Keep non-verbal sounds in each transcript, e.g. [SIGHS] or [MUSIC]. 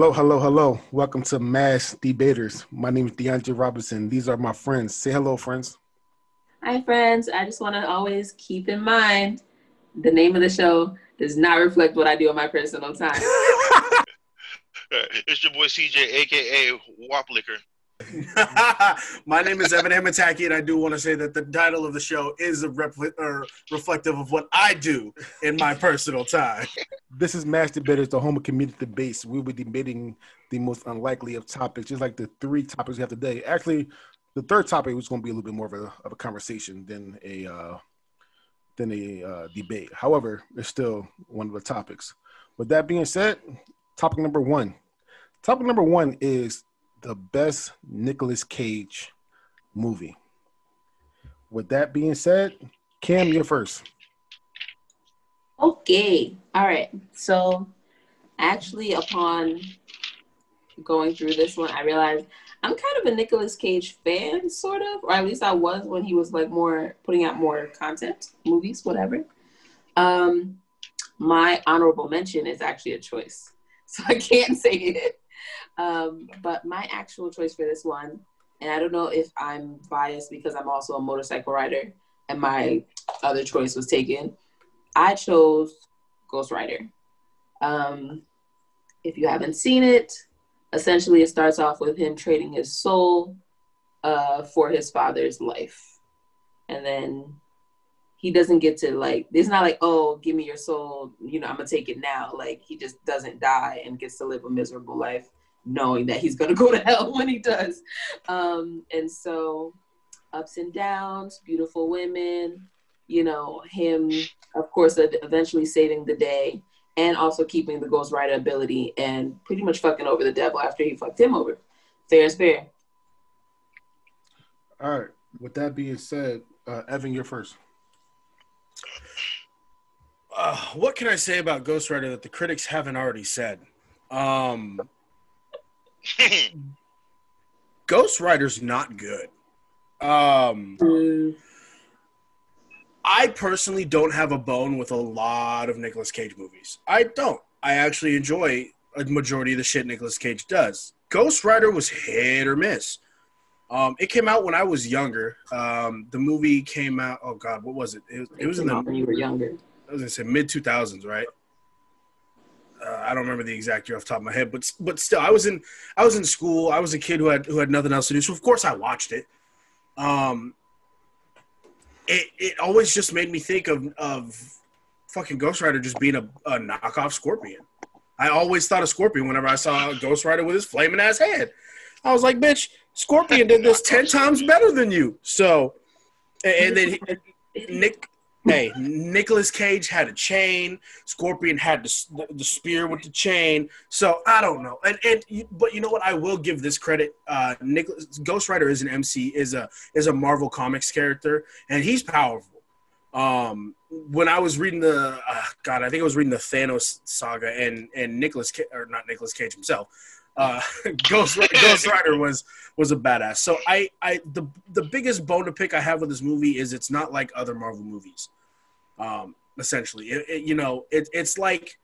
Hello, hello, hello. Welcome to Mass Debaters. My name is DeAndre Robinson. These are my friends. Say hello, friends. Hi, friends. I just want to always keep in mind the name of the show does not reflect what I do in my personal time. [LAUGHS] it's your boy CJ, aka Wop Liquor. [LAUGHS] My name is Evan Hamataki, and I do want to say that the title of the show is a repli- or reflective of what I do in my personal time. This is Mass Debaters, the home of community debates. We'll be debating the most unlikely of topics, just like the three topics we have today. Actually, the third topic was going to be a little bit more of a, of a conversation than a uh, than a uh, debate. However, it's still one of the topics. With that being said, topic number one. Topic number one is the best Nicolas Cage movie. With that being said, Cam, you're first. Okay. All right. So, actually, upon going through this one, I realized I'm kind of a Nicolas Cage fan, sort of, or at least I was when he was like more putting out more content, movies, whatever. Um, my honorable mention is actually a choice, [LAUGHS] so I can't say it. Um, but my actual choice for this one, and I don't know if I'm biased because I'm also a motorcycle rider, and my other choice was taken. I chose Ghost Rider. Um, if you haven't seen it, essentially it starts off with him trading his soul uh, for his father's life, and then he doesn't get to like. It's not like oh, give me your soul. You know, I'm gonna take it now. Like he just doesn't die and gets to live a miserable life, knowing that he's gonna go to hell when he does. Um, and so, ups and downs, beautiful women. You know, him, of course, eventually saving the day and also keeping the Ghost Rider ability and pretty much fucking over the devil after he fucked him over. Fair is fair. All right. With that being said, uh, Evan, you're first. Uh, what can I say about Ghost Rider that the critics haven't already said? Um, [LAUGHS] Ghost Rider's not good. Um, Mm, I personally don't have a bone with a lot of Nicolas Cage movies. I don't. I actually enjoy a majority of the shit Nicolas Cage does. Ghost Rider was hit or miss. Um, it came out when I was younger. Um, the movie came out. Oh God, what was it? It, it was in the when you were younger. I was gonna say mid two thousands, right? Uh, I don't remember the exact year off the top of my head, but but still, I was in I was in school. I was a kid who had who had nothing else to do, so of course I watched it. Um, it it always just made me think of of fucking Ghost Rider just being a, a knockoff Scorpion. I always thought of Scorpion whenever I saw Ghost Rider with his flaming ass head. I was like, bitch, Scorpion did this ten times better than you. So, and then he- Nick, hey, Nicolas Cage had a chain. Scorpion had the, the spear with the chain. So I don't know. And and but you know what? I will give this credit. Uh, Nicholas Ghost Rider is an MC is a is a Marvel Comics character, and he's powerful. Um, when I was reading the uh, God, I think I was reading the Thanos saga, and and Nicholas or not Nicolas Cage himself. Uh, [LAUGHS] Ghost Ghost [LAUGHS] Rider was was a badass. So I, I the the biggest bone to pick I have with this movie is it's not like other Marvel movies. Um, essentially, it, it- you know, it, it's like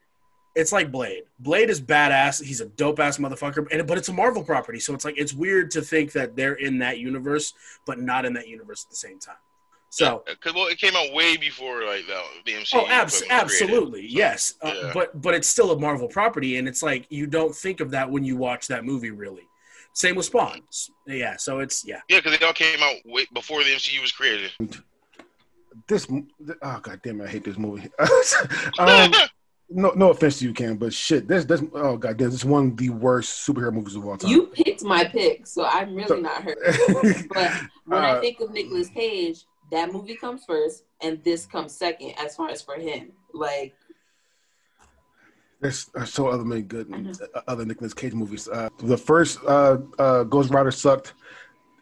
it's like Blade. Blade is badass. He's a dope ass motherfucker, and but it's a Marvel property, so it's like it's weird to think that they're in that universe, but not in that universe at the same time. So. because well, it came out way before like the, the MCU. Oh, abs- equipment was created. absolutely, yes. Uh. But but it's still a Marvel property, and it's like you don't think of that when you watch that movie. Really, same with Spawn. S- Yeah, so it's yeah. Yeah, because they all came out way before the MCU was created. This, oh god damn it, I hate this movie. [LAUGHS] um, [LAUGHS] no, no offense to you, Cam, but shit, this, this, oh god damn, this is one of the worst superhero movies of all time. You picked my pick, so I'm really not hurt. [LAUGHS] But when I Uh, think of Nicolas Cage, that movie comes first, and this comes second as far as for him. Like, There's, there's so other many good Mhm. uh, other Nicolas Cage movies. Uh, the first uh, uh, Ghost Rider sucked,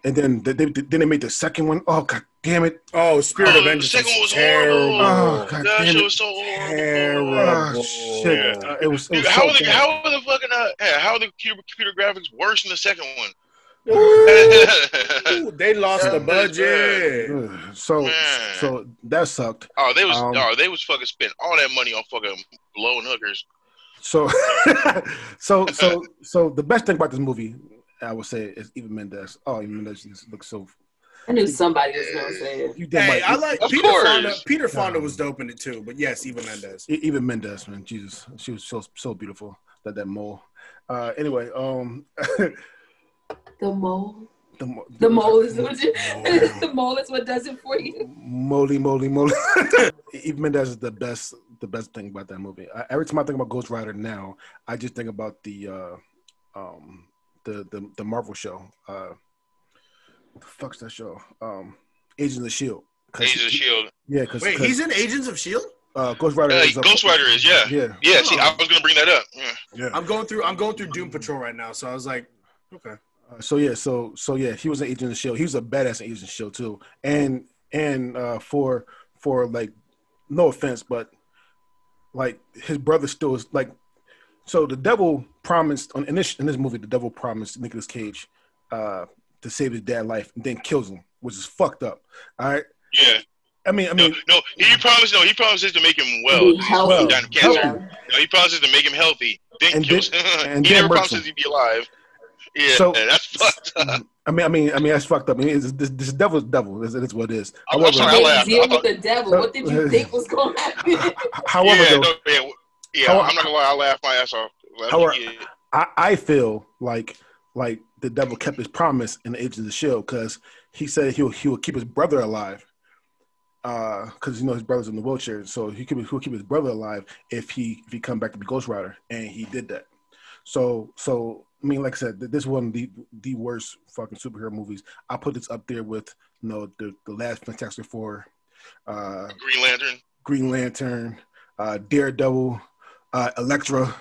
and then they, they then they made the second one. Oh god damn it! Oh, Spirit Oh, of the Vengeance second one was terrible. horrible. Oh, God that damn shit it. was so horrible. Terrible. Oh, shit! Yeah. Uh, it was. It Dude, was how so are the bad. how are the fucking uh, yeah, how are the computer, computer graphics worse than the second one? Ooh, they lost the budget. So Man. so that sucked. oh, they was Um, oh, they was fucking spent all that money on fucking blowing hookers. So, [LAUGHS] so, so, so the best thing about this movie, I would say, is Eva Mendes. Oh, Eva Mendes just looks so. I knew somebody was gonna say it. You did Hey, like I like Of Peter course. Fonda. Peter Fonda was dope in it too, but yes, Eva Mendes. Even Eva Mendes, man. Jesus, she was so so beautiful. That that mole. Uh, anyway, um, [LAUGHS] The mole. the, mo- The mole is what you, [LAUGHS] the mole is what does it for you. Moly, moly, moly. Eva Mendes is the best, the best thing about that movie. I, every time I think about Ghost Rider now, I just think about the, uh, um, the the the Marvel show. Uh, what the fuck's that show? Um, Agents of Shield. 'Cause Agents of Shield. Yeah, because Wait, he's in Agents of Shield. uh, Ghost Rider. Uh, is a- Ghost Rider is, yeah. Yeah, Yeah, see, I was gonna bring that up. Yeah. yeah. I'm going through. I'm going through Doom Patrol right now, so I was like, okay. Uh, so yeah, so so yeah, he was an agent of Shield. He was a badass in Agent of Shield too. And and uh, for for like, no offense, but like his brother still is like. So the devil promised on in this in this movie, the devil promised Nicolas Cage uh, to save his dad life, and then kills him, which is fucked up. All right. Yeah. I mean, I mean, no, he promised. No, he promises to make him well. Be healthy. well, Down of cancer. healthy. No, he promises to make him healthy. Then And kills then- him. [LAUGHS] and he then never promises him. he'd be alive. Yeah, So- that's fucked up. [LAUGHS] I mean, I mean, I mean, that's fucked up. I mean, it's, this, this devil's devil. It's, it's what it is. I'm However, sorry, I They laughed. deal I thought- with the devil. What did you [LAUGHS] think was going to happen? [LAUGHS] however, yeah, though, no, yeah, yeah However- I'm not gonna lie. I laughed my ass off. Let However- get. I, I feel like like the devil kept his promise in the Age of the Shield because he said he'll he will keep his brother alive. Uh, because you know his brother's in the wheelchair, so he could he'll keep his brother alive if he if he come back to be Ghost Rider, and he did that. So so I mean, like I said, this is one of the the worst fucking superhero movies. I put this up there with you know the the last Fantastic Four, uh, Green Lantern. Green Lantern, uh, Daredevil, uh, Elektra.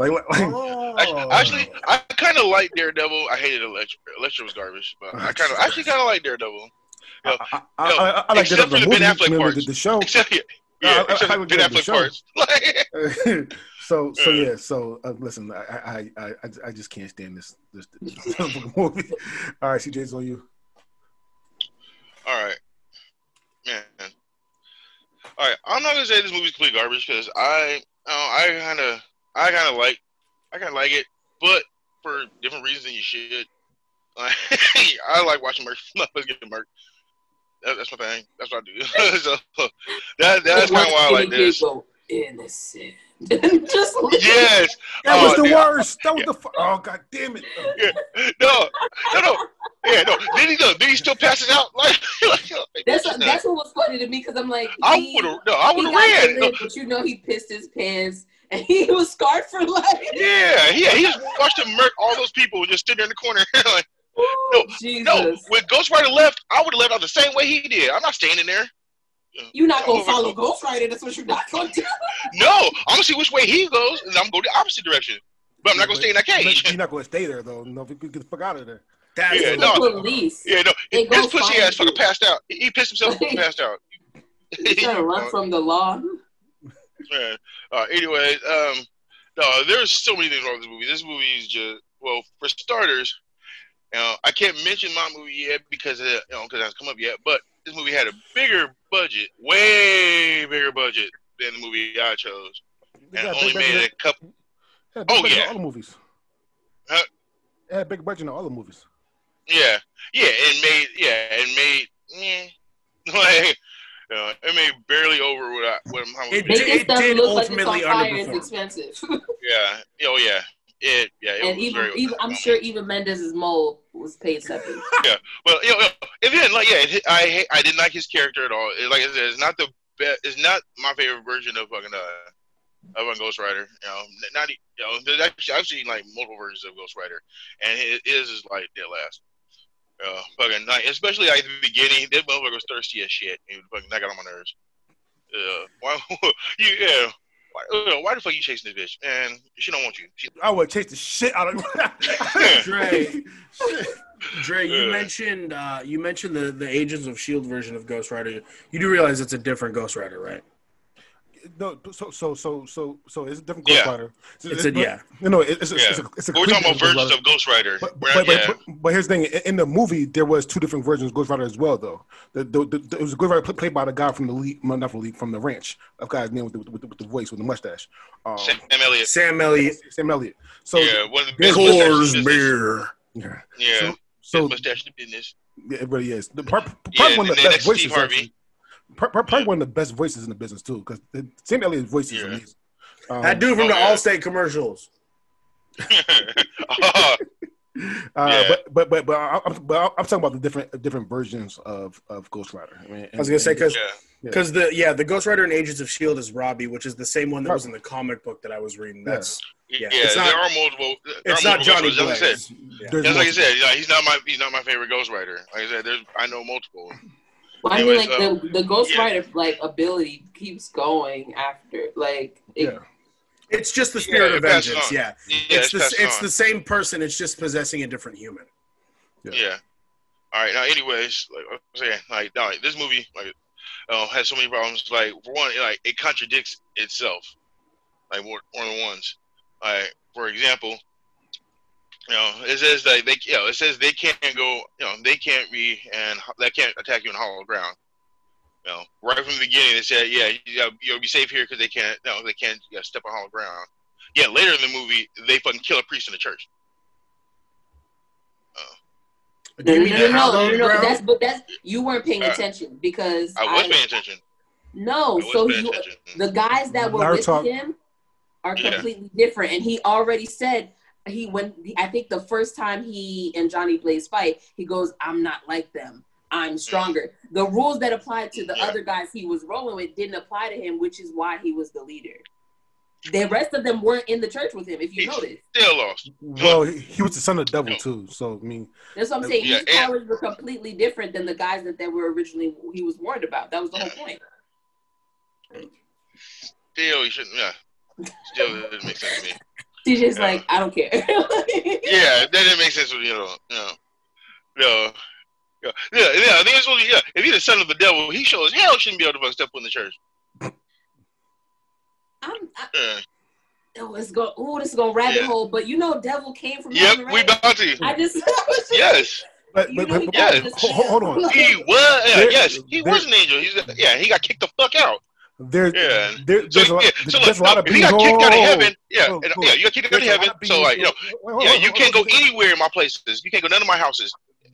Like, like Oh. Actually, I kind of like Daredevil. I hated Elektra. Elektra was garbage, but I kind of actually kind of like Daredevil. I, I, I, No, I, I like except for the Ben Affleck the, parts. the, the show. Except yeah, I- I- yeah, except I for would Ben give it the Affleck parts. [LAUGHS] Like, [LAUGHS] so so Yeah. yeah. So uh, listen, I, I I I I just can't stand this this, this [LAUGHS] movie. All right, CJ's on you. all right, man. All right, I'm not gonna say this movie's complete garbage because I, uh, I kind of, I kind of like, I kind of like it, but for different reasons than you should. [LAUGHS] Like, I like watching Merc motherfuckers [LAUGHS] get murked. That, that's my thing. That's what I do. so that that's kind of why I like this. People innocent. [LAUGHS] Just Yes. That Oh, was the dude. worst. That was the fu- oh god damn it. No, no, no. Yeah, no. Then he no, then he still passes out. [LAUGHS] Like, like, like That's what, that's what was funny to me because I'm like, I would have. No, I would have got ran. the No, but you know he pissed his pants [LAUGHS] and he was scarred for life. yeah, yeah. He just watched him murk all those people just stood there in the corner. like, Ooh, No, Jesus. no. When Ghost Rider left, I would have left out the same way he did. I'm not standing there. You're not gonna follow Ghost Rider. That's what you're not gonna do. [LAUGHS] No, I'm gonna see which way he goes, and I'm gonna go the opposite direction. But I'm not gonna stay in that cage. You're not going to stay there though. No, get the fuck out of there. That's Yeah, no. the police. Yeah, no. They go His pussy find ass fucking you. passed out. He he pissed himself [LAUGHS] and passed out. He's trying [LAUGHS] to run from the law. Yeah. Uh, anyways, um, no, there's so many things wrong with this movie. This movie is just well, for starters, you know, I can't mention my movie yet because it, you know because it hasn't come up yet. But this movie had a bigger budget, way bigger budget than the movie I chose, They and only big made oh, budget- a couple. had Oh, yeah. all the movies. Huh? It had big budget in all the movies. Yeah, yeah, and made yeah, and made yeah, [LAUGHS] like. You know, it made barely over what I what how much It it did- Making did look like it's on ultimately fire is underperform. expensive. [LAUGHS] Yeah. Oh yeah. It yeah. It and was even, very. even I'm sure even Mendes's mole was paid separate. [LAUGHS] Yeah. Well, you know, if then like yeah, it, I I didn't like his character at all. It, like I said, it's not the best. It's not my favorite version of fucking uh of a Ghost Rider. You know, not you know. There's actually I've seen like multiple versions of Ghost Rider, and it is is like dead last. Uh, fucking like, especially like the beginning, that motherfucker was thirsty as shit. He was fucking that got on my nerves. Uh, why [LAUGHS] you yeah. Why, why the fuck you chasing this bitch? And she don't want you. She, I would chase the shit out of [LAUGHS] Dre. Shit. [LAUGHS] Dre, you Yeah. mentioned uh, you mentioned the the Agents of Shield version of Ghost Rider. You do realize it's a different Ghost Rider, right? No, so so so so so it's a different Ghost Yeah. Rider. It's a, but- yeah. No, no, it's, it's, Yeah. it's, a, it's a But we're talking about versions of Ghost Rider. But, We're but, not- but, yeah. but, but here's the thing: in- in the movie, there was two different versions of Ghost Rider as well. Though the, the, the, the- it was a Ghost Rider played by the guy from the league, not from the league, from the ranch. Of guy's name with the, with the, with the voice with the mustache. Um, Sam Elliott. Sam Elliott, Sam Elliott. So yeah, one of the best mustaches in Coors beer. yeah, Yeah, so, so mustache in the business. yeah, it really is. The part, part Yeah, one of the and best that's voices. Steve Harvey. actually. Part, part, probably one of the best voices in the business too, because Sam Elliott's voice is Yeah. amazing. Um, That dude from Oh, the yeah. Allstate commercials. Oh, [LAUGHS] [LAUGHS] Uh, Yeah. but but but but I- I'm, but I'm talking about the different different versions of of Ghost Rider. I, mean, I was gonna say because yeah. because the yeah the Ghost Rider and Agents of Shield is Robbie, which is the same one that was in the comic book that I was reading. That's Yeah, Yeah, it's there not- are multiple. There it's are not multiple Johnny Ghost Riders. Like I said, Yeah. that's like I said. Yeah, he's not my he's not my favorite Ghost Rider. Like I said, there's I know multiple. Well, I mean, like um, the the Ghost yeah. Like ability keeps going after like it, yeah. It's just the spirit Yeah, of vengeance. Yeah, Yeah, it's the it's on. the same person. It's just possessing a different human. Yeah. All right. Now, anyways, like I'm saying, like, no, like, this movie, like, uh, has so many problems. Like, for one, like, it contradicts itself. Like, one of the ones. Like, for example, you know, it says that they, you know, it says they can't go, you know, they can't be, and they can't attack you in hollow ground. You know, right from the beginning, it said, yeah, you know, you'll be safe here because they can't, no, they can't you know, step on hollow ground. Yeah, later in the movie, they fucking kill a priest in the church. Do No, you no, no, no, no, no, no. That's but that's you weren't paying Uh, attention because I was paying attention. no. Was So paying you, attention. the guys that were with Naruto- him are Yeah. completely different, and he already said he when I think the first time he and Johnny Blaze fight, he goes, "I'm not like them. I'm stronger." The rules that applied to the other guys he was rolling with didn't apply to him, which is why he was the leader. The rest of them weren't in the church with him, if you He's- notice. Still lost. Well, he, he was the son of the devil No. too. So I mean, That's what I'm saying. Yeah, His and- powers were completely different than the guys that they were originally he was warned about. That was the whole point. Still, he shouldn't. Yeah. Still, it didn't make sense to me. DJ's Yeah. like, I don't care. [LAUGHS] Yeah, that didn't make sense with you know. No. No. Yeah, yeah, yeah. I think it's only, yeah. If he's the son of the devil, he sure as hell shouldn't be able to fucking step in the church. I'm, I, Yeah. oh, it's go. Oh, this is going rabbit Yeah. hole. But you know, devil came from Yep, we right? about to. I just [LAUGHS] Yes, but but, but, but- Yeah. hold, hold on. he was. Yeah, There- yes, he there- was an angel. He's yeah. He got kicked the fuck out. There, Yeah. there, So, there's a lot, yeah, so there's look, a lot no, of if he got beings- kicked out of heaven, yeah, yeah, you got kicked out of there's heaven. So like, you know, beings- wait, yeah, on, you can't go anywhere in my places. You can't go none of my houses.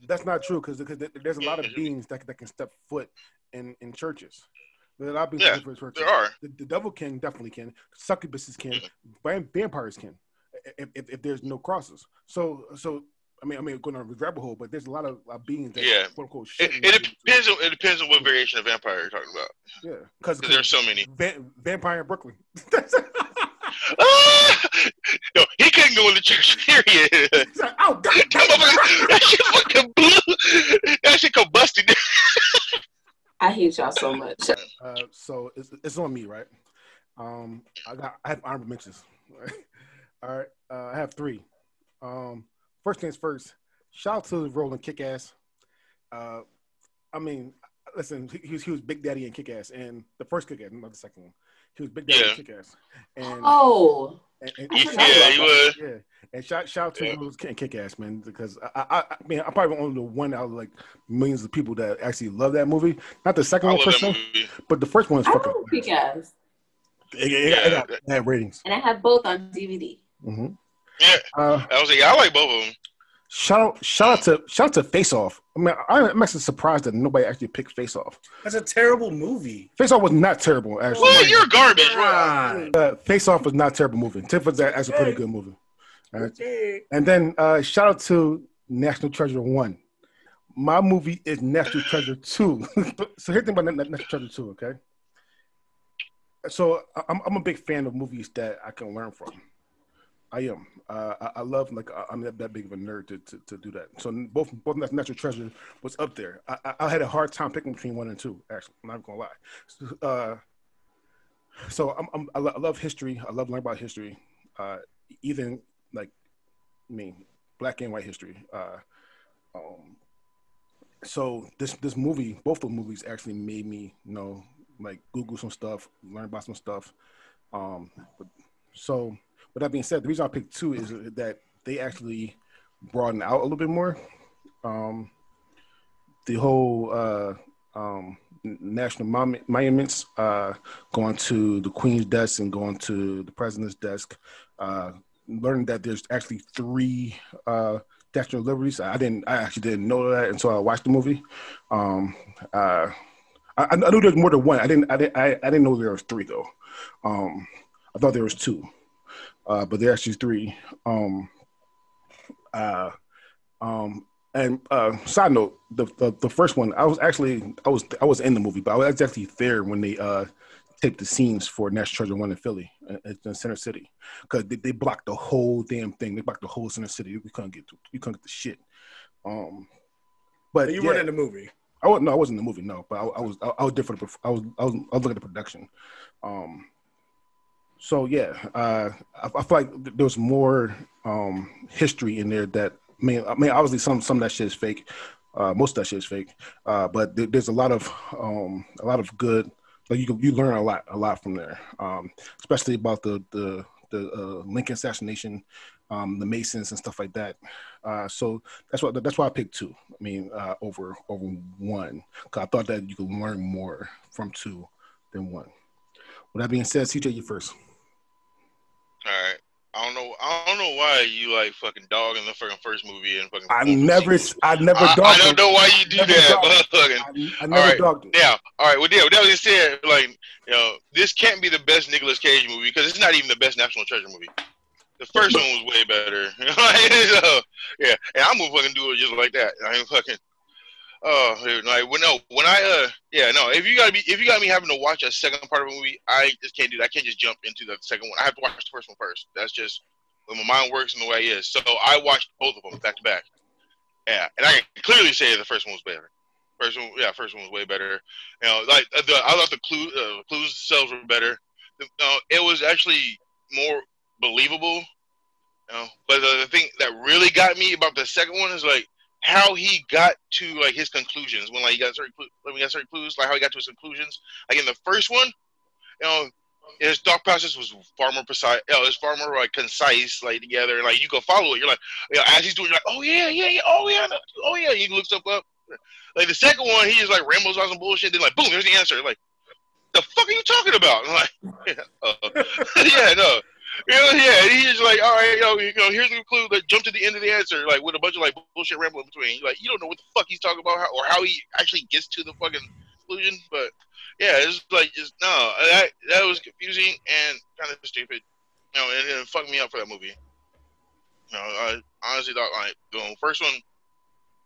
That's not true because there's a lot of Mhm. beings that, that can step foot in, in churches. There are a lot of beings Yeah, that can step foot in There are. The, the devil can definitely can. Succubuses can. Vam- Vampires can. If, if, if there's no crosses. So so I mean I mean going on a rabbit hole, but there's a lot of uh, beings that Yeah. quote unquote It, it be able to- depends on it depends on what variation of vampire you're talking about. Yeah, because 'Cause there's so many. Va- vampire in Brooklyn. [LAUGHS] [LAUGHS] Ah! No, he couldn't go in the church. [LAUGHS] Period. He's like, oh God, That motherfucker- that shit fucking blew. That shit combusted. I hate y'all so much. Uh, so it's, it's on me, right? Um, I got I have honorable mentions. Right? All right, uh, I have three. Um, first things first. Shout out to Roland Kickass. Uh, I mean, listen, he, he was he was Big Daddy and Kickass, and the first Kickass, not the second one. He was Big Daddy Yeah. and Kickass, and, Oh, and, and, I Yeah, he that. was. yeah, and shout shout out to Yeah. Rose and Kickass, man, because I, I I mean I'm probably only the one out of like millions of people that actually love that movie. Not the second I one love per that se, movie. but the first one is I fucking. love kick ass, It, it, it, got, it had ratings. and I have both on DVD. hmm Yeah, Uh, I was like, I like both of them. shout out, shout out to shout out to Face Off. I mean, I'm actually surprised that nobody actually picked Face Off. That's a terrible movie. Face Off was not terrible, actually. Well, you're garbage. bro. God. Uh, Face Off was not a terrible movie. Tiff was actually a pretty good movie. All right. Okay. And then uh, shout out to National Treasure One. My movie is National Treasure Two. [LAUGHS] so here's the thing about National Treasure Two, okay? So I'm I'm a big fan of movies that I can learn from. I am. Uh, I, I love like I- I'm that, that big of a nerd to, to, to do that. So both both Natural Treasure was up there. I, I, had a hard time picking between one and two. Actually, I'm not gonna lie. Uh, so I'm, I'm I, lo- I love history. I love learning about history. Uh, even like I mean, black and white history. Uh, um, so this this movie, both the movies actually made me you know like Google some stuff, learn about some stuff. Um, but, so with that being said, the reason I picked two is that they actually broaden out a little bit more. Um, the whole uh, um, national monuments, uh, going to the Queen's desk and going to the President's desk, uh, learning that there's actually three uh, Statue of Liberties. I didn't, I actually didn't know that until I watched the movie. Um, uh, I, I knew there's more than one. I didn't, I didn't, I, I didn't know there was three though. Um, I thought there was two, uh, but there actually three. Um, uh, um, and uh, side note, the, the, the first one, I was actually I was I was in the movie, but I was actually there when they uh taped the scenes for National Treasure One in Philly, uh, in Center City, because they, they blocked the whole damn thing. They blocked the whole Center City. We couldn't get to, we couldn't get the shit. Um, but you yeah, weren't in the movie. I was no, I wasn't in the movie. No, but I, I was I, I, was different. I was I was I was looking at the production. Um, so yeah, uh, I, I feel like there's more um history in there that I mean, I mean, obviously some some of that shit is fake. Uh, most of that shit is fake. Uh, but th- there's a lot of um, a lot of good. Like you you learn a lot a lot from there, um, especially about the the the uh, Lincoln assassination, um, the Masons and stuff like that. Uh, so that's what that's why I picked two. I mean, uh, over over one, because I thought that you could learn more from two than one. With that being said, CJ, you first. All right. I don't know. I don't know why you like fucking dog in the fucking first movie and fucking. I never, I never I, dogged. I don't know why you do that, but fucking. I, I never all right, dogged it. Yeah, all right. Well, yeah, that being said, like you know, this can't be the best Nicolas Cage movie because it's not even the best National Treasure movie. The first one was way better. [LAUGHS] so, yeah, and I'm gonna fucking do it just like that. I ain't fucking. Oh, dude, like when no, when I uh, yeah, no. If you got me, if you got me having to watch a second part of a movie, I just can't do that. I can't just jump into the second one. I have to watch the first one first. That's just when my mind works and the way it is. So I watched both of them back to back. Yeah, and I can clearly say the first one was better. First one, yeah, first one was way better. You know, like uh, the I thought the clue uh, clues themselves were better. Know, it was actually more believable. You know, but the, the thing that really got me about the second one is like how he got to like his conclusions when like he got certain clues, when he got certain clues, like how he got to his conclusions. Like in the first one, you know, his thought process was far more precise. You know, it's far more like concise, like together, and like you can follow it. You're like, you know, as he's doing, you're like, oh yeah, yeah, yeah, oh yeah, oh yeah. You can look stuff up. Like the second one, he just like rambles on some bullshit. Then like, boom, there's the answer. Like, the fuck are you talking about? I'm [LAUGHS] like, yeah, [LAUGHS] uh, [LAUGHS] yeah, no. You know, yeah, he's like, all right, yo, you know, here's the clue. Like, jump to the end of the answer, like with a bunch of like bullshit rambling between. You're like, you don't know what the fuck he's talking about, how, or how he actually gets to the fucking conclusion. But yeah, it's like, just no, that that was confusing and kind of stupid. You know, and it fucked me up for that movie. You know, I honestly thought like the first one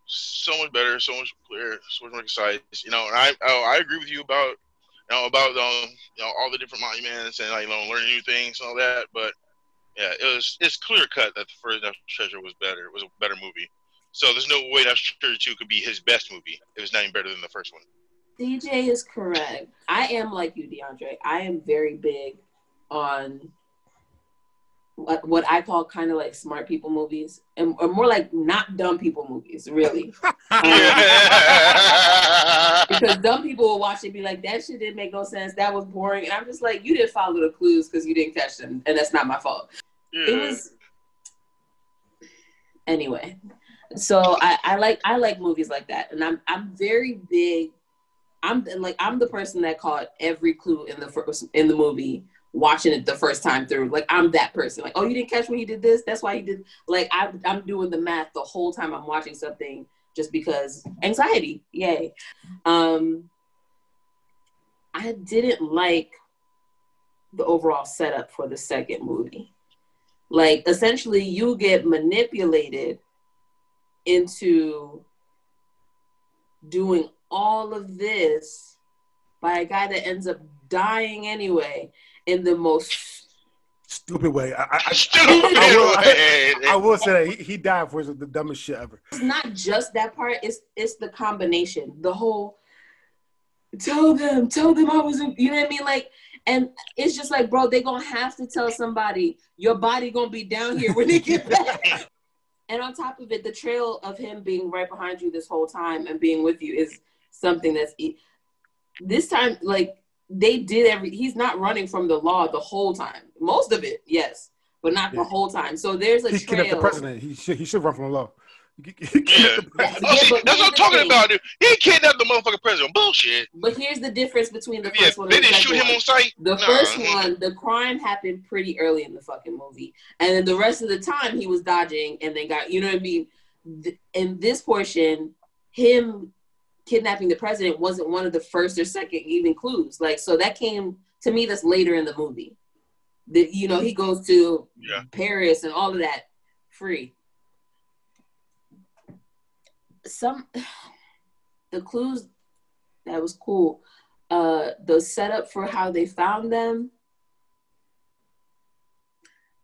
so much better, so much clearer, so much more concise. You know, and I oh, I agree with you about you know, about um, you know, all the different monuments and like you know, learning new things and all that. But yeah, it was it's clear cut that the first National Treasure was better. It was a better movie. So there's no way National Treasure two could be his best movie. It was not even better than the first one. DJ is correct. I am like you, DeAndre. I am very big on what what I call kind of like smart people movies, and or more like not dumb people movies, really. Um, [LAUGHS] [LAUGHS] because dumb people will watch it and be like, "That shit didn't make no sense. That was boring." And I'm just like, "You didn't follow the clues because you didn't catch them, and that's not my fault." Yeah. It was anyway. So I, I like I like movies like that, and I'm I'm very big. I'm like I'm the person that caught every clue in the first in the movie watching it the first time through. Like I'm that person. Like, oh, you didn't catch when he did this. That's why he did. Like I, I'm doing the math the whole time I'm watching something, just because anxiety. Yay. Um, I didn't like the overall setup for the second movie. Like essentially, you get manipulated into doing all of this by a guy that ends up dying anyway in the most Stupid way. I, I, I, Stupid I will, way. I will say that he, he died for the dumbest shit ever. it's not just that part it's it's the combination the whole tell them tell them i wasn't you know what i mean like and it's just like bro they gonna have to tell somebody your body gonna be down here when they get back [LAUGHS] and on top of it the trail of him being right behind you this whole time and being with you is something that's e- this time like they did every. He's not running from the law the whole time. Most of it, yes, but not the whole time. So there's a He kidnapped the president. He should he should run from the law. He- he Yeah. Oh, [LAUGHS] see, that's what I'm talking thing. about, dude. He kidnapped the motherfucking president. Bullshit. But here's the difference between the Yeah, first one they didn't second shoot him one. on sight. The Nah. first one, the crime happened pretty early in the fucking movie, and then the rest of the time he was dodging, and then got you know what I mean. In this portion, him kidnapping the president wasn't one of the first or second even clues. Like so, that came to me. That's later in the movie. That you know he goes to Yeah. Paris and all of that free. Some [SIGHS] the clues that was cool. Uh, the setup for how they found them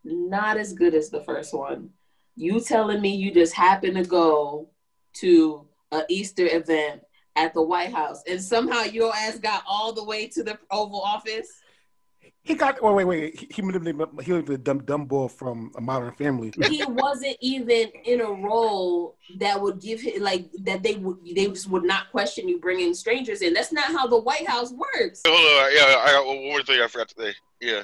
not as good as the first one. You telling me you just happened to go to a Easter event at the White House and somehow your ass got all the way to the Oval Office? He got. Oh wait, wait. He, he manipulated. He was the dumb dumb boy from a Modern Family. He wasn't even in a role that would give him like that. They would they just would not question you bringing strangers in. That's not how the White House works. Hold on. Yeah, I got one more thing I forgot to say. Yeah.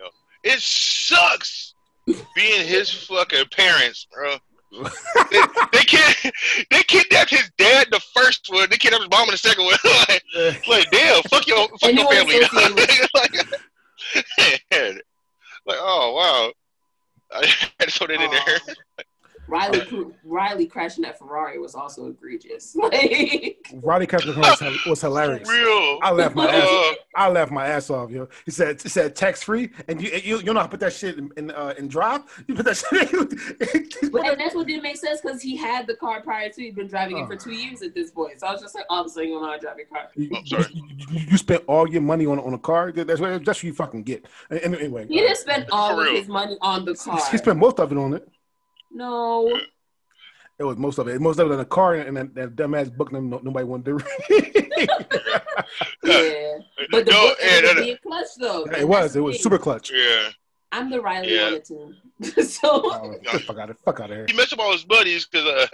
Yeah. It sucks being his fucking parents, bro. They, they kid, they kidnapped his dad the first one. They kidnapped his mom in the second one. [LAUGHS] like, like, damn, fuck your, fuck And your you family. [LAUGHS] like, [LAUGHS] like, oh wow. I had to it that in there. Riley Riley crashing that Ferrari was also egregious. [LAUGHS] Like Roddy Kessler was, was hilarious. Real. I laughed my ass. Uh, I laughed my ass off, yo. He said, he said tax free, and you you you know how to put that shit in in, uh, in drive. You put that shit. [LAUGHS] But and that's what didn't make sense because he had the car prior to. He'd been driving it Oh. for two years at this point. So I was just like, all of a sudden, you don't know how drive your car. You, I'm sorry. you, you- you spent all your money on on a car. That's what that's what you fucking get. And, and anyway, He didn't spend all of real. his money on the car. he spent most of it on it. No, It was most of it. Most of it in a car, and that, that dumbass book. No, nobody wanted to read. [LAUGHS] yeah, but the no, book and, ended up being clutch though. it was. It was super clutch. yeah. I'm the Riley Yeah. on the team. so Oh, get fuck out of fuck out of here. He messed up all his buddies because, uh,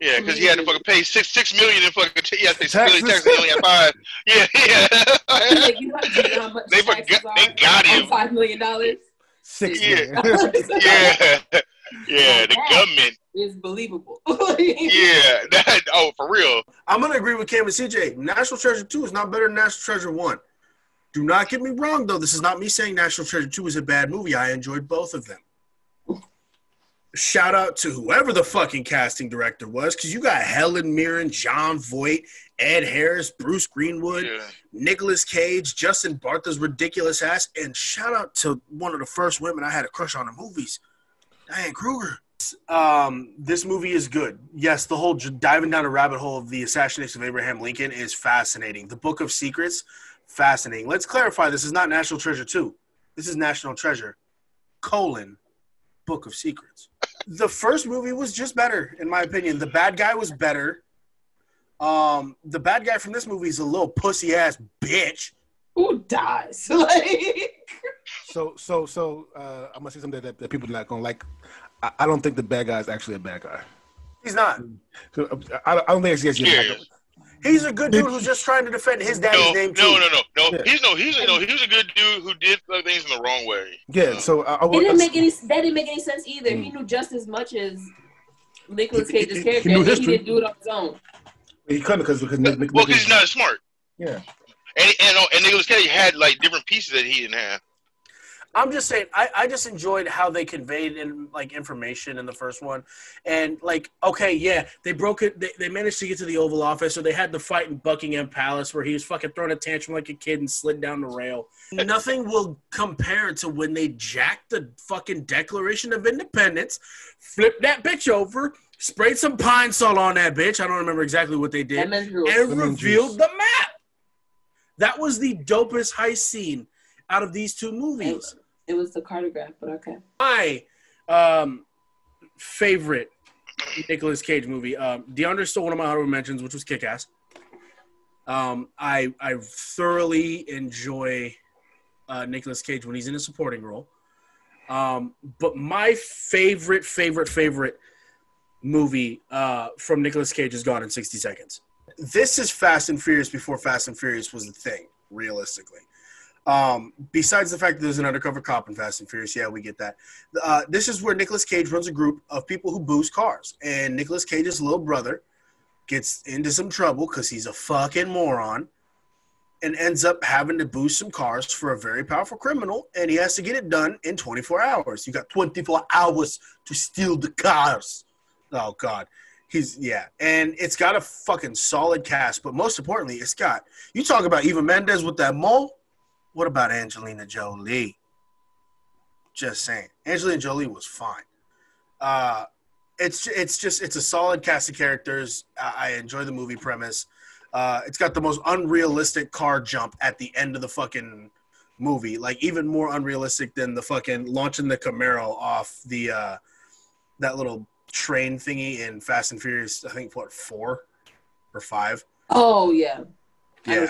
yeah, because he had to fucking pay six six million in fucking. T- he had to pay Taxes. taxes. He only had five. [LAUGHS] Yeah, yeah. like, you know how much They forgot- they got on him. Five million dollars Six. Yeah. man. [LAUGHS] yeah, yeah. The government. is believable. [LAUGHS] Yeah, that. Oh, for real. I'm gonna agree with Cam and CJ. National Treasure Two is not better than National Treasure One. Do not get me wrong, though. This is not me saying National Treasure Two is a bad movie. I enjoyed both of them. Shout out to whoever the fucking casting director was, because you got Helen Mirren, Jon Voight, Ed Harris, Bruce Greenwood, Yeah. Nicolas Cage, Justin Bartha's ridiculous ass, and shout out to one of the first women I had a crush on in movies, Diane Kruger. Um, this movie is good. Yes, the whole diving down a rabbit hole of the assassination of Abraham Lincoln is fascinating. The Book of Secrets, fascinating. Let's clarify: this is not National Treasure Two. This is National Treasure, colon, Book of Secrets. The first movie was just better, in my opinion. The bad guy was better. Um, the bad guy from this movie is a little pussy ass bitch. Who dies? [LAUGHS] Like So so so uh, I'm gonna say something that, that people are not gonna like. I, I don't think the bad guy is actually a bad guy. He's not. So, uh, I, I don't think he's actually a bad guy. He's a good dude who's just trying to defend his daddy's No, name too. no, no, no, no. Yeah. He's no, he's no, he was a good dude who did things in the wrong way. Yeah. So I, I it didn't make any. That didn't make any sense either. He Mm. knew just as much as Nicholas He- he- Cage's he character. knew and He, didn't do it on his own. he couldn't because because Nick, Nick, Well, because he's not smart. yeah. And and and Nicolas Cage had like different pieces that he didn't have. I'm just saying, I, I just enjoyed how they conveyed in like information in the first one, and like, okay, yeah, they broke it. They, they managed to get to the Oval Office, or they had the fight in Buckingham Palace where he was fucking throwing a tantrum like a kid and slid down the rail. [LAUGHS] Nothing will compare to when they jacked the fucking Declaration of Independence, flipped that bitch over, sprayed some pine salt on that bitch. I don't remember exactly what they did. Lemon and revealed the map. That was the dopest heist scene out of these two movies. It was the cartograph, but okay. My um, favorite Nicolas Cage movie. Um, DeAndre stole one of my honorable mentions, which was Kick Ass. Um, I I thoroughly enjoy uh, Nicolas Cage when he's in a supporting role. Um, but my favorite, favorite, favorite movie uh, from Nicolas Cage is Gone in 60 Seconds. This is Fast and Furious before Fast and Furious was the thing, realistically. Um, besides the fact that there's an undercover cop in Fast and Furious, yeah, we get that. Uh, this is where Nicolas Cage runs a group of people who boost cars, and Nicolas Cage's little brother gets into some trouble because he's a fucking moron, and ends up having to boost some cars for a very powerful criminal, and he has to get it done in 24 hours. You got 24 hours to steal the cars. Oh God. He's yeah, and it's got a fucking solid cast, but most importantly, it's got you talk about Eva Mendes with that mole. What about Angelina Jolie? Just saying, Angelina Jolie was fine. Uh, it's it's just it's a solid cast of characters. I, I enjoy the movie premise. Uh, it's got the most unrealistic car jump at the end of the fucking movie, like even more unrealistic than the fucking launching the Camaro off the uh, that little train thingy in Fast and Furious. I think what four or five. Oh yeah. Yeah.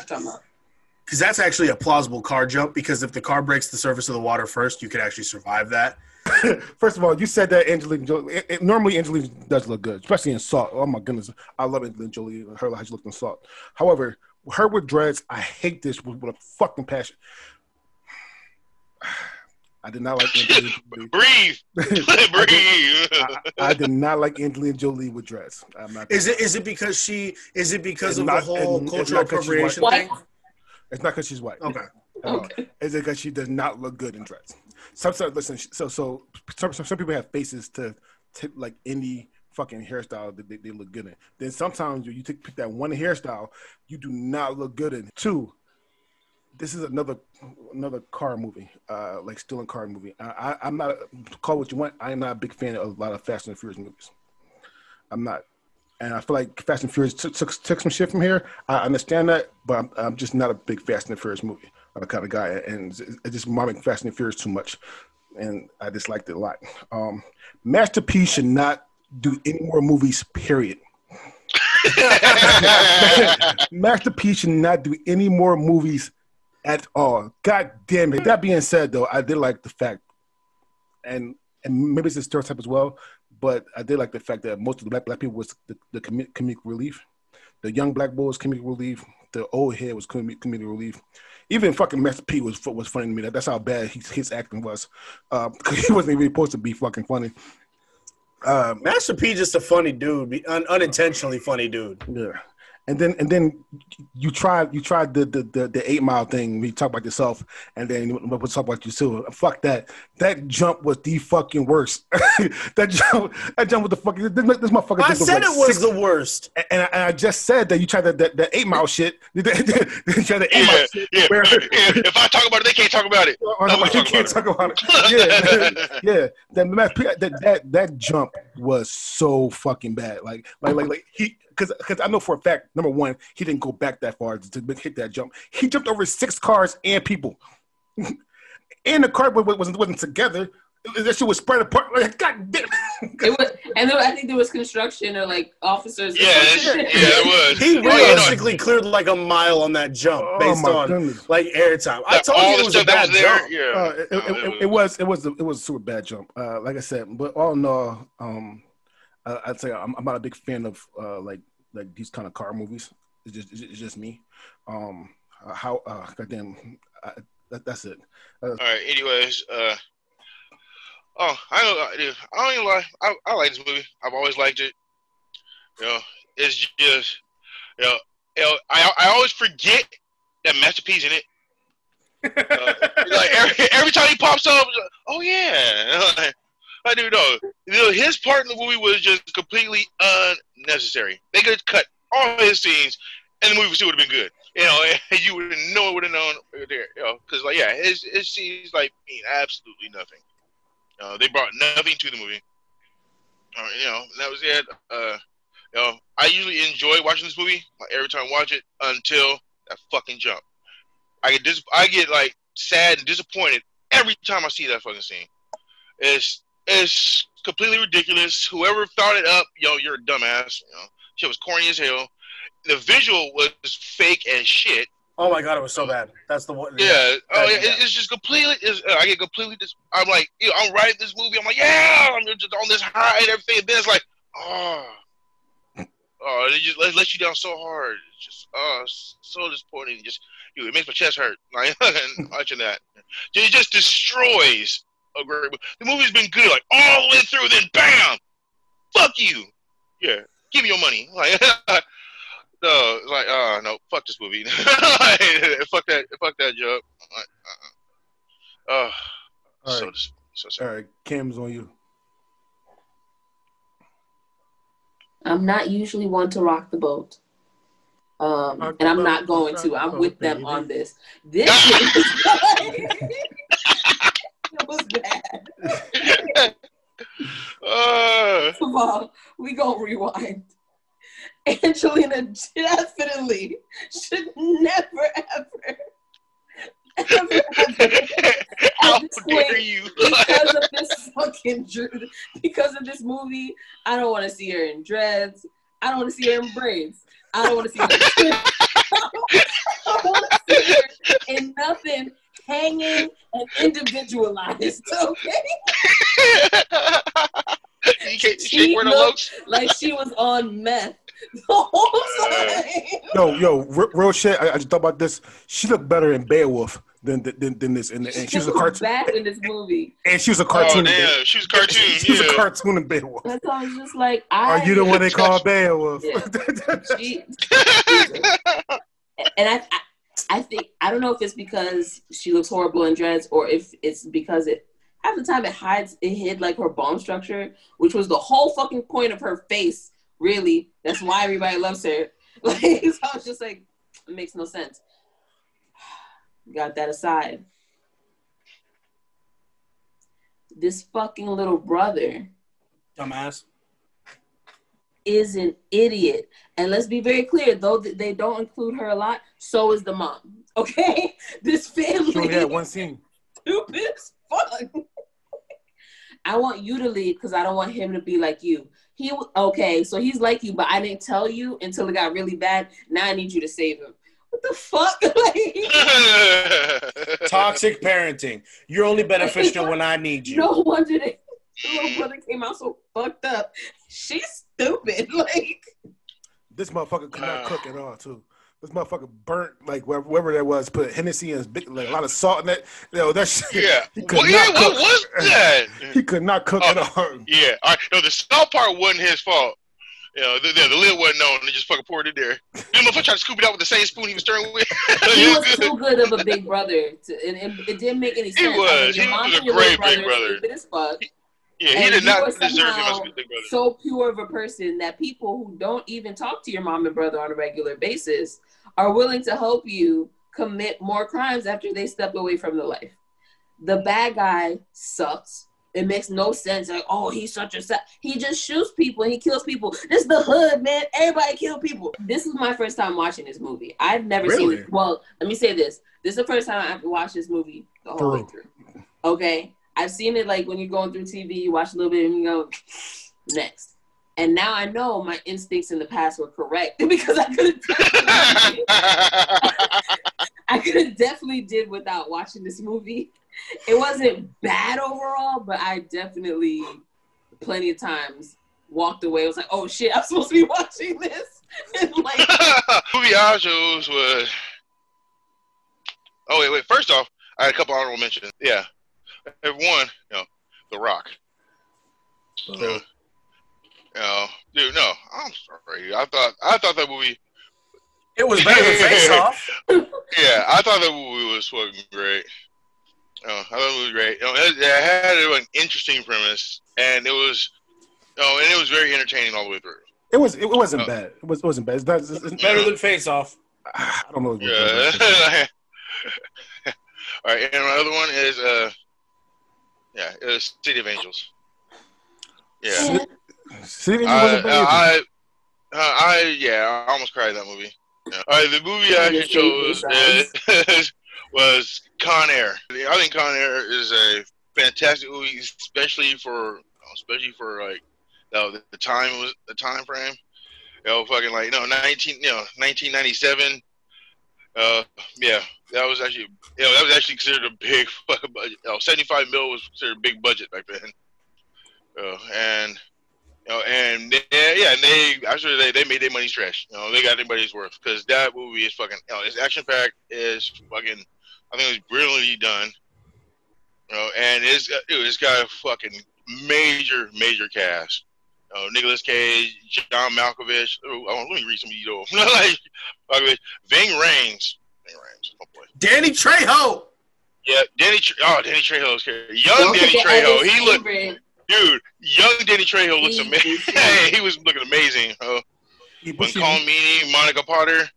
Because that's actually a plausible car jump. Because if the car breaks the surface of the water first, you could actually survive that. [LAUGHS] First of all, you said that Angelina Jolie. It, it- normally, Angelina does look good, especially in Salt. Oh my goodness, I love Angelina Jolie. Her how she looked in Salt. However, her with dreads, I hate this with, with a fucking passion. [SIGHS] I did not like Angelina [LAUGHS] Jolie. Breathe, [LAUGHS] breathe. I, I did not like Angelina Jolie with dreads. I'm not. Is it is it because she is it because It's of not- the whole it's- it's cultural not 'cause she's appropriation white. thing? It's not because she's white. Okay. at all. Okay. It's because she does not look good in dress. Some, some listen. So, so some, some, some people have faces to, to like any fucking hairstyle that they, they look good in. Then sometimes you, you take pick that one hairstyle, you do not look good in. Two, this is another another car movie, uh, like stealing car movie. I, I, I'm not call what you want. I am not a big fan of a lot of Fast and Furious movies. I'm not. And I feel like Fast and Furious took, took, took some shit from here. I understand that, but I'm, I'm just not a big Fast and Furious movie uh, kind of guy. And it's just mobbing Fast and Furious too much. And I disliked it a lot. Um, should not do any more movies, period. [LAUGHS] Master P should not do any more movies at all. God damn it. That being said, though, I did like the fact, and and maybe it's a stereotype as well, but I did like the fact that most of the black, black people was the, the comic, comedic relief. The young black boy was comedic relief. The old head was comedic, comedic relief. Even fucking Master P was was funny to me. That, that's how bad his, his acting was. [LAUGHS] Uh, he wasn't even supposed to be fucking funny. Um, Master P just a funny dude, un- unintentionally funny dude. yeah. And then and then you tried you tried the the the, the eight mile thing. We talk about yourself, and then we'll talk about you too. Fuck that. That jump was the fucking worst. [LAUGHS] that jump that jump was the fucking. This, this motherfucker. I said like it was six- the worst. and I, and I just said that you tried the the, the eight mile shit. [LAUGHS] you tried the eight yeah, mile shit. yeah, where- yeah. If I talk about it, they can't talk about it. Oh, No, no, you can't about talk about it. Yeah, [LAUGHS] yeah. That, that that that that jump was so fucking bad. Like like like like he because because I know for a fact number one he didn't go back that far to, to hit that jump. He jumped over six cars and people, [LAUGHS] and the car wa- wa- wasn't wasn't together. That shit was spread apart. Like God damn. [LAUGHS] It was, and then I think there was construction or like officers. Yeah, some yeah, it was. He you realistically cleared like a mile on that jump Oh based on goodness. like airtime. I told all you it was a bad was there. jump. Yeah, Uh, it, it, it, it was it was a, it was a super bad jump. Uh, like I said, but all in all, um, I, I'd say I'm, I'm not a big fan of uh, like like these kind of car movies. It's just it's just, me. Um, uh, how uh, goddamn, I, that, that's it. All right. Anyways, uh, oh, I don't, dude, I don't even lie. I, I like this movie. I've always liked it. You know, it's just, you know, you know I I always forget that Master P's in it. [LAUGHS] Uh, like every, every time he pops up, like, oh yeah, [LAUGHS] I do know. His part in the movie was just completely unnecessary. They could have cut all his scenes, and the movie still would have been good. You know, [LAUGHS] you would have known, would have known there. You know, because like yeah, his his scenes like mean absolutely nothing. Uh, they brought nothing to the movie. Uh, you know, that was it. Uh, you know, I usually enjoy watching this movie like, every time I watch it until that fucking jump. I get dis- I get like sad and disappointed every time I see that fucking scene. It's it's completely ridiculous. Whoever thought it up, yo, you're a dumbass. You know, shit was corny as hell. The visual was fake as shit. Oh my god, it was so bad. That's the one. Yeah. Oh, yeah. It's just completely. It's, uh, I get completely. Dis- I'm like, you know, I'm writing this movie. I'm like, yeah, I'm just on this high and everything. And then it's like, oh, [LAUGHS] oh, they just let, let you down so hard. It's just oh, so disappointing. Just you, it makes my chest hurt. [LAUGHS] Like [LAUGHS] watching that, it just destroys a great. mo- The movie's been good, like all the way through. Then bam, fuck you. Yeah, give me your money. [LAUGHS] Like no, [LAUGHS] like oh no, fuck this movie. [LAUGHS] Like, fuck that, fuck that joke. Like, uh, oh, All so right. dis- so sad. All right, Cam's on you. I'm not usually one to rock the boat. Um, and I'm not going to. I'm with them on this. This it was bad. Uh, First of all, we gonna rewind. Angelina definitely should never ever, ever, ever [LAUGHS] how dare you? because of this fucking because of this movie, I don't want to see her in dreads. I don't want to see her in braids. I don't want to see her. [LAUGHS] [LAUGHS] I want to see her in nothing hanging and individualized. [LAUGHS] Okay, [LAUGHS] you can't She where the looked- looks. like she was on meth [LAUGHS] the whole time. Yo, yo, real shit. I, I just thought about this. She looked better in Beowulf than than, than this, and, and she was a cartoon. bad in this movie. And she was a Oh cartoon. in oh, damn, Beowulf. she was a cartoon. She was yeah. a cartoon in Beowulf. That's why I was just like, I. Are you the one they call Beowulf? Yeah. She, and I, I, I think I don't know if it's because she looks horrible in dreads or if it's because it half the time it hides it hid like her bone structure, which was the whole fucking point of her face. Really, that's why everybody loves her. [LAUGHS] Like, so I was just like, it makes no sense. [SIGHS] Got that aside. This fucking little brother Dumbass. Is an idiot. And let's be very clear, though they don't include her a lot, so is the mom. [LAUGHS] Okay? This family She only had one [LAUGHS] scene. stupid as fuck. [LAUGHS] I want you to leave because I don't want him to be like you. He okay, so he's like you, but I didn't tell you until it got really bad. Now I need you to save him. What the fuck? Toxic parenting. You're only beneficial when I need you. no wonder that [LAUGHS] the little brother came out so fucked up. She's stupid. [LAUGHS] Like This motherfucker could not Uh. cook at all, too. This motherfucker burnt like wherever, wherever that was. Put Hennessy and big, like, a lot of salt in that. Yo, that shit. yeah. He could Well, yeah. not What cook. was that? He could not cook Oh. at all. Yeah. All right. No, the salt part wasn't his fault. You know, the, the, the lid wasn't on. They just fucking poured it there. The motherfucker tried to scoop it out with the same spoon he was stirring with. [LAUGHS] he Yeah, was good. too good of a big brother, to, and, and it didn't make any sense. I mean, was. He was a great big brother brother. as fuck. Yeah, he And did you not were deserve to somehow be brother. So pure of a person that people who don't even talk to your mom and brother on a regular basis are willing to help you commit more crimes after they step away from the life. The bad guy sucks. It makes no sense. Like, oh, he's such a sa-. he just shoots people and he kills people. This is the hood, man. Everybody kill people. This is my first time watching this movie. I've never Really? seen it. Well, let me say this. This is the first time I've watched this movie the whole way Through. through. Okay. I've seen it like when you're going through TV, you watch a little bit and you go, [SNIFFS] next. And now I know my instincts in the past were correct [LAUGHS] because I could have I [LAUGHS] could have definitely did without watching this movie. It wasn't bad overall, but I definitely plenty of times walked away. I was like, oh shit, I'm supposed to be [LAUGHS] watching this. Like movie I chose was. Oh wait, wait. First off, I had a couple honorable mentions. Yeah, one, you know, The Rock. Uh, You know, dude, no, I'm sorry. I thought I thought that movie. It was better than Face [LAUGHS] Off. Yeah, I thought that movie was fucking great. Oh, I thought it was great. You know, it, it had an interesting premise, and it was, oh, and it was very entertaining all the way through. It was. It wasn't Oh. bad. It was. It wasn't bad. It's not, it's, it's, Better than Face Off. [SIGHS] I don't know. Yeah. [LAUGHS] all right, and my other one is uh, yeah, it was City of Angels. Yeah, See, it I, wasn't. I, uh, I, yeah, I almost cried in that movie. Yeah. All right, the movie I Your actually chose favorite is, [LAUGHS] was Con Air. I think Con Air is a fantastic movie, especially for especially for like you know, the, the time was the time frame. You know, fucking like you know, nineteen, you know, nineteen ninety seven. Uh, yeah, that was actually, know, that was actually considered a big [LAUGHS] fucking budget. You know, seventy five mil was considered a big budget back then. Uh, and You know, and they, yeah, and they actually they, they made their money stretch. You know, they got their money's worth because that movie is fucking. You know, it's action packed. Is fucking. I think it was brilliantly done. You know, and it's it's got a fucking major major cast. You know, Nicolas Cage, John Malkovich. Oh, let me read some of these. [LAUGHS] like, like Ving Rhames. Ving Rhames. Oh boy. Danny Trejo. Yeah, Danny. Oh, Danny Trejo's character, young Don't Danny Trejo. He looked, favorite. dude. Young Danny Trejo looks amazing. he- [LAUGHS] he was looking amazing. Uh, He when Buscemi, Colm Meaney, Monica Potter,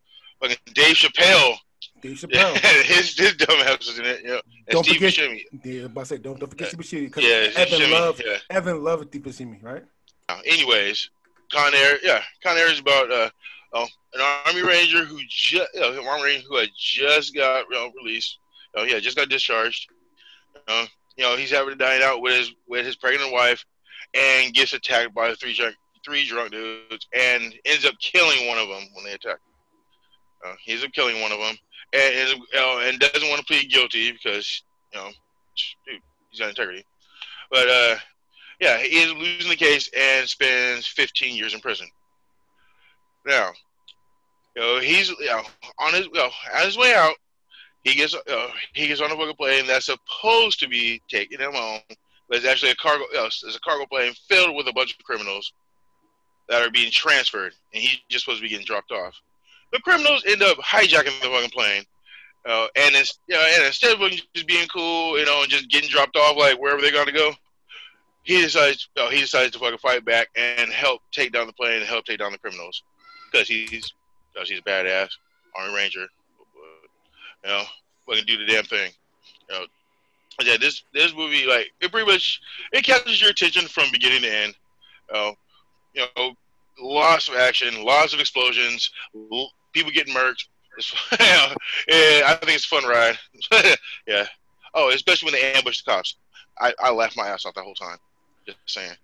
fucking Dave Chappelle, Dave yeah, [LAUGHS] Chappelle. his his dumb ass was in it. Yeah, and Don't Steve forget- Buscemi. Yeah, about to say don't don't forget Steve Buscemi because Yeah, Evan Buscemi, Love yeah. Evan Love Steve Buscemi, right? Uh, anyways, Con Air, yeah, Con Air is about uh, oh, an Army Ranger who just, you know, Army Ranger who had just got you know, released. Oh yeah, just got discharged. Uh, you know, he's having to dine out with his with his pregnant wife, and gets attacked by three drunk three drunk dudes, and ends up killing one of them when they attack. Uh, he ends up killing one of them, and and, uh, and doesn't want to plead guilty because you know, dude, he's got integrity. But uh, yeah, he is losing the case and spends 15 years in prison. Now, you know, he's you know, on his you know, on his way out. He gets uh, he gets on a fucking plane that's supposed to be taking him home, but it's actually a cargo. You know, it's a cargo plane filled with a bunch of criminals that are being transferred, and he's just supposed to be getting dropped off. The criminals end up hijacking the fucking plane, uh, and you know, and instead of just being cool, you know, and just getting dropped off like wherever they're gonna go, he decides he decides to fucking fight back and help take down the plane and help take down the criminals because he's because he's a badass Army Ranger. You know, fucking do the damn thing. You know, yeah. This this movie like it pretty much it captures your attention from beginning to end. Uh, you know, lots of action, lots of explosions, people getting murked. It's, [LAUGHS] yeah, I think it's a fun ride. [LAUGHS] yeah. Oh, especially when they ambush the cops. I, I laughed my ass off the whole time. Just saying.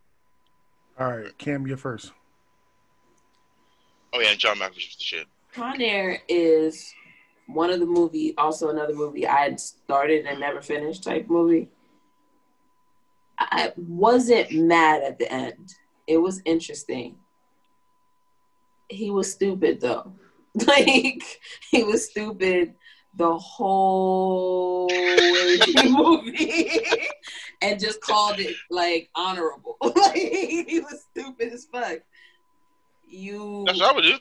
All right, Cam, you're first. Oh yeah, and John Malkovich was the shit. Con Air is one of the movie, also another movie I had started and never finished type movie. I wasn't mad at the end. It was interesting. He was stupid though. [LAUGHS] Like he was stupid the whole way through the [LAUGHS] movie and just called it like honorable. [LAUGHS] like he was stupid as fuck. You That's what I would do.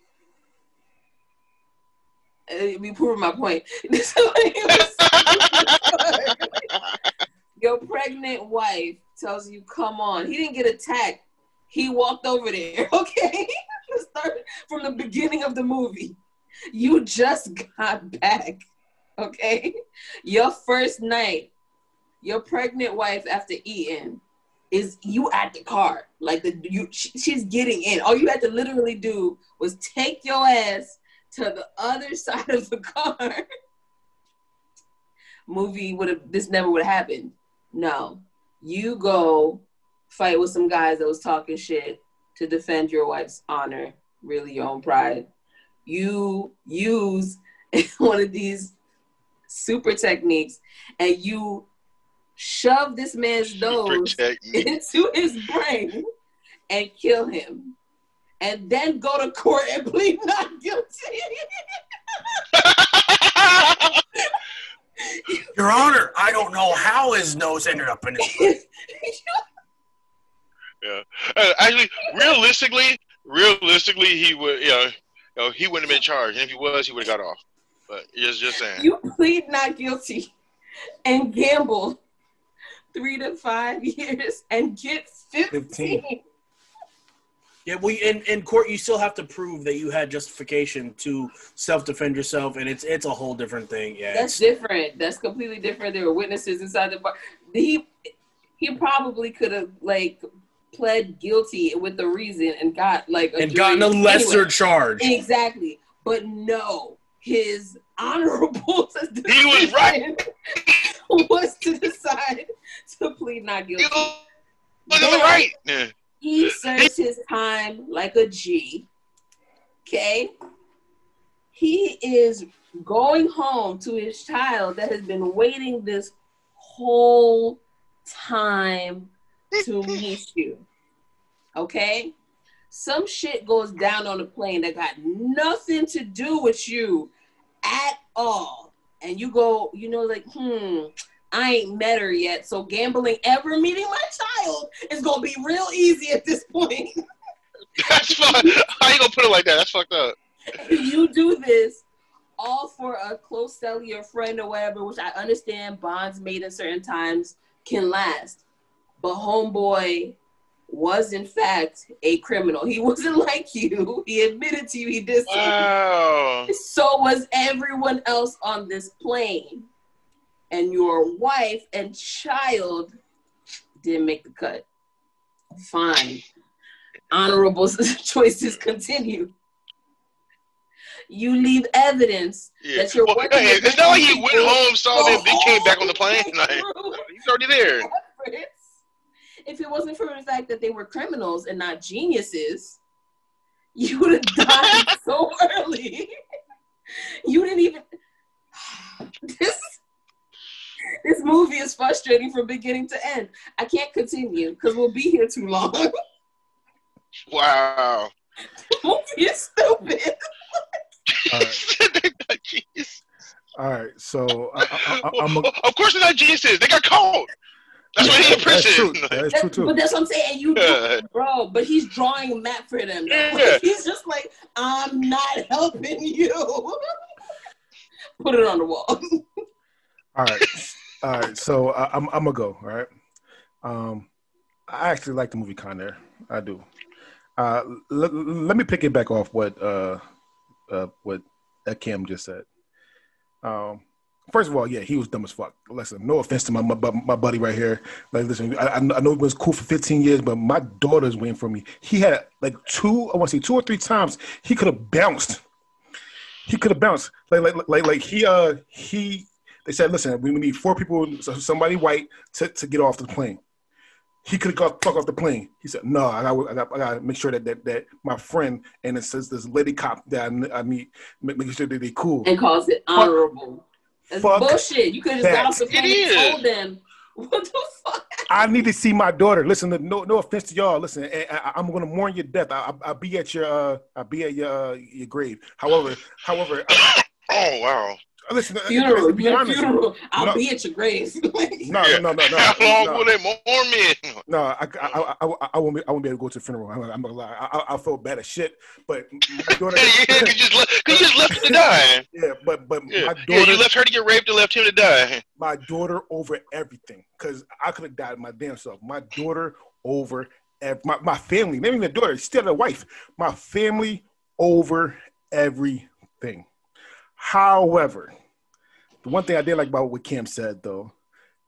uh, be proving my point. [LAUGHS] So it was- [LAUGHS] Your pregnant wife tells you, "Come on." He didn't get attacked. He walked over there. Okay, start from the beginning of the movie. You just got back. Okay, your first night, your pregnant wife after eating is you at the car. Like the you, she- she's getting in. All you had to literally do was take your ass to the other [LAUGHS] side of the car. Movie would have this never would have happened. No. You go fight with some guys that was talking shit to defend your wife's honor, really your own pride. You use [LAUGHS] one of these super techniques and you shove this man's nose [LAUGHS] into his brain and kill him. And then go to court and plead not guilty. [LAUGHS] Your Honor, I don't know how his nose ended up in his. [LAUGHS] yeah. Uh, actually, realistically, realistically, he would. You know, you know, he wouldn't have been charged, and if he was, he would have got off. But just, just saying. you plead not guilty and gamble three to five [LAUGHS] years and get 15. 15. Yeah, well, in, in court, you still have to prove that you had justification to self defend yourself, and it's it's a whole different thing. Yeah, That's different. That's completely different. There were witnesses inside the bar. He he probably could have like pled guilty with the reason and got like a and gotten a lesser anyway. charge. Exactly. But no, his [LAUGHS] honorable He was right. [LAUGHS] was to decide plead not guilty. was on the right. He serves his time like a G. Okay? He is going home to his child that has been waiting this whole time to [LAUGHS] meet you. Okay? Some shit goes down on the plane that got nothing to do with you at all. And you go, you know, like, hmm, I ain't met her yet. So gambling ever meeting my child is gonna be real easy at this point. [LAUGHS] That's fucked. How you gonna put it like that? That's fucked up. you do this all for a close cellular friend or whatever, which I understand bonds made at certain times can last. But homeboy was in fact a criminal. He [LAUGHS] wasn't like you. He admitted to you he did something. Wow. So was everyone else on this plane. And your wife and child didn't make the cut. Fine. Honorable [LAUGHS] choices continue. You leave evidence Yeah. that you're Well, working hey, it's not like he went home, saw them, then came back on the plane. Like, [LAUGHS] he's already there. If it wasn't for the fact that they were criminals and not geniuses, you would have died [LAUGHS] so early. You didn't even. [SIGHS] This this movie is frustrating from beginning to end. I can't continue because we'll be here too long. Wow. [LAUGHS] the movie is stupid. All right. [LAUGHS] Jeez. All right, so I, I, I, I'm a, of course, they're not geniuses. They got caught. That's why he in that's true. prison. That's true too. But that's what I'm saying. And you, Yeah. bro, but he's drawing a map for them. though. Yeah. [LAUGHS] He's just like, I'm not helping you. Put it on the wall. All right, all right. So I, I'm I'm gonna go. All right. Um, I actually like the movie Con Air. I do. Uh, let, let me pick it back off what uh, uh what Kim just said. Um, first of all, yeah, he was dumb as fuck. Listen, no offense to my my, my buddy right here. Like, listen, I, I know it was cool for 15 years, but my daughter's waiting for me. He had like two, I want to say two or three times. He could have bounced. He could have bounced. Like, like, like, like he uh he. They said, listen, we need four people, somebody white, to, to get off the plane. He could have got fuck off the plane. He said, "No, I got, I got, I got to make sure that, that that my friend and it says this lady cop that I, I meet, make, making sure that they cool." and calls it honorable. That's fuck bullshit. You could have just got off the plane and told them. [LAUGHS] What the fuck? I need to see my daughter. Listen, no, no offense to y'all. Listen, I, I, I'm going to mourn your death. I, I, I'll be at your, uh, I'll be at your, uh, your grave. However, however, I, [COUGHS] Oh wow. Listen, Funeral. to be your honest, funeral. I'll No. be at your grave. no, Yeah. no, no, no, How long no, will they mourn me? no, I, I, I, I, I won't be, I won't be able to go to the funeral. I'm, I'm gonna lie. I, I, I felt bad as shit, but my [LAUGHS] daughter, yeah, you [LAUGHS] just left, you just left him to die. yeah, but, but Yeah. my yeah, you left her to get raped and left him to die. my daughter over everything because I could have died my damn self. My daughter over my, my family, maybe even the daughter, still a wife. My family over everything. However, the one thing I did like about what Kim said though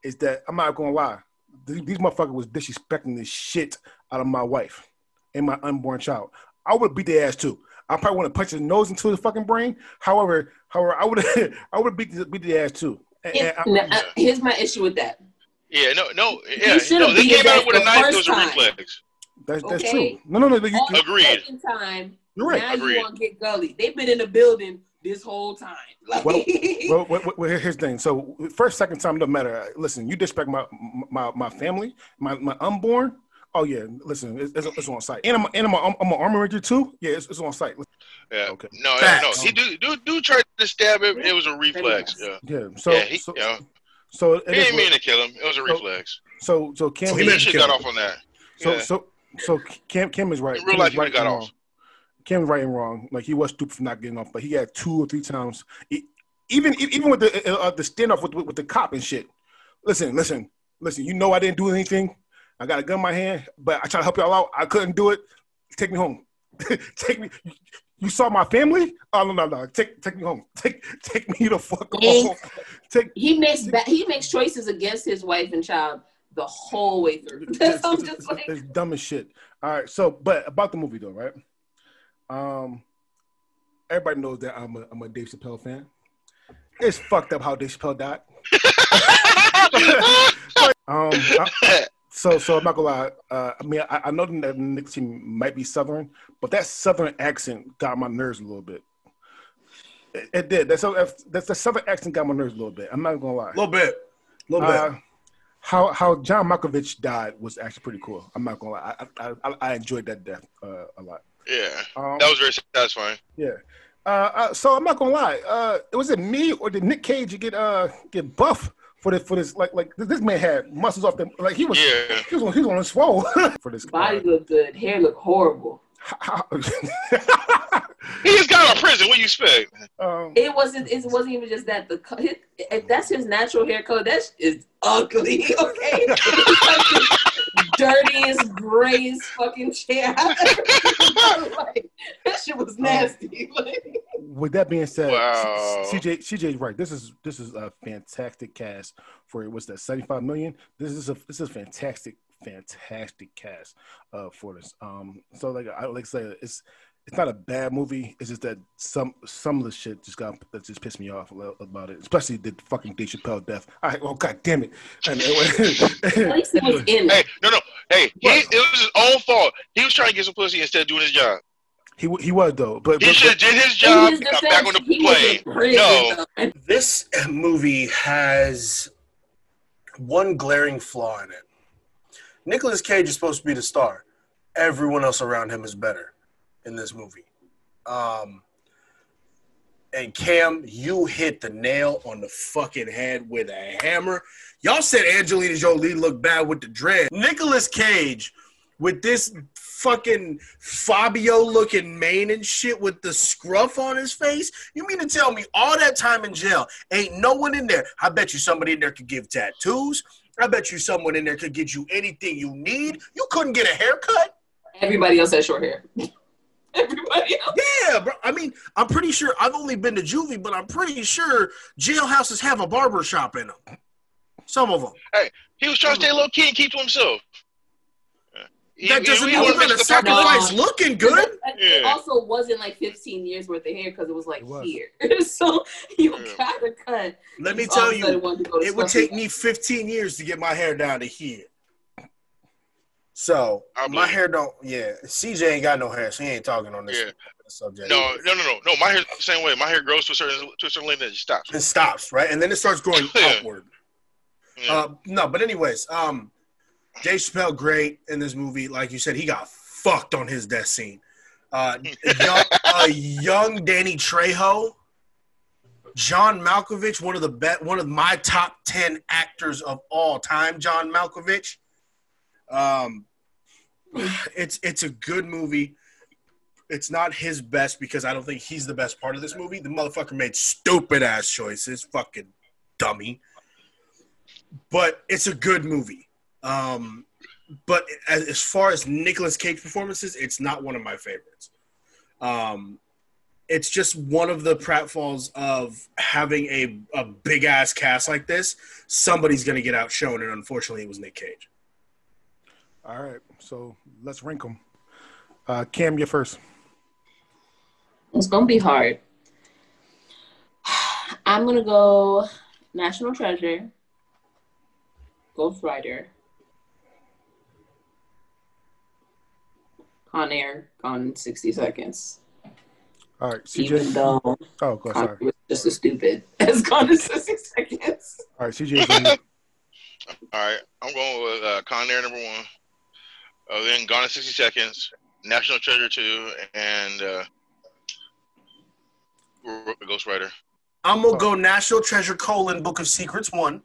is that I'm not gonna lie, these, these motherfuckers was disrespecting the shit out of my wife and my unborn child. I would beat their ass too. I probably want to punch his nose into his fucking brain. However, however, I would [LAUGHS] I would beat the, beat the ass too. And- and I- Now, uh, here's my issue with that. Yeah, no, no, yeah, no. They came out with a knife. It first was a reflex. That's that's Okay. true. No, no, no. You, On you, the Agreed. second time, you're right. now Agreed. you want to get gully. They've been in the building this whole time. [LAUGHS] Like, Well, well, well, well, here- here's the thing. So first, second time doesn't matter. Listen, you disrespect my my my family, my my unborn. Oh yeah, listen, it's, it's, it's on site. And I'm and I'm a, I'm an armor ranger too. Yeah, it's, it's on site. Yeah. Okay. No, yeah, no. He do do do tried to stab him. It was a reflex. Yeah. Yeah. So yeah. He, so, yeah. so it he is didn't mean to kill him. It was a So- reflex. so so Kim. So He, he should got him. off on that. So Yeah. so so Kim Kim is right. In real life, is he right got and off. Kim's right and wrong. Like he was stupid for not getting off, but he had two or three times. Even even with the uh, the standoff with, with with the cop and shit. Listen, listen, listen. You know I didn't do anything. I got a gun in my hand, but I tried to help y'all out. I couldn't do it. Take me home. [LAUGHS] take me. You saw my family? Oh no no no! Take take me home. [LAUGHS] Take take me the fuck home. Take he makes ba- he makes choices against his wife and child the whole way through. [LAUGHS] I'm it's- it's- like, it's dumb as shit. All right, so but about the movie though, right? Um, everybody knows that I'm a I'm a Dave Chappelle fan. It's fucked up how Dave Chappelle died. [LAUGHS] Um, I- so so I'm not gonna lie. Uh, I mean, I, I know that the Knicks team might be Southern, but that Southern accent got my nerves a little bit. It, it did. That's that's that's the Southern accent got my nerves a little bit. I'm not gonna lie. A little bit. A little bit. Uh, how how John Malkovich died was actually pretty cool. I'm not gonna lie, I I, I, I enjoyed that death uh, a lot. Yeah, Um, that was very satisfying. yeah. Uh, uh, so I'm not gonna lie. Uh, was it me or did Nick Cage get uh get buff for this for this like like this man had muscles off the like he was Yeah. he was on, he was on a swole [LAUGHS] for this Body looked good. Hair looked horrible. [LAUGHS] He just got out of prison. What do you expect? um, It wasn't. It wasn't even just that. The his, if that's his natural hair color, that is sh- ugly. [LAUGHS] Okay, dirtiest, grayest fucking chair. I've ever seen. like, that shit was nasty. [LAUGHS] Like, with that being said, Wow. CJ CJ's right. This is this is a fantastic cast for it. what's that 75 million. This is a this is a fantastic fantastic cast uh for this. Um so like I like I say it's it's not a bad movie. It's just that some some of the shit just got that just pissed me off a little about it, especially the fucking Dave Chappelle death. I oh god damn it! And, at least he was Hey, no, no. Hey, he, it was his own fault. He was trying to get some pussy instead of doing his job. he he was though, but, He should have did his job his and got back on the plane. No. This movie has one glaring flaw in it. Nicolas Cage is supposed to be the star. Everyone else around him is better in this movie. Um, and Cam, you hit the nail on the fucking head with a hammer. Y'all said Angelina Jolie looked bad with the dread. Nicolas Cage with this fucking Fabio looking mane and shit with the scruff on his face. You mean to tell me all that time in jail ain't no one in there? I bet you somebody in there could give tattoos. I bet you someone in there could get you anything you need. You couldn't get a haircut. Everybody else has short hair. [LAUGHS] [LAUGHS] Everybody else. Yeah, bro. I mean, I'm pretty sure I've only been to juvie, but I'm pretty sure jailhouses have a barber shop in them. Some of them. Hey, he was trying to stay low key and keep to himself. He, That doesn't he, mean he you're gonna mixing the pop- sacrifice looking good. It Yeah. also wasn't like 15 years worth of hair because it was like It was. here. [LAUGHS] so you Yeah. gotta cut. Let me tell of a sudden you, wanted to go to it would take me 15 years to get my hair down to here. So my hair don't. Yeah, CJ ain't got no hair, so he ain't talking on this Yeah. subject. No, no, no, no, no. My hair the same way. My hair grows to a certain to a certain length and it stops. It stops right, and then it starts growing [LAUGHS] Yeah. outward. Yeah. Uh, no, but anyways, um, Dave Chappelle great in this movie. Like you said, he got fucked on his death scene. Uh, [LAUGHS] young, uh, young Danny Trejo, John Malkovich, one of the bet, one of my top ten actors of all time. John Malkovich. Um, it's it's a good movie. It's not his best because I don't think he's the best part of this movie. The motherfucker made stupid ass choices. Fucking dummy. But it's a good movie. Um, but as, as far as Nicolas Cage performances, it's not one of my favorites. Um, it's just one of the pratfalls of having a, a big ass cast like this. Somebody's gonna get outshone, and unfortunately, it was Nick Cage. All right, so let's rank them. Uh, Cam, you first. It's gonna be hard. [SIGHS] I'm gonna go National Treasure, Ghost Rider, Con Air, Gone 60 Seconds. All right, Even CJ. though Oh, go Con sorry. Air was just as stupid [LAUGHS] as Gone in 60 Seconds. All right, CJ. is in- [LAUGHS] All right, I'm going with uh, Con Air number one. Uh, then Gone in 60 Seconds, National Treasure 2, and uh, Ghost Rider. I'm gonna go National Treasure: colon Book of Secrets one.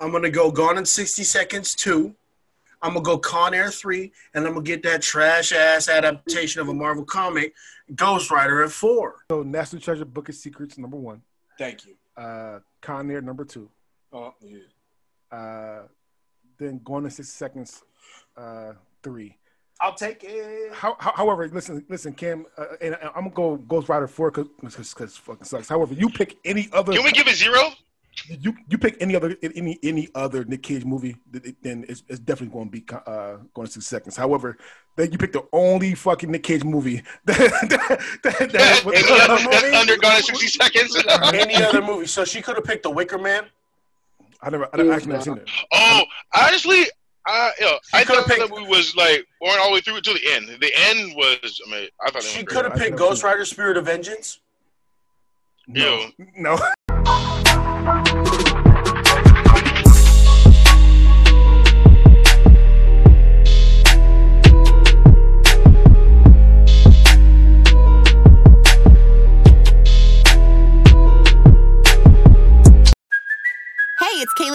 I'm gonna go Gone in 60 Seconds two. I'm gonna go Con Air three, and I'm gonna get that trash ass adaptation of a Marvel comic, Ghost Rider at four. So, National Treasure Book of Secrets, number one. Thank you. Uh, Con Air, number two. Oh, yeah. Uh, then Going in 60 Seconds, uh, three. I'll take it. How, how, however, listen, listen, Cam, uh, and I'm gonna go Ghost Rider four because because fucking sucks. However, you pick any other, Can we give it zero? you you pick any other any any other Nick Cage movie, th- th- then it's, it's definitely going to be uh, going to six seconds. However, then you pick the only fucking Nick Cage movie [LAUGHS] that, that, that, that Any other movie? Under Gone in 60 Seconds. [LAUGHS] Any other movie? So she could have picked The Wicker Man. I never, I never actually never seen it. oh, honestly, I, you know, I could've thought picked- that movie was like going all the way through to the end. The end was, I mean, I thought it She could have picked Ghost. Rider: Spirit of Vengeance. No, Ew. no. [LAUGHS]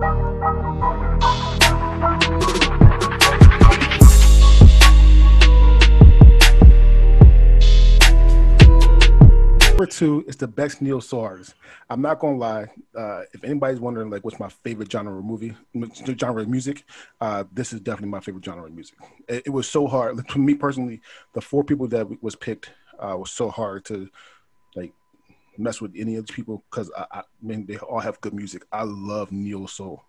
Number two is the best Soul artist. I'm not gonna lie. Uh, if anybody's wondering like what's my favorite genre of movie, genre of music, uh, this is definitely my favorite genre of music. It, it was so hard like, [LAUGHS] for me personally. The four people that was picked uh, was so hard to mess with any of these people because I, I mean they all have good music. I love Neo Soul,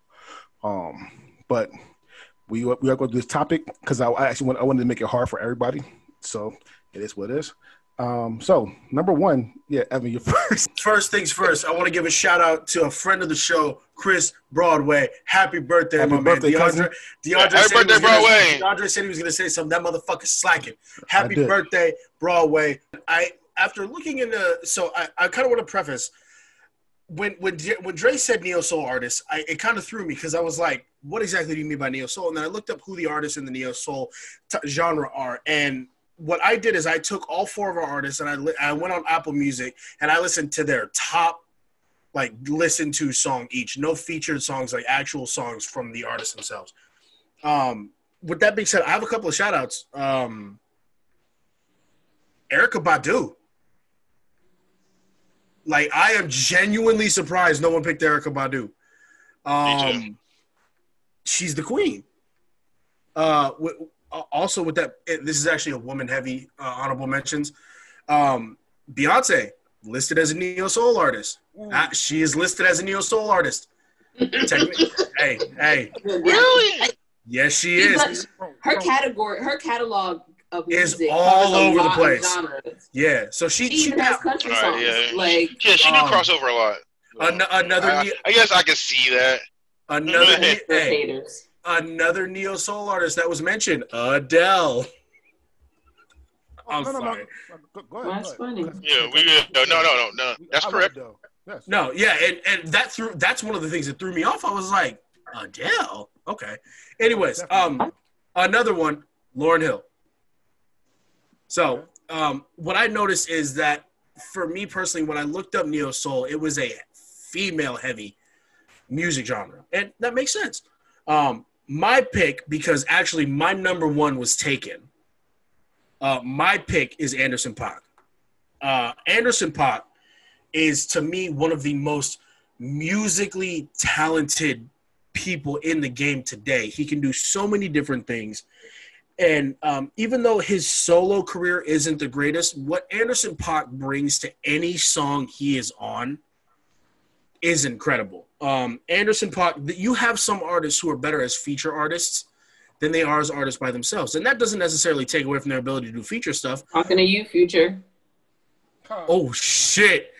um, but we we are going to do this topic because I, I actually want, I wanted to make it hard for everybody. So it is what it is. Um, so number one, yeah, Evan, you [LAUGHS] first. First things first, I want to give a shout out to a friend of the show, Chris Broadway. Happy birthday, Happy my birthday, man. cousin. DeAndre, DeAndre, Happy said he was birthday, gonna- Broadway. DeAndre said he was going to say something. That motherfucker's slacking. Happy birthday, Broadway. I after looking into, so I, I kind of want to preface when when when Dre said neo soul artist, I, it kind of threw me because I was like, what exactly do you mean by neo soul? And then I looked up who the artists in the neo soul t- genre are, and what I did is I took all four of our artists and I li- I went on Apple Music and I listened to their top like listen to song each, no featured songs, like actual songs from the artists themselves. Um, with that being said, I have a couple of shout outs. Um, Erykah Badu. Like I am genuinely surprised no one picked Erykah Badu. Um, she's the queen. Uh, wi- also with that, it- this is actually a woman heavy uh, honorable mentions. Um, Beyonce listed as a neo soul artist. Uh, she is listed as a neo soul artist. [LAUGHS] Hey, hey, Really? yes, she See, is. her category, her catalog of Is all over the place. Yeah, so she, She she even has country All right, songs. yeah. Like Yeah, she do Um, crossover a lot. an- another I, I guess I can see that. another ne- [LAUGHS] hey, another neo soul artist that was mentioned, Adele. I'm no, no, sorry. No, no, go, go ahead. That's go ahead. funny. Yeah, we no, no, no, no. That's correct. Yes. No, yeah, and, and that threw that's one of the things that threw me off. I was like, Adele. Okay. Anyways, um, another one, Lauryn Hill. So, um, what I noticed is that for me personally, when I looked up neo soul, it was a female heavy music genre, and that makes sense. Um, my pick, because actually my number one was taken. Uh, my pick is Anderson Paak. Uh, Anderson Paak is to me one of the most musically talented people in the game today. He can do so many different things. And um, even though his solo career isn't the greatest, what Anderson Paak brings to any song he is on is incredible. Um, Anderson Paak, th- you have some artists who are better as feature artists than they are as artists by themselves. And that doesn't necessarily take away from their ability to do feature stuff. Talking to you, future. Oh, shit.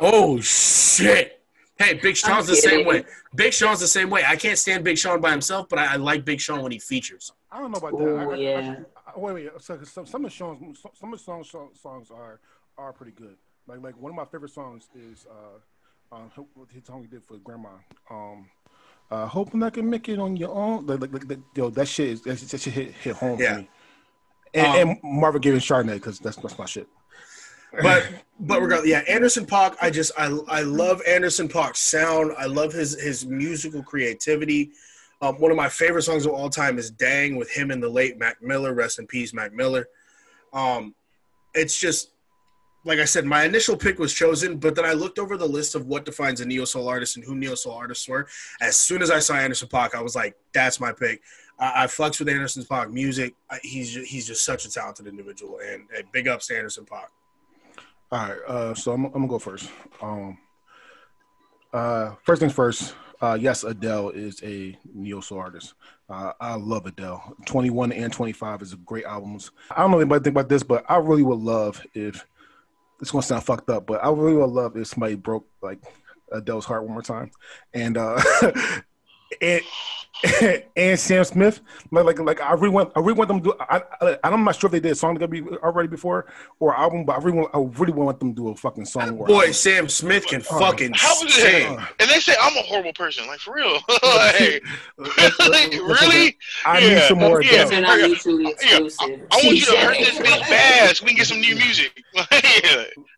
Oh shit! Hey, Big Sean's the kidding. same way. Big Sean's the same way. I can't stand Big Sean by himself, but I, I like Big Sean when he features. I don't know about Ooh, that. I, I, yeah. I, I, wait, wait. So, some, some of the songs, some of the songs, songs are are pretty good. Like, like one of my favorite songs is uh, um, what his song he did for Grandma. Um, uh, hoping I can make it on your own. Like, like, like, like yo, that shit is that shit, that shit hit hit home Yeah. for me. And, Um, and Marvin Gaye and Chardonnay because that's that's my shit. But but regardless, yeah, Anderson Paak. I just I I love Anderson Paak's sound. I love his his musical creativity. Um, one of my favorite songs of all time is "Dang" with him and the late Mac Miller. Rest in peace, Mac Miller. Um, it's just like I said, my initial pick was chosen, but then I looked over the list of what defines a neo soul artist and who neo soul artists were. As soon as I saw Anderson Paak, I was like, "That's my pick." I, I flex with Anderson Paak music. I, he's he's just such a talented individual, and, and big ups to Anderson Paak. All right, uh, so I'm, I'm gonna go first. Um, uh, first things first. Uh, yes, Adele is a neo soul artist. Uh, I love Adele. 21 and 25 is a great albums. I don't know anybody think about this, but I really would love if it's gonna sound fucked up, but I really would love if somebody broke like Adele's heart one more time. And uh, [LAUGHS] it [LAUGHS] and Sam Smith. Like, like, like I really want, I really want them to do. I, I, I'm not sure if they did a song together already before or album, but I really want, I really want them to do a fucking song. or Boy, album. Sam Smith can Oh, fucking How was it? sing. And they say I'm a horrible person. Like for real. [LAUGHS] [LAUGHS] like, like, really? I need some more. Yeah. Adele. They're Yeah, exclusive. I want you to hurt this bitch bad so we can get some new music.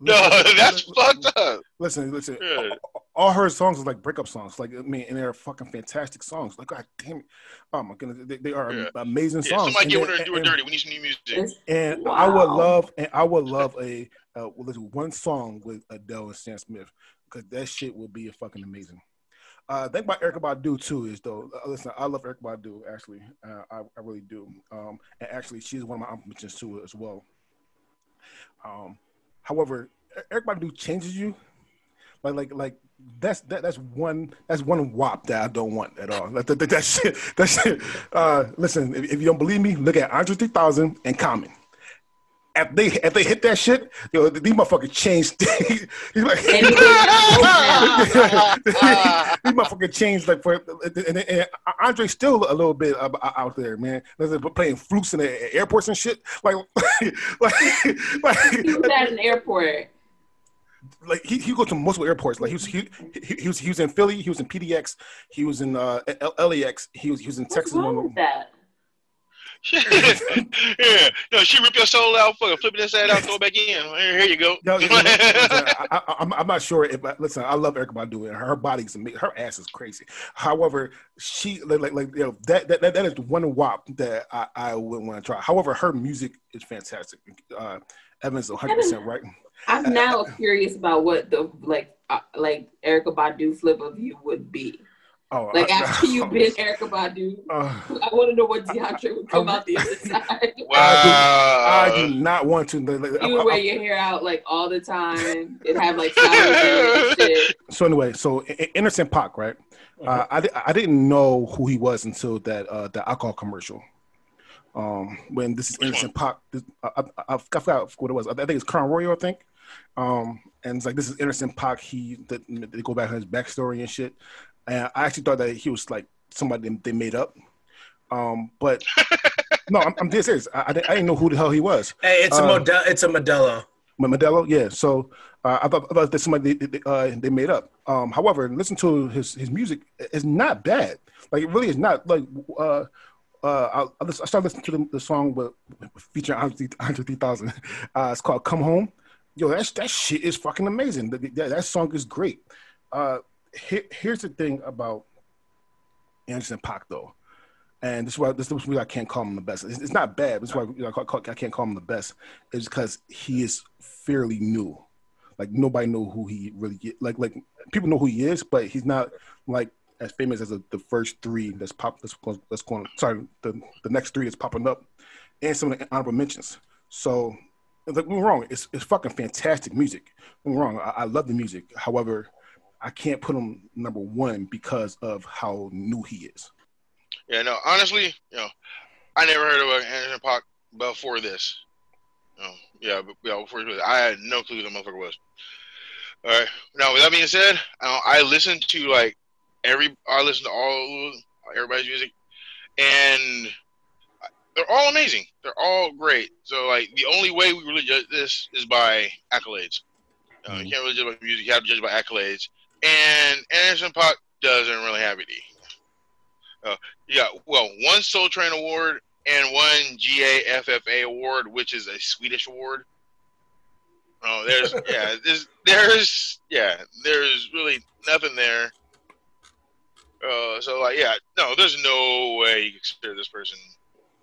no, that's fucked up. Listen, listen. Yeah. All her songs are like breakup songs. Like I mean, and they're fucking fantastic songs. Like God damn it! Oh my goodness, they, they are Yeah. amazing Yeah, songs. somebody And get then- one to do it dirty. We need some new music. It's- And I would love, and I would love a uh, listen, one song with Adele and Sam Smith because that shit would be fucking amazing. Uh, think about Erykah Badu too is though. Uh, listen, I love Erykah Badu actually. Uh, I, I really do. Um, and actually, she's one of my honorable mentions too as well. Um, however, Erykah Badu changes you. Like, like, like that's that, that's one that's one wop that I don't want at all. That, that, that, that [LAUGHS] shit. That shit. Uh, listen, if, if you don't believe me, look at Andre 3000 and Common. If they if they hit that shit, yo, these motherfuckers changed. [LAUGHS] He's like, And he [LAUGHS] these motherfuckers changed like for and, and, and Andre's still a little bit out there, man. Listen, playing flutes in the airports and shit. Like, like, like, He was at an airport. Like he, he go to multiple airports. Like he was he, he, he was he was in Philly, he was in PDX, he was in uh, L- LAX, he was he was in What's Texas. wrong with that? [LAUGHS] yeah. No, she rip your soul out, fucking flip it inside out, throw it back in. Here, here you go. Yo, yo, yo, listen, I, I, I'm, I'm not sure if listen. I love Erykah Badu and her body's amazing. Her ass is crazy. However, she like like, like you know that, that that that is one wop that I, I wouldn't want to try. However, her music is fantastic. Uh, Evans 100 percent right. I'm now curious about what the like uh, like Erykah Badu flip of you would be. Oh, Like I- after you've [LAUGHS] been Erykah Badu, Uh, I want to know what DeAndre would come I- out the other [LAUGHS] side. [LAUGHS] Wow. I do not want to. like, like, You I- would wear I- your hair out like all the time. It have like and shit. so anyway, so I- I- Anderson Paak, right? Uh, I, I didn't know who he was until that uh, the alcohol commercial. Um, when this is Anderson Paak, this, I, I, I forgot what it was. I think it's Crown Royal, I think. Um, and it's like this is Anderson Paak. He that they go back on his backstory and shit. And I actually thought that he was like somebody they- made up. Um, but [LAUGHS] no, I'm, I'm dead serious. I, I, didn't, know who the hell he was. Hey, it's a Uh, model. It's a Modelo. Modelo, yeah. So uh, I thought, I thought that's somebody they, they, uh, they made up. Um, however, listen to his his music It's not bad. Like it really is not. Like uh, uh, I, I started listening to the, the song with, featuring Andre Andre 3000. [LAUGHS] Uh, it's called "Come Home." Yo, that that shit is fucking amazing. That, that, that song is great. Uh, here, here's the thing about Anderson Paak though. And this is why this is why I can't call him the best. It's, it's not bad. This is why you know, I, call, I can't call him the best. It's because he is fairly new. Like nobody know who he really. Like like people know who he is, but he's not like as famous as the, the first three that's pop. That's, that's going. Sorry, the the next three that's popping up, and some of the honorable mentions. So, like, we're wrong. It's it's fucking fantastic music. Me wrong. I, I love the music. However, I can't put him number one because of how new he is. Yeah, no, honestly, you know, I never heard of Anderson Paak before this. Know, yeah, but, yeah, before this, I had no clue who the motherfucker was. All right. Now, with that being said, uh, I listen to like every, I listen to all everybody's music, and they're all amazing. They're all great. So, like, the only way we really judge this is by accolades. Uh, You can't really judge by music; you have to judge by accolades. And Anderson Paak doesn't really have any. Uh, yeah, well, one Soul Train award and one GAFFA award, which is a Swedish award. Oh, there's [LAUGHS] yeah, there's there's yeah, there's really nothing there. Uh, so like yeah, no, there's no way you can consider this person,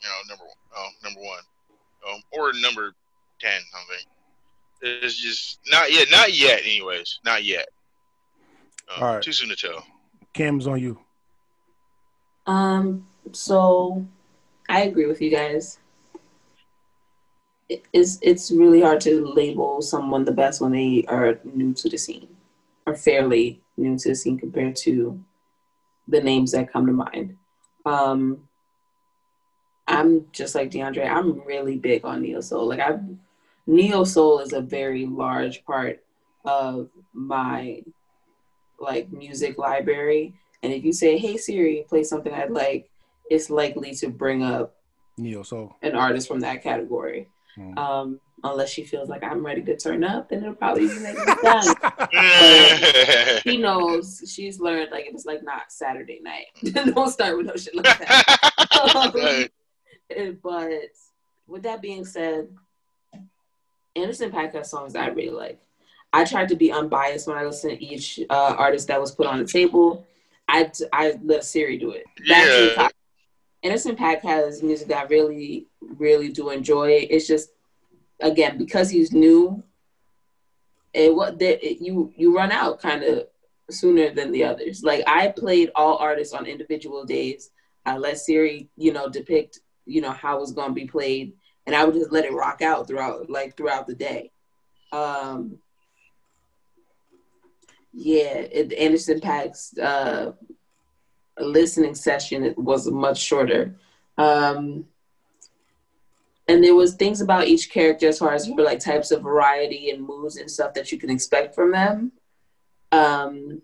you know, number one, oh, number one, um, or number ten, something. It's just not yet, not yet. Anyways, not yet. Um, All right. Too soon to tell. Cam's on you. Um, so I agree with you guys. It's it's really hard to label someone the best when they are new to the scene, or fairly new to the scene compared to the names that come to mind. Um, I'm just like DeAndre. I'm really big on neo soul. Like I, neo soul is a very large part of my like music library And if you say, "Hey Siri, play something I'd like," it's likely to bring up Neo Soul. an artist from that category. Mm. Um, unless she feels like I'm ready to turn up, then it'll probably be making it done. [LAUGHS] [LAUGHS] She knows she's learned like if it's like not Saturday night, [LAUGHS] don't start with no shit like that. Uh, but with that being said, Anderson Paak has songs that I really like. I tried to be unbiased when I listen to each uh, artist that was put on the table. I I let Siri do it. That's Yeah. the top. Anderson Paak has music that I really really do enjoy. It's just again because he's new. It what you you run out kind of sooner than the others. Like I played all artists on individual days. I let Siri, you know, depict, you know, how it's gonna be played, and I would just let it rock out throughout, like throughout the day. Um, yeah, it, Anderson Paak's uh, listening session it was much shorter. Um, and there was things about each character as far as like types of variety and moves and stuff that you can expect from them. Um,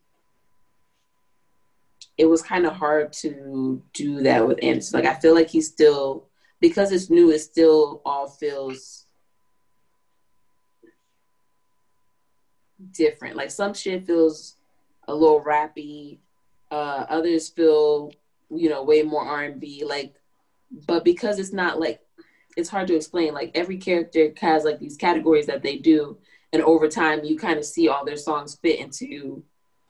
it was kind of hard to do that with Anderson. Like I feel like he's still because it's new. It still all feels different. Like some shit feels a little rappy. Uh, others feel you know way more R and B. Like, but because it's not like it's hard to explain. Like every character has like these categories that they do, and over time you kind of see all their songs fit into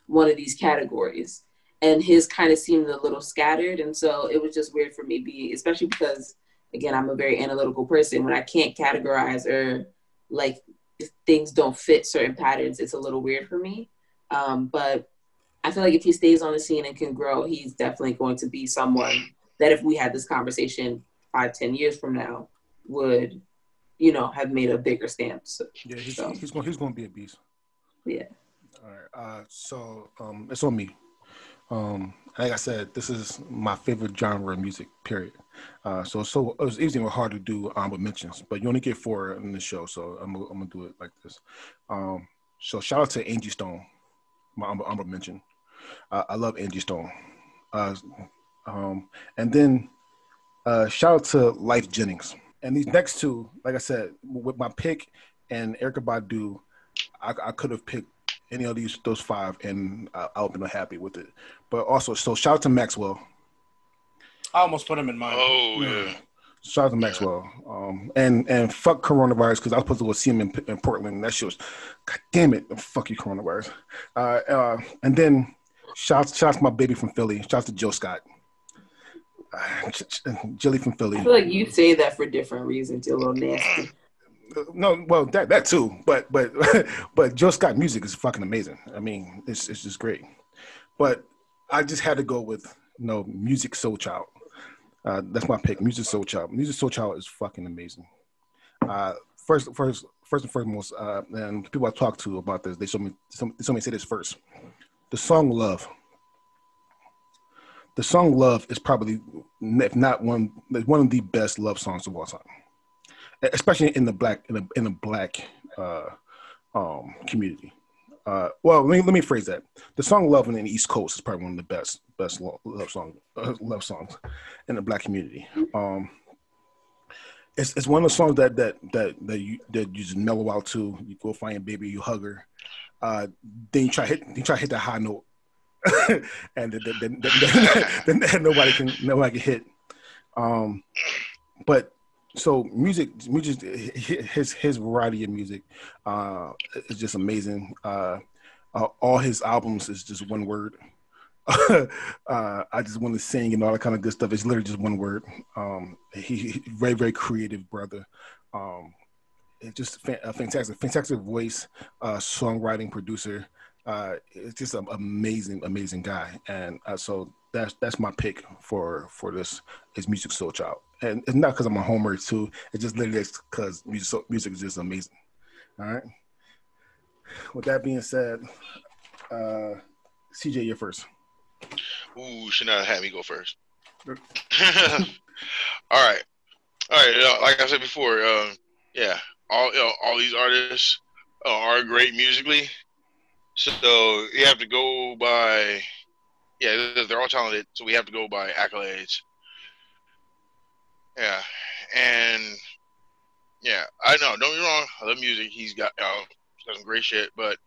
one of these categories. And his kind of seemed a little scattered, and so it was just weird for me, be especially because again I'm a very analytical person. When I can't categorize or like things don't fit certain patterns, it's a little weird for me. Um, but I feel like if he stays on the scene and can grow, he's definitely going to be someone that if we had this conversation five, ten years from now, would, you know, have made a bigger stamp. So, Yeah, he's, So. he's going he's going to be a beast. yeah. All right. Uh, so um, it's on me. Um, like I said, this is my favorite genre of music. Period. Uh, so so it was easy or hard to do um, with mentions, but you only get four in the show, so I'm gonna, I'm gonna do it like this. Um, so shout out to Angie Stone, my honorable mention. Uh, I love Angie Stone. Uh, um, and then uh, shout out to Lyfe Jennings. And these next two, like I said, with my pick and Erykah Badu, I, I could have picked any of these those five, and I, I would have been happy with it. But also, so shout out to Maxwell. I almost put him in mine. Oh yeah. Shout out to Maxwell. Um, and and fuck coronavirus because I was supposed to go see him in, in Portland. And that shit was, god damn it, fuck you coronavirus. Uh, uh, and then shout shout out to my baby from Philly. Shout out to Jill Scott. [SIGHS] Jilly from Philly. I feel like you say that for different reasons. You're a little nasty. No, well that that too, but but [LAUGHS] but Jill Scott music is fucking amazing. I mean, it's it's just great. But I just had to go with you know Musiq Soulchild. Uh, that's my pick. Musiq Soulchild. Music soul child is fucking amazing. Uh, first first first and foremost, uh, and people I talked to about this, they told me some they told me say this first. The song Love. The song Love is probably if not one one of the best love songs of all time especially in the black in the in the black uh, um, community. Uh, well, let me let me phrase that. The song "Love" in the East Coast is probably one of the best best lo- love song uh, love songs in the black community. Um, it's it's one of the songs that that that that you that you just mellow out to. You go find your baby, you hug her, uh, then you try hit you try hit that high note, [LAUGHS] and then, then, [LAUGHS] then, then, nobody can nobody can hit. Um, but so music music his his variety of music uh is just amazing. Uh, uh all his albums is just one word. [LAUGHS] Uh i just want to sing and all that kind of good stuff. It's literally just one word. Um he, he very very creative brother. Um just a fantastic fantastic voice uh songwriting producer uh it's just an amazing amazing guy. And uh, so that's that's my pick for for this is Musiq Soulchild. And it's not because i'm a homer too. It's just literally because music so, music is just amazing. All right. With that being said uh cj you're first. Ooh, should not have had me go first. [LAUGHS] all right, all right. uh, Like I said before, um, yeah, all you know, all these artists uh, are great musically. So you have to go by, yeah, they're- all talented, so we have to go by accolades. Yeah, and yeah, I know. Don't me wrong. I love music. He's got, uh, some great shit, but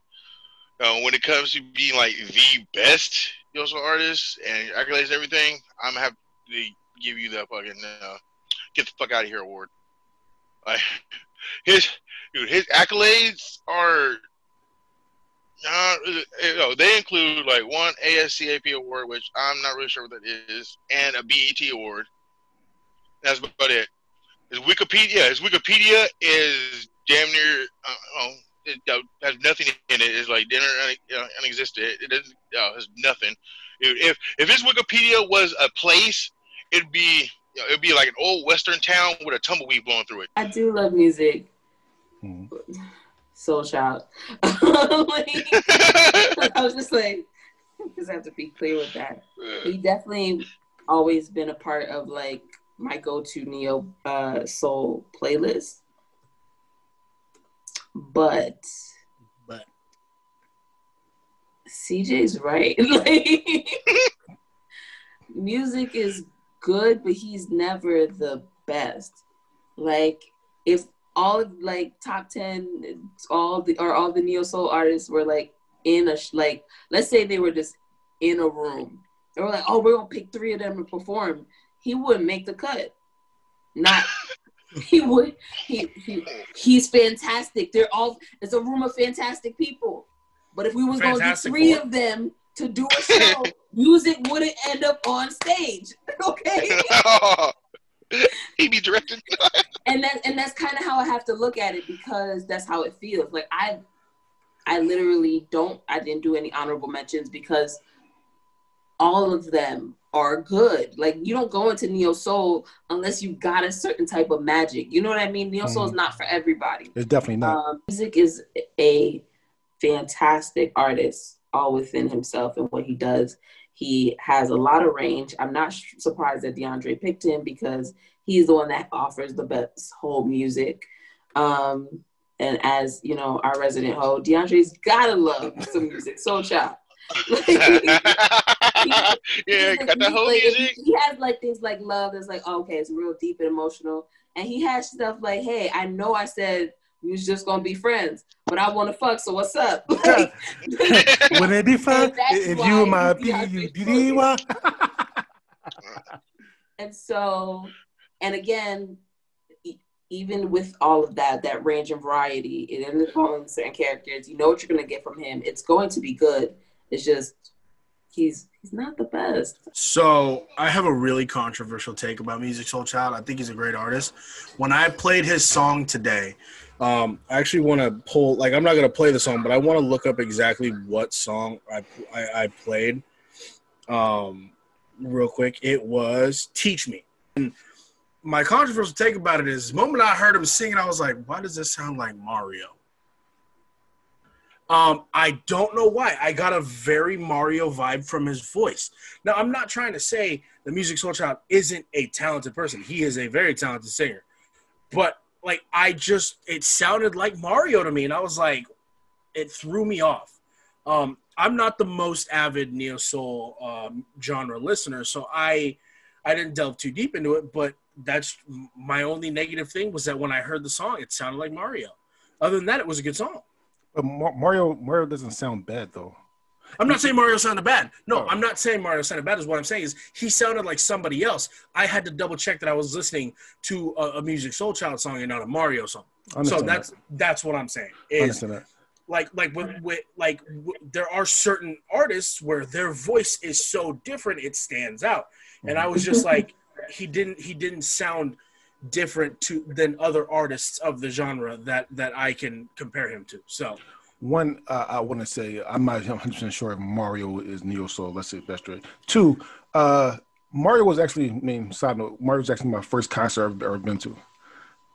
uh, when it comes to being like the best neo soul artist and accolades and everything, I'm gonna have to give you that fucking uh, get the fuck out of here award. Like [LAUGHS] his dude, his accolades are not. You know, they include like one ASCAP award, which I'm not really sure what that is, and a BET award. That's about it. His Wikipedia, his Wikipedia is damn near. Uh, oh, it uh, has nothing in it. It's like dinner uh, unexistent. It doesn't. Uh, has nothing. If if his Wikipedia was a place, it'd be you know, it'd be like an old western town with a tumbleweed blowing through it. I do love music. Hmm. Soul Child. [LAUGHS] Like, I was just like, just have to be clear with that. He definitely always been a part of like my go-to neo uh, soul playlist. But But CJ's right. [LAUGHS] like, music is good, but he's never the best. Like if all of like top ten, all the or all the neo soul artists were like in a like, let's say they were just in a room. They were like, oh, we're gonna pick three of them to perform. He wouldn't make the cut. Not. [LAUGHS] He would. He, he he's fantastic. They're all. It's a room of fantastic people. But if we was going to get three of them to do a [LAUGHS] show, music wouldn't end up on stage. [LAUGHS] Okay. [LAUGHS] he be directing. and [LAUGHS] that and that's kind of how I have to look at it because that's how it feels. Like I, I literally don't. I didn't do any honorable mentions because all of them are good. Like you don't go into neo soul unless you got a certain type of magic. You know what I mean? Neo soul is not for everybody. it's definitely not. Um, music is a fantastic artist, all within himself and what he does. He has a lot of range. I'm not sh- surprised that DeAndre picked him because he's the one that offers the best whole music. Um, and as you know, our resident ho, DeAndre's gotta love some music. Soul Child. [LAUGHS] yeah, He's got like- the whole like- music. He has like things like love that's like, oh, okay, it's real deep and emotional. And he has stuff like, hey, I know I said we was just gonna be friends, but I want to fuck. So what's up? [LAUGHS] Like, [LAUGHS] Would it be fun if you were my he's DeAndre B-U-D-D-Y? and so, and again, even with all of that, that range and variety in the following certain characters, you know what you're gonna get from him. It's going to be good. It's just he's he's not the best. So I have a really controversial take about Musiq Soulchild. I think he's a great artist. When I played his song today, um, I actually want to pull like I'm not gonna play the song, but I want to look up exactly what song I I, I played. Um, real quick, it was "Teach Me." And my controversial take about it is, the moment I heard him singing, I was like, "Why does this sound like Mario?" Um, I don't know why. I got a very Mario vibe from his voice. Now, I'm not trying to say the Musiq Soulchild isn't a talented person. He is a very talented singer. But like I just it sounded like Mario to me, and I was like, it threw me off. Um, I'm not the most avid neo soul um, genre listener, so I I didn't delve too deep into it. But that's my only negative thing was that when I heard the song, it sounded like Mario. Other than that, it was a good song. But Mar- Mario Mario doesn't sound bad though. I'm not saying Mario sounded bad. No, Oh. I'm not saying Mario sounded bad. Is what I'm saying is he sounded like somebody else. I had to double check that I was listening to a, a Musiq Soulchild song and not a Mario song. So that's that's what I'm saying. Is like like with, with like w- there are certain artists where their voice is so different it stands out, and I was just like he didn't he didn't sound different to than other artists of the genre that that I can compare him to. So One, uh, I want to say I'm not 100 percent sure if Mario is neo soul. Let's say that's straight. Two, uh, Mario was actually. I mean, side note, Mario was actually my first concert I've ever been to.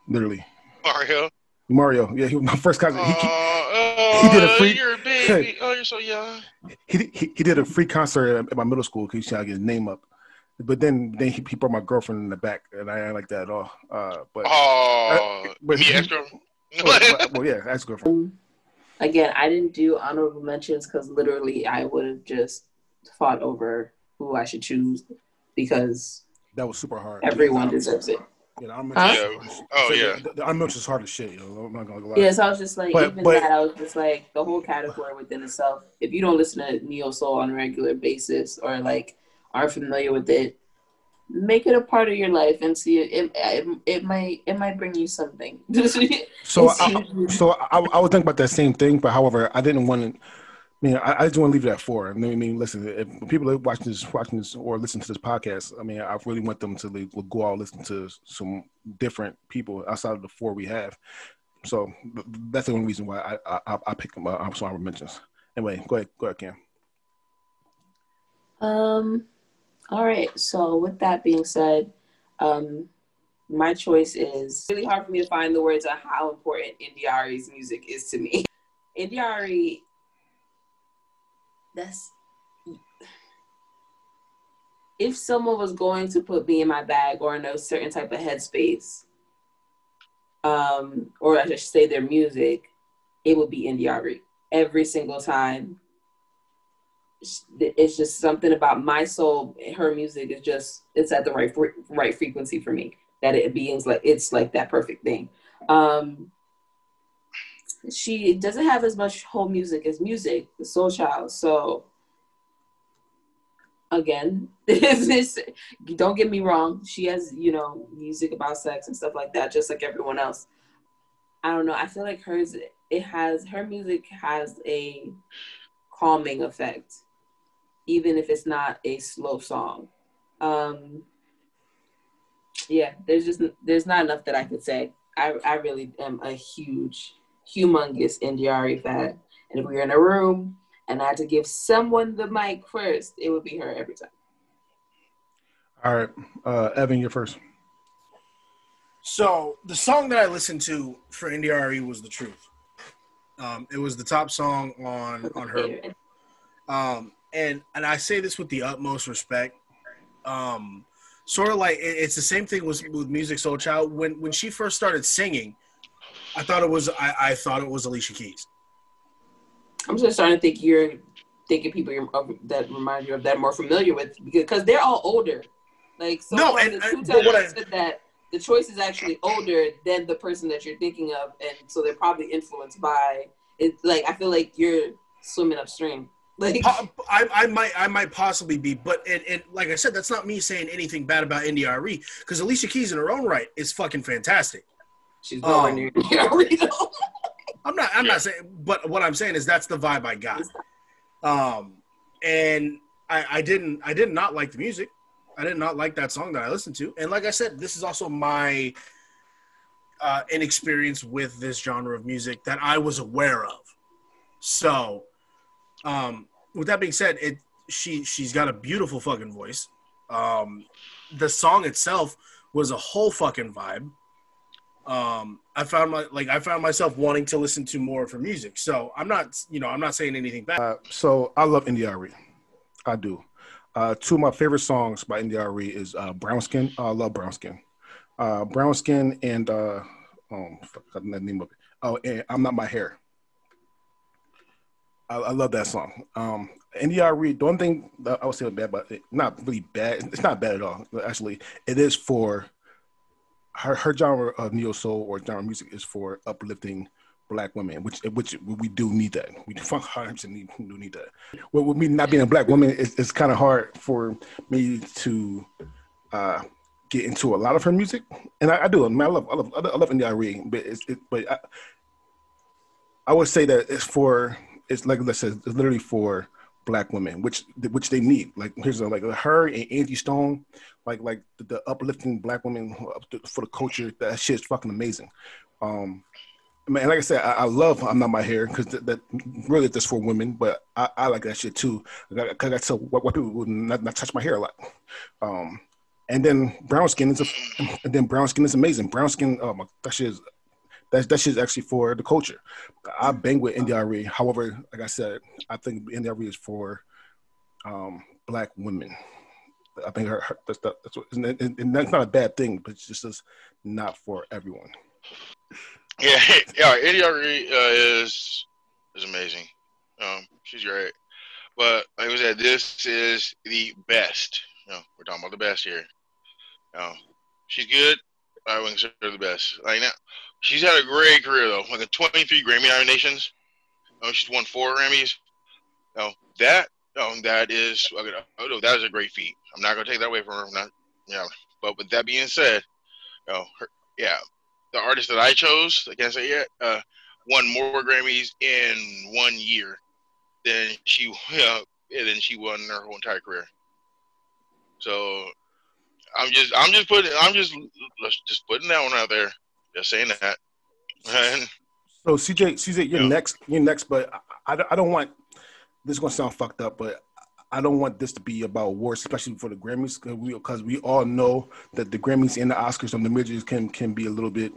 Literally, Mario. Mario. Yeah, he was my first concert. He, he, Oh, he did a free- You're a [LAUGHS] baby. Oh, you're so young. he, he, he did a free concert at, my middle school because he trying to get his name up. But then then he, he brought my girlfriend in the back, and I didn't like that at all. Uh, but Oh, but- me extra. well, [LAUGHS] well, yeah, that's girlfriend. Again, I didn't do honorable mentions because literally I would have just fought over who I should choose because That was super hard. everyone Yeah, deserves it. Yeah, the honorable Huh? mentions- Yeah. Oh, so, yeah. The, the honorable mentions is hard as shit. You know, I'm not gonna lie. Yeah, so I was just like, But- even but- that, I was just like, the whole category within itself. If you don't listen to neo soul on a regular basis or like aren't familiar with it, make it a part of your life and see it. It, it, it might it might bring you something. [LAUGHS] So I, so I, I was thinking about that same thing, but however, I didn't want to. I mean, I, I just want to leave it at four. I mean, I mean, listen, if people are watching this, watching this, or listening to this podcast, I mean, I really want them to like, go out and listen to some different people outside of the four we have. So that's the only reason why I I, I picked them. I'm sorry, I mentions. Anyway, go ahead, go ahead, Cam. Um, all right. So with that being said, um, my choice is really hard for me to find the words on how important India Arie's music is to me. [LAUGHS] India Arie, that's if someone was going to put me in my bag or in a certain type of headspace, um, or I should say their music, it would be India Arie every single time it's just something about my soul her music is just it's at the right right frequency for me that it beings like it's like that perfect thing. Um she doesn't have as much whole music as music the soul child so again [LAUGHS] this is don't get me wrong she has you know music about sex and stuff like that just like everyone else. I don't know i feel like hers it has her music has a calming effect even if it's not a slow song. Um, yeah, there's just there's not enough that I could say. I I really am a huge, humongous India Arie fan, and if we were in a room and I had to give someone the mic first, it would be her every time. All right, uh, Evan, you're first. So the song that I listened to for India Arie was "The Truth." Um, it was the top song on on her. Um, and and I say this with the utmost respect. Um, sort of like it, it's the same thing with with Musiq Soulchild. When when she first started singing, I thought it was I, I thought it was Alicia Keys. I'm just starting to think you're thinking people that remind you of that more familiar with because they're all older. Like so No, and- the two times I- said that the choice is actually older than the person that you're thinking of, and so they're probably influenced by it. Like I feel like you're swimming upstream. Like Po- I, I might I might possibly be, but and, and like I said, that's not me saying anything bad about India Arie because Alicia Keys in her own right is fucking fantastic. she's nowhere Oh. near Rito. [LAUGHS] I'm not. I'm Yeah. not saying, but what I'm saying is that's the vibe I got. Um, and I, I didn't. I did not like the music. I did not like that song that I listened to. And like I said, this is also my uh, inexperience with this genre of music that I was aware of. So, um, with that being said, it she she's got a beautiful fucking voice. Um, the song itself was a whole fucking vibe um i found my like i found myself wanting to listen to more of her music so i'm not you know i'm not saying anything bad Uh, so I love India Arie. I do. Uh, two of my favorite songs by India Arie is uh, Brown Skin. I love Brown Skin. Uh, Brown Skin and uh, oh, fuck, the name of it. Oh, and I'm Not My Hair. I, I love that song. Um, India Arie, the one thing I would say bad, but it, not really bad. It's not bad at all. Actually, it is for her. Her genre of neo soul or genre music is for uplifting black women, which which we do need that. We do [LAUGHS] 100% need, do need that. Well, with me not being a black woman, it's, it's kind of hard for me to uh, get into a lot of her music, and I, I do. I, mean, I love I love I love Indie but it's it, but I, I would say that it's for it's like I said, it's literally for black women, which which they need. Like here's a, like her and Angie Stone, like like the, the uplifting black women for the culture. That shit's fucking amazing. Um, man, like I said, I, I love I'm not my hair because that, that really just for women, but I, I like that shit too. Because I tell what, what people would not, not touch my hair a lot. Um, and then brown skin is a, and then brown skin is amazing. Brown skin, oh my, that shit is that that shit is actually for the culture. I bang with India Arie. However, like I said, I think India Arie is for um, black women. I think her, her that's, that, that's what, and, that's not a bad thing, but it's just it's not for everyone. Yeah, [LAUGHS] yeah. Eddie uh, is is amazing. Um, she's great. but like I said, this is the best. You know, we're talking about the best here. Know, she's good. I wouldn't consider her the best. Like now, she's had a great career though. Like a 23 Grammy nominations. Know, she's won four Grammys. Know, that oh, that is oh, no, that is a great feat. I'm not gonna take that away from her. I'm not, know, but with that being said, know, her, yeah, the artist that I chose, I can't say yet, uh, won more Grammys in one year than she, [LAUGHS] yeah, than she won her whole entire career. So I'm just, I'm just putting, I'm just, just putting that one out there. Just saying that. And, [LAUGHS] So CJ, CJ, you're Yeah. next. You're next, but I, I, I don't want this is gonna sound fucked up, but I don't want this to be about wars, especially for the Grammys, because we, 'cause we all know that the Grammys and the Oscars and the midgets can can be a little bit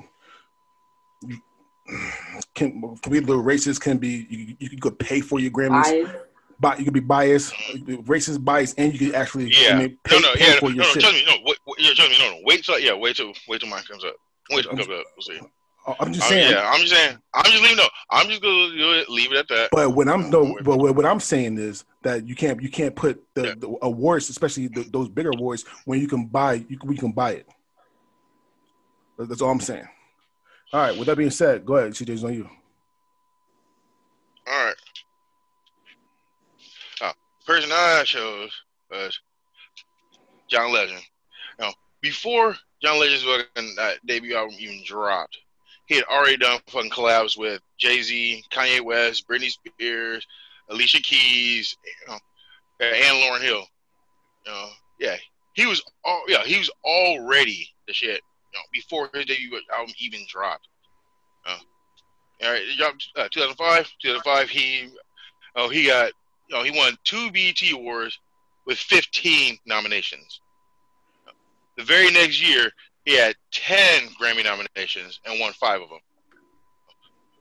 can, can be a little racist. Can be you, you could pay for your Grammys, I but you could be biased, racist, biased, and you could actually I yeah, mean, pay, no, no, pay yeah, for no, your no, shit. trust me, no, wait, wait, yeah, trust me, no, no, wait till, yeah, wait till, wait till mine comes up. Wait till it comes up. We'll see. I'm just Oh, saying. yeah, I'm just saying. I'm just leaving. No, I'm just gonna leave it at that. But what I'm no, but what, what I'm saying is that you can't you can't put the, Yeah. the awards, especially the, those bigger awards, when you can buy you can, we can buy it. That's all I'm saying. All right. With that being said, go ahead. CJ's on you. All right. Uh, person I chose was John Legend. Before John Legend's fucking uh, debut album even dropped, he had already done fucking collabs with Jay Z, Kanye West, Britney Spears, Alicia Keys, you know, and Lauryn Hill. You know, yeah, he was all yeah he was already the shit. You know, before his debut album even dropped. Uh, all right, it dropped uh, 2005. 2005, he oh he got you know he won two BET awards with 15 nominations. The very next year, he had 10 Grammy nominations and won five of them.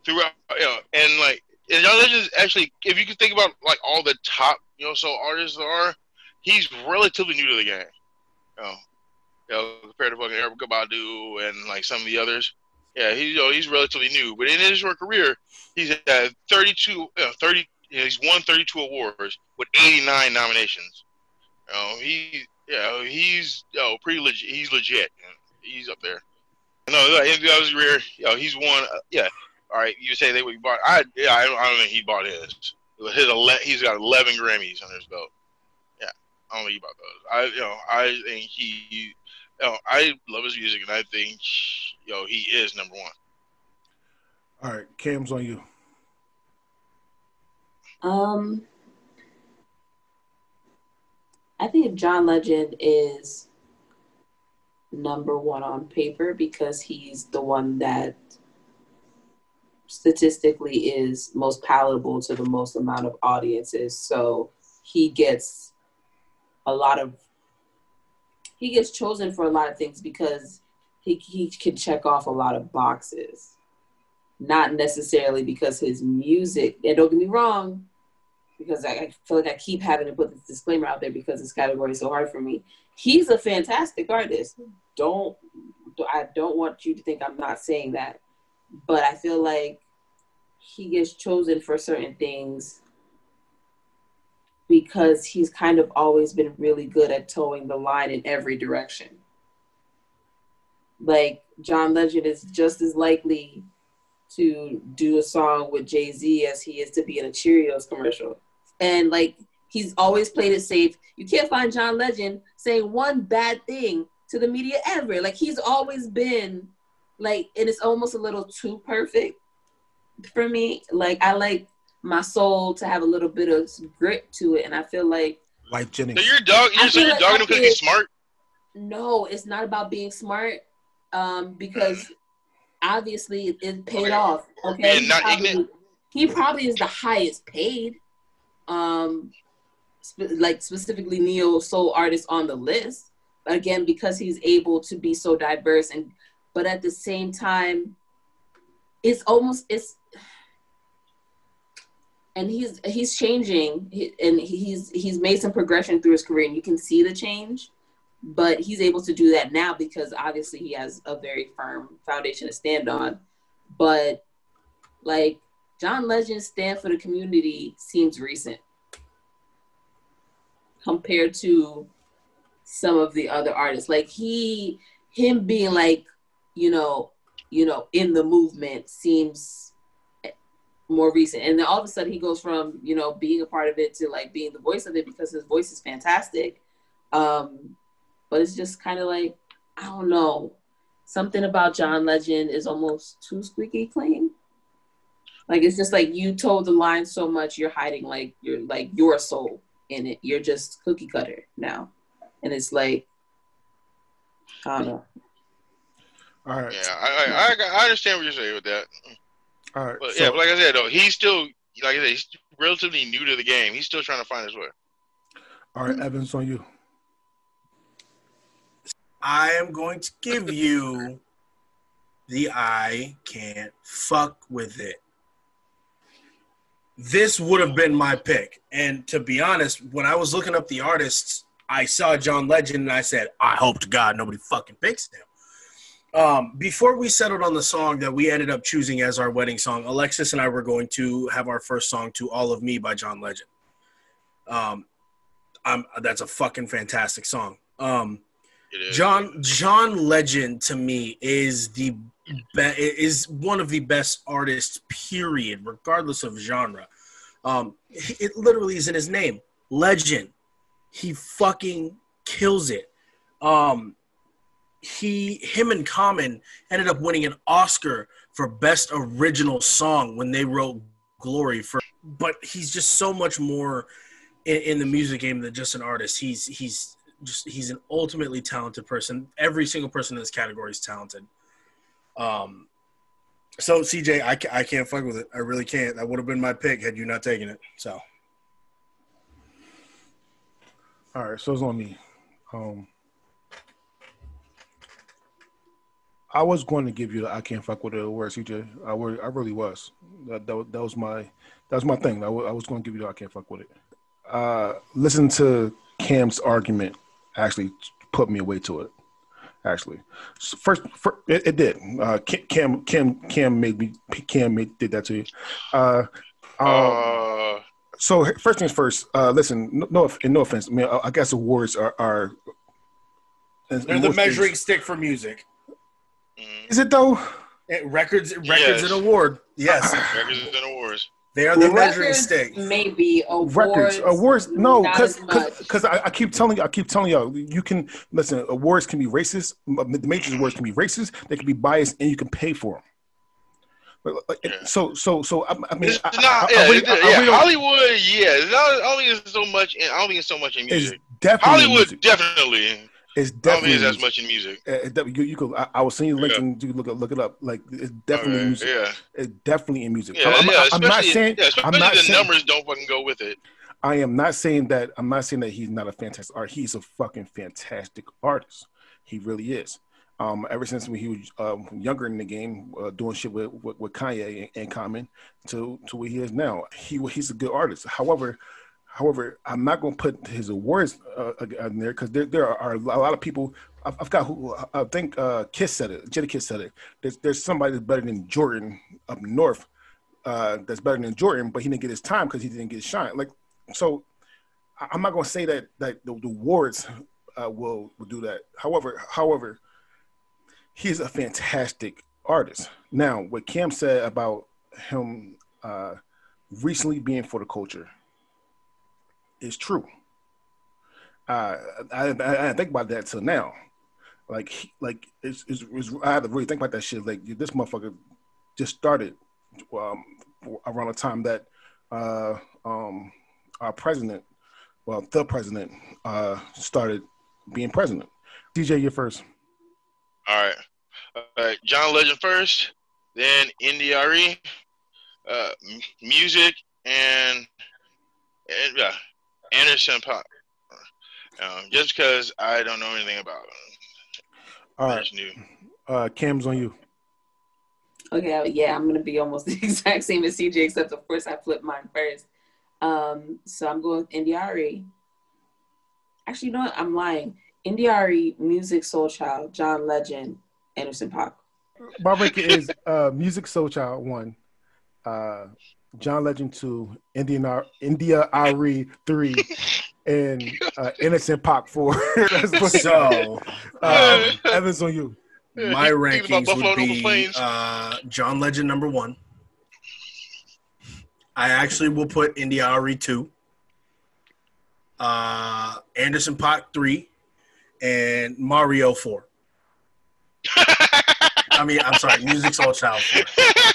Throughout, you know, and like, and Legend is actually, if you can think about like all the top, you know, so artists are, he's relatively new to the game. You know, you know compared to fucking Erykah Badu and like some of the others. Yeah, he, you know, he's relatively new, but in his short career, he's had 32, you know, 30, you know, he's won 32 awards with 89 nominations. You know, he, you know, he's, you know, pretty legit. He's legit. He's up there. No, like, in his career, you know, he's won. Uh, yeah, all right. You say they would bought. I yeah, I don't, I don't think he bought his. His ele- he's got 11 Grammys under his belt. Yeah, I don't think he bought those. I you know I think he. You know, I love his music, and I think yo know he is number one. All right. Cam's on you. Um, I think John Legend is number one on paper because he's the one that statistically is most palatable to the most amount of audiences. So he gets a lot of he gets chosen for a lot of things because he he can check off a lot of boxes. Not necessarily because his music, and don't get me wrong, because I, I feel like I keep having to put this disclaimer out there because this category is so hard for me. He's a fantastic artist. Don't I don't want you to think I'm not saying that, but I feel like he gets chosen for certain things because he's kind of always been really good at towing the line in every direction. Like John Legend is just as likely to do a song with Jay Z as he is to be in a Cheerios commercial. And like he's always played it safe. You can't find John Legend saying one bad thing to the media ever. Like he's always been like, and it's almost a little too perfect for me. Like I like my soul to have a little bit of grit to it, and I feel like Lyfe Jennings. So you're dog. You're, so feel you're like dogging him because he's smart. no, it's not about being smart. Um, because obviously it paid Okay. off. Okay, being he probably, ignorant. he probably is the highest paid, um, spe- like specifically neo soul artist on the list. Again, because he's able to be so diverse and, but at the same time, it's almost it's. And he's he's changing, and he's he's made some progression through his career, and you can see the change but he's able to do that now because obviously he has a very firm foundation to stand on. But like John Legend's stand for the community seems recent. compared to some of the other artists. Like he, him being like, you know, you know, in the movement seems more recent. And then all of a sudden he goes from, you know, being a part of it to like being the voice of it because his voice is fantastic. Um, but it's just kind of like, I don't know. Something about John Legend is almost too squeaky clean. Like it's just like you told the line so much, you're hiding like you're like your soul in it. You're just cookie cutter now. And it's like I don't know. All right. Yeah, I, I, I, I understand what you're saying with that. All right. But so- yeah, but like I said though, he's still like I said, he's relatively new to the game. He's still trying to find his way. all right, Evans on you. I am going to give you the I can't fuck with it. This would have been my pick. And to be honest, when I was looking up the artists, I saw John Legend and I said, I hope to God nobody fucking picks him. Um, before we settled on the song that we ended up choosing as our wedding song, Alexis and I were going to have our first song to All of Me by John Legend. Um, I'm, that's a fucking fantastic song. Um, John John Legend to me is the is one of the best artists. Period, regardless of genre. Um, it literally is in his name, Legend. He fucking kills it. Um, he him and Common ended up winning an Oscar for best original song when they wrote Glory for. But he's just so much more in, in the music game than just an artist. He's he's just he's an ultimately talented person. Every single person in this category is talented. Um, so CJ, I, I can't fuck with it. I really can't. That would have been my pick had you not taken it. So All right, so it's on me. Um, I was going to give you the I can't fuck with it award, CJ. I were, I really was. That, that, was- that was my that was my thing. I I was going to give you the I can't fuck with it. Uh, listen to Cam's argument actually put me away to it. Actually, so first, fir- it, it did. Uh, Cam Cam Cam made me Cam made, did that to you. Uh, um, Uh, so first things first. Uh, listen, no, no, no offense. I mean, I, I guess awards are are. they're the measuring stick for music. mm, Is it though? Eh, Records, records, Yes. and award. Yes, records and awards. They are the measuring Records, stick. Maybe awards. Records, awards. No, because because I, I keep telling you, I keep telling y'all, you can listen. Awards can be racist. The major awards can be racist. They can be biased, and you can pay for them. But, Yeah. So so so I, I mean, It's not, I, I yeah, really- yeah, Hollywood, yeah. It's not, I don't think it's so much. In, I don't think it's so much in music. definitely Hollywood, music. definitely. It's I don't definitely think it's as much in music. Uh, you, you could. I, I will send you the link Yeah. and you can look it, look it up. Like it's definitely in Okay, music. yeah, It's definitely in music. yeah, I'm, I'm- yeah. I'm not saying. yeah, especially I'm not the saying. numbers don't fucking go with it. I am not saying that. I'm not saying that he's not a fantastic art. He's a fucking fantastic artist. He really is. Um, ever since when he was um, younger in the game, uh, doing shit with, with, with Kanye and, and Common, to to where he is now, he he's a good artist. However, however, I'm not going to put his awards uh, in there because there there are a lot of people. I've, I've got who I think uh, Kiss said it. Jadakiss said it. There's there's somebody that's better than Jordan up north. Uh, that's better than Jordan, but he didn't get his time because he didn't get shine. Like so I'm not going to say that that the, the awards uh, will will do that. However, however, he's a fantastic artist. Now, what Cam said about him uh, recently being for the culture is true. I, I, I didn't think about that till now. Like, like it's, it's, it's, I had to really think about that shit. Like, this motherfucker just started um, around the time that uh, um, our president well, the president uh, started being president. DJ, you're first. All right. All right. John Legend first, then India Arie, uh, music, and, and Anderson Pop. Um, just because I don't know anything about it. All I right, just knew. uh, Cam's on you. Okay, yeah, I'm gonna be almost [LAUGHS] the exact same as CJ, except of course I flipped mine first. Um, so I'm going with India Arie. Actually, you know what? I'm lying. NDRE, Musiq Soulchild, John Legend, Anderson Paak. My ranking is uh, Musiq Soulchild one, uh, John Legend two, Indian R- India Arie three, [LAUGHS] and uh, Innocent Pac four. [LAUGHS] So um, [LAUGHS] Evans on you. my rankings would be uh, John Legend number one. I actually will put India Arie two. Uh, Anderson Pot three, and Mario four. I mean, I'm sorry, Musiq Soulchild four.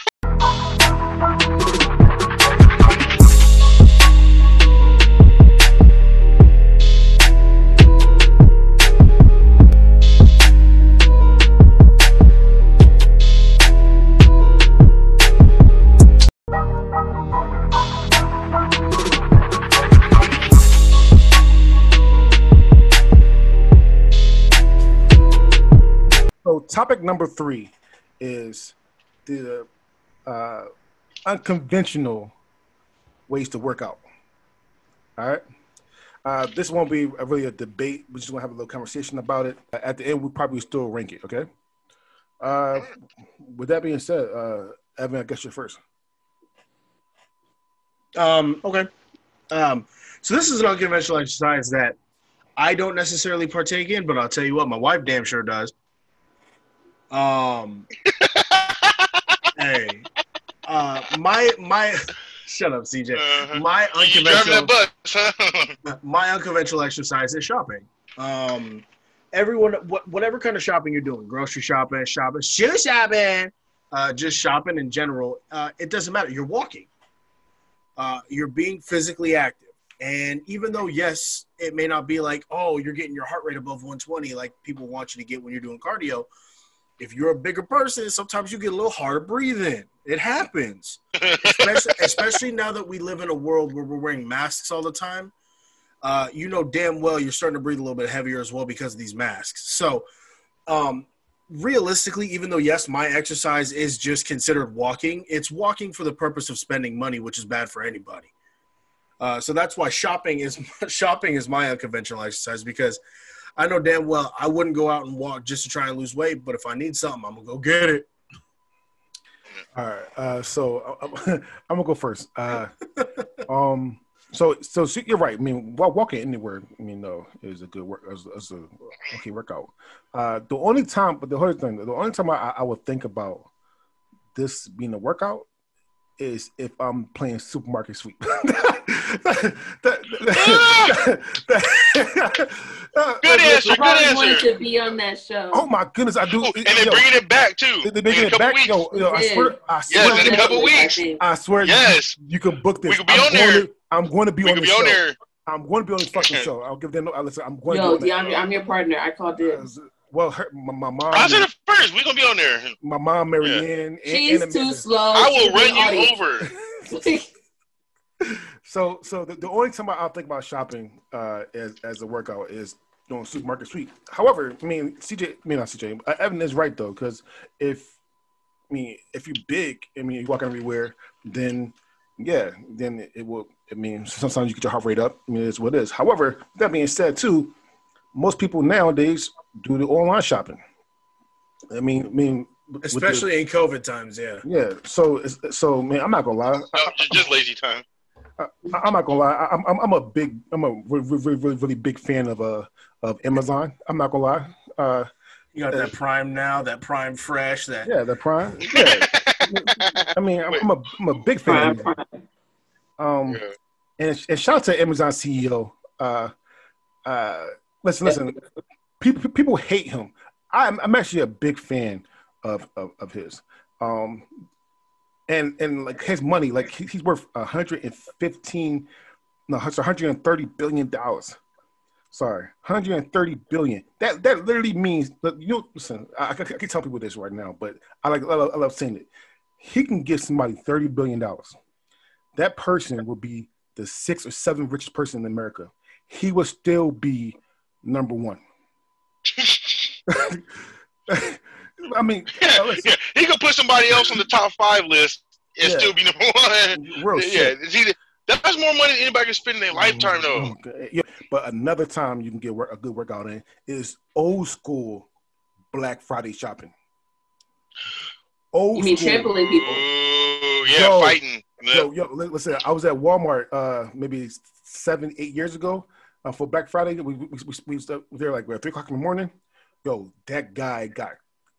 Topic number three is the uh, unconventional ways to work out. All right. Uh, this won't be a, really a debate. We're just gonna have a little conversation about it. At the end, we probably still rank it. Okay. Uh, with that being said, uh, Evan, I guess you're first. Um, okay. Um, so this is an unconventional exercise that I don't necessarily partake in, but I'll tell you what, my wife damn sure does. Um, [LAUGHS] hey, uh, my my, shut up, CJ. Uh-huh. My unconventional, bus, huh? [LAUGHS] [LAUGHS] my unconventional exercise is shopping. Um, everyone, what, whatever kind of shopping you're doing, grocery shopping, shopping, shoe shopping, uh, just shopping in general, uh, it doesn't matter. You're walking. Uh, you're being physically active. And even though, yes, it may not be like, oh, you're getting your heart rate above 120 like people want you to get when you're doing cardio. If you're a bigger person, sometimes you get a little harder breathing. It happens [LAUGHS] especially, especially now that we live in a world where we're wearing masks all the time. Uh, you know damn well you're starting to breathe a little bit heavier as well because of these masks. So, um, realistically, even though yes, my exercise is just considered walking, it's walking for the purpose of spending money, which is bad for anybody. Uh, so that's why shopping is [LAUGHS] shopping is my unconventional exercise because I know damn well I wouldn't go out and walk just to try and lose weight, but if I need something, I'm gonna go get it. All right. Uh, so I'm, I'm gonna go first. Uh, [LAUGHS] um. So so see, you're right. I mean, wa- walking anywhere, I mean, no, is a good work. Is, is a okay workout. Uh, the only time, but the other thing, the only time I, I would think about this being a workout is if I'm playing supermarket sweep. [LAUGHS] That- that- that- that- Good answer. Good probably wanted answer. to be on that show. Oh my goodness, I do. Ooh, and they're bringing it back too. they- they in making a it back. weeks. Yo, yo, I swear. I swear, Yes, in a couple weeks. I swear, you- Yes. you, can book this. We could be I'm on going there. To, I'm going to be We on could the be show. on there. I'm going to be on this fucking [LAUGHS] show. I'll give them. No, listen, I'm going Yo, to be on DeAndre, I'm your partner. I called this. that. Well, her, my, my mom, I said it first. We're gonna be on there. my mom, Marianne. Yeah. And, She's and too slow. I will run you audience. over. [LAUGHS] So, so the, the only time I, I'll think about shopping uh, as as a workout is doing supermarket sweep. However, I mean, CJ, I mean not CJ, uh, Evan is right though, because if I mean if you're big, I mean you're walking everywhere, then yeah, then it, it will. I mean, sometimes you get your heart rate up. I mean, it's what it is. However, that being said, too, most people nowadays do the online shopping. I mean, I mean, with the- Especially in COVID times, yeah. yeah. So, so man, I'm not gonna lie. No, just, just lazy time. I, I'm not gonna lie. I- I'm, I'm I'm a big I'm a really really, really, really big fan of uh of Amazon. I'm not gonna lie. Uh, You got that Prime now, that Prime Fresh, that yeah, the Prime. [LAUGHS] Yeah, I mean, I'm, I'm a I'm a big fan. Prime, of prime. Um, Yeah. and, and shout out to Amazon CEO. Uh, uh, listen, listen. People people hate him. I'm I'm actually a big fan of of, of his. Um, and and like his money, like he, he's worth 115, no, it's 130 billion dollars. Sorry, 130 billion. That that literally means you know. Listen, I, I, can- I can tell people this right now, but I like I love, I love saying it. He can give somebody 30 billion dollars. That person will be the sixth or seventh richest person in America. He will still be number one. [LAUGHS] I mean, [LAUGHS] Yeah, yeah. He could put somebody else on the top five list and Yeah. still be number one. real yeah, shit. either, that's more money than anybody can spend in their lifetime, though. Okay, Yeah, but another time you can get work, a good workout in is old school Black Friday shopping. Old You mean school. trampoline people? Ooh, yeah, Yo, fighting. Yeah. Yo, yo, listen, I was at Walmart uh maybe seven, eight years ago. Uh, for Black Friday. We we, we, we was there like what, three o'clock in the morning. Yo, that guy got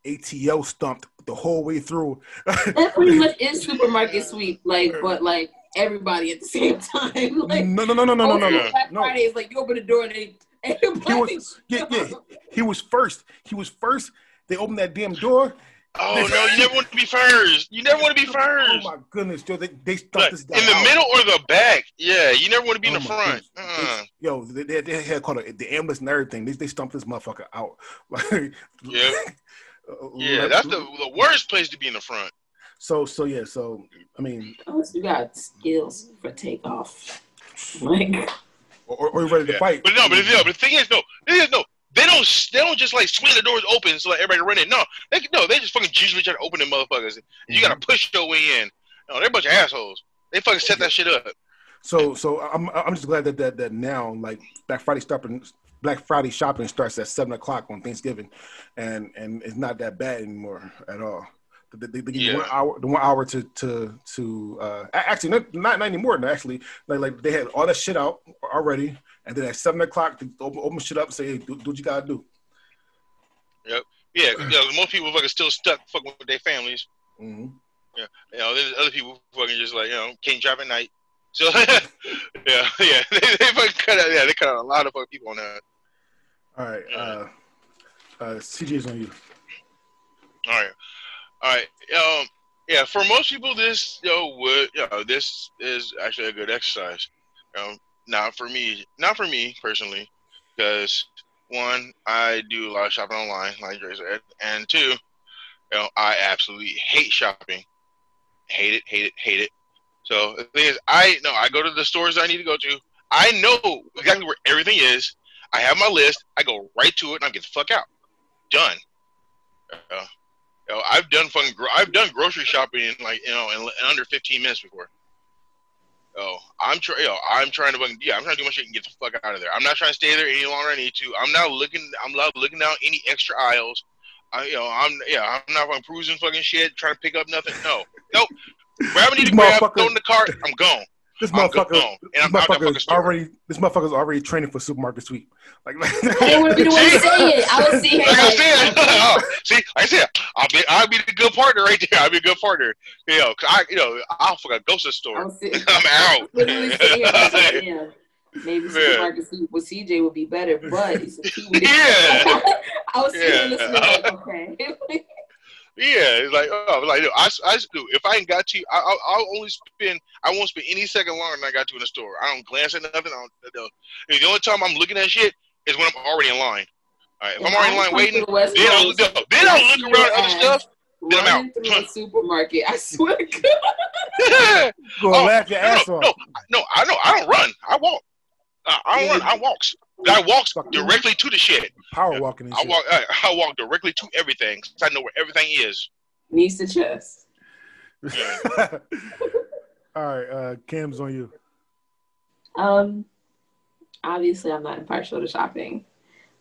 ATL stumped the whole way through. [LAUGHS] That pretty much is supermarket sweep, like, but like everybody at the same [LAUGHS] time. Like, no, no, no, no, no, no, no. Black no. Friday is like you open the door and they [LAUGHS] He was, yeah, yeah. He was first. He was first. They opened that damn door. Oh no, you never want to be first. You never want to be [LAUGHS] first. Oh my goodness, Joe! They they Look, stumped in this guy the out. middle or the back. Yeah, you never want to be in Oh the front. goodness. Uh, yo, they, they, they had called it the ambulance and everything. They, they stumped this motherfucker out. [LAUGHS] Like, Yeah. [LAUGHS] yeah, that's the the worst place to be in the front. So so yeah. So I mean, Oh, so you got skills for takeoff. Like, or, or you ready to Yeah. fight? But no, but, no, but the thing is, no, the thing is, no, they don't, they don't just like swing the doors open so like everybody run in. No, they no, they just fucking usually try to open them motherfuckers. You gotta push your way in. No, they're a bunch of assholes. They fucking set that shit up. So so I'm I'm just glad that that, that now like Black Friday stopping Black Friday shopping starts at seven o'clock on Thanksgiving, and and it's not that bad anymore at all. They give you Yeah. one hour, the one hour to to to uh, actually not, not not anymore. Actually, like like they had all that shit out already, and then at seven o'clock they open, open shit up and say, hey, do, do what you gotta do. Yeah, 'cause, you know, most people fucking still stuck fucking with their families. hmm Yeah. You know, there's other people fucking just like you know can't drive at night. So [LAUGHS] yeah, yeah, [LAUGHS] they, they fucking cut out. Yeah, they cut out a lot of fucking people on that. All right, uh, uh, CJ's on you. All right, all right. Um, yeah, for most people, this you know would you know this is actually a good exercise. Um, not for me, not for me personally, because one, I do a lot of shopping online, like Dre said, and two, you know, I absolutely hate shopping. Hate it, hate it, hate it. So the thing is, I no, I go to the stores I need to go to. I know exactly where everything is. I have my list. I go right to it, and I get the fuck out. Done. Uh, you know, I've done gro- I've done grocery shopping in like you know in, in under 15 minutes before. Oh, I'm trying. Yo, I'm trying to fucking yeah. I'm trying to do my shit and get the fuck out of there. I'm not trying to stay there any longer. I need to. I'm not looking. I'm not looking down any extra aisles. I, you know, I'm yeah. I'm not fucking cruising fucking shit, trying to pick up nothing. No, nope. Grab what I need to [LAUGHS] grab, throw in the cart. I'm gone. This I'm motherfucker, gone, and this I'm out that motherfucker's already this motherfucker's already training for supermarket sweep. Like, I didn't want to be the one to say it. I was seeing Like I like, oh, [LAUGHS] see, like I said, I'll be, I'll be the good partner right there. I'll be a good partner. You know, 'cause I, you know, I'll fucking go to the store. [LAUGHS] I'm out. literally sitting [LAUGHS] here maybe Yeah. supermarket sweep with CJ would be better, but since he would- Yeah. I was sitting Yeah. listening like, okay. Yeah, it's like, oh, like, I, I just do. If I ain't got to, I, I'll, I'll only spend, I won't spend any second longer than I got to in the store. I don't glance at nothing. I don't, I don't- the only time I'm looking at shit is when I'm already in line. All right, if I'm already in line waiting, then I'll, look- then I'll look around at other stuff. then I'm out. through a [LAUGHS] supermarket, I swear to God. go Oh, laugh your no, ass no, off. no, no, I know. I don't run. I walk. Uh, I don't run. I walks. I walks directly to the shit. Power walking and I shit. walk. I, I walk directly to everything. 'cause I know where everything is. Knees to chest. [LAUGHS] All right, uh, Cam's on you. Um, obviously, I'm not impartial to shopping.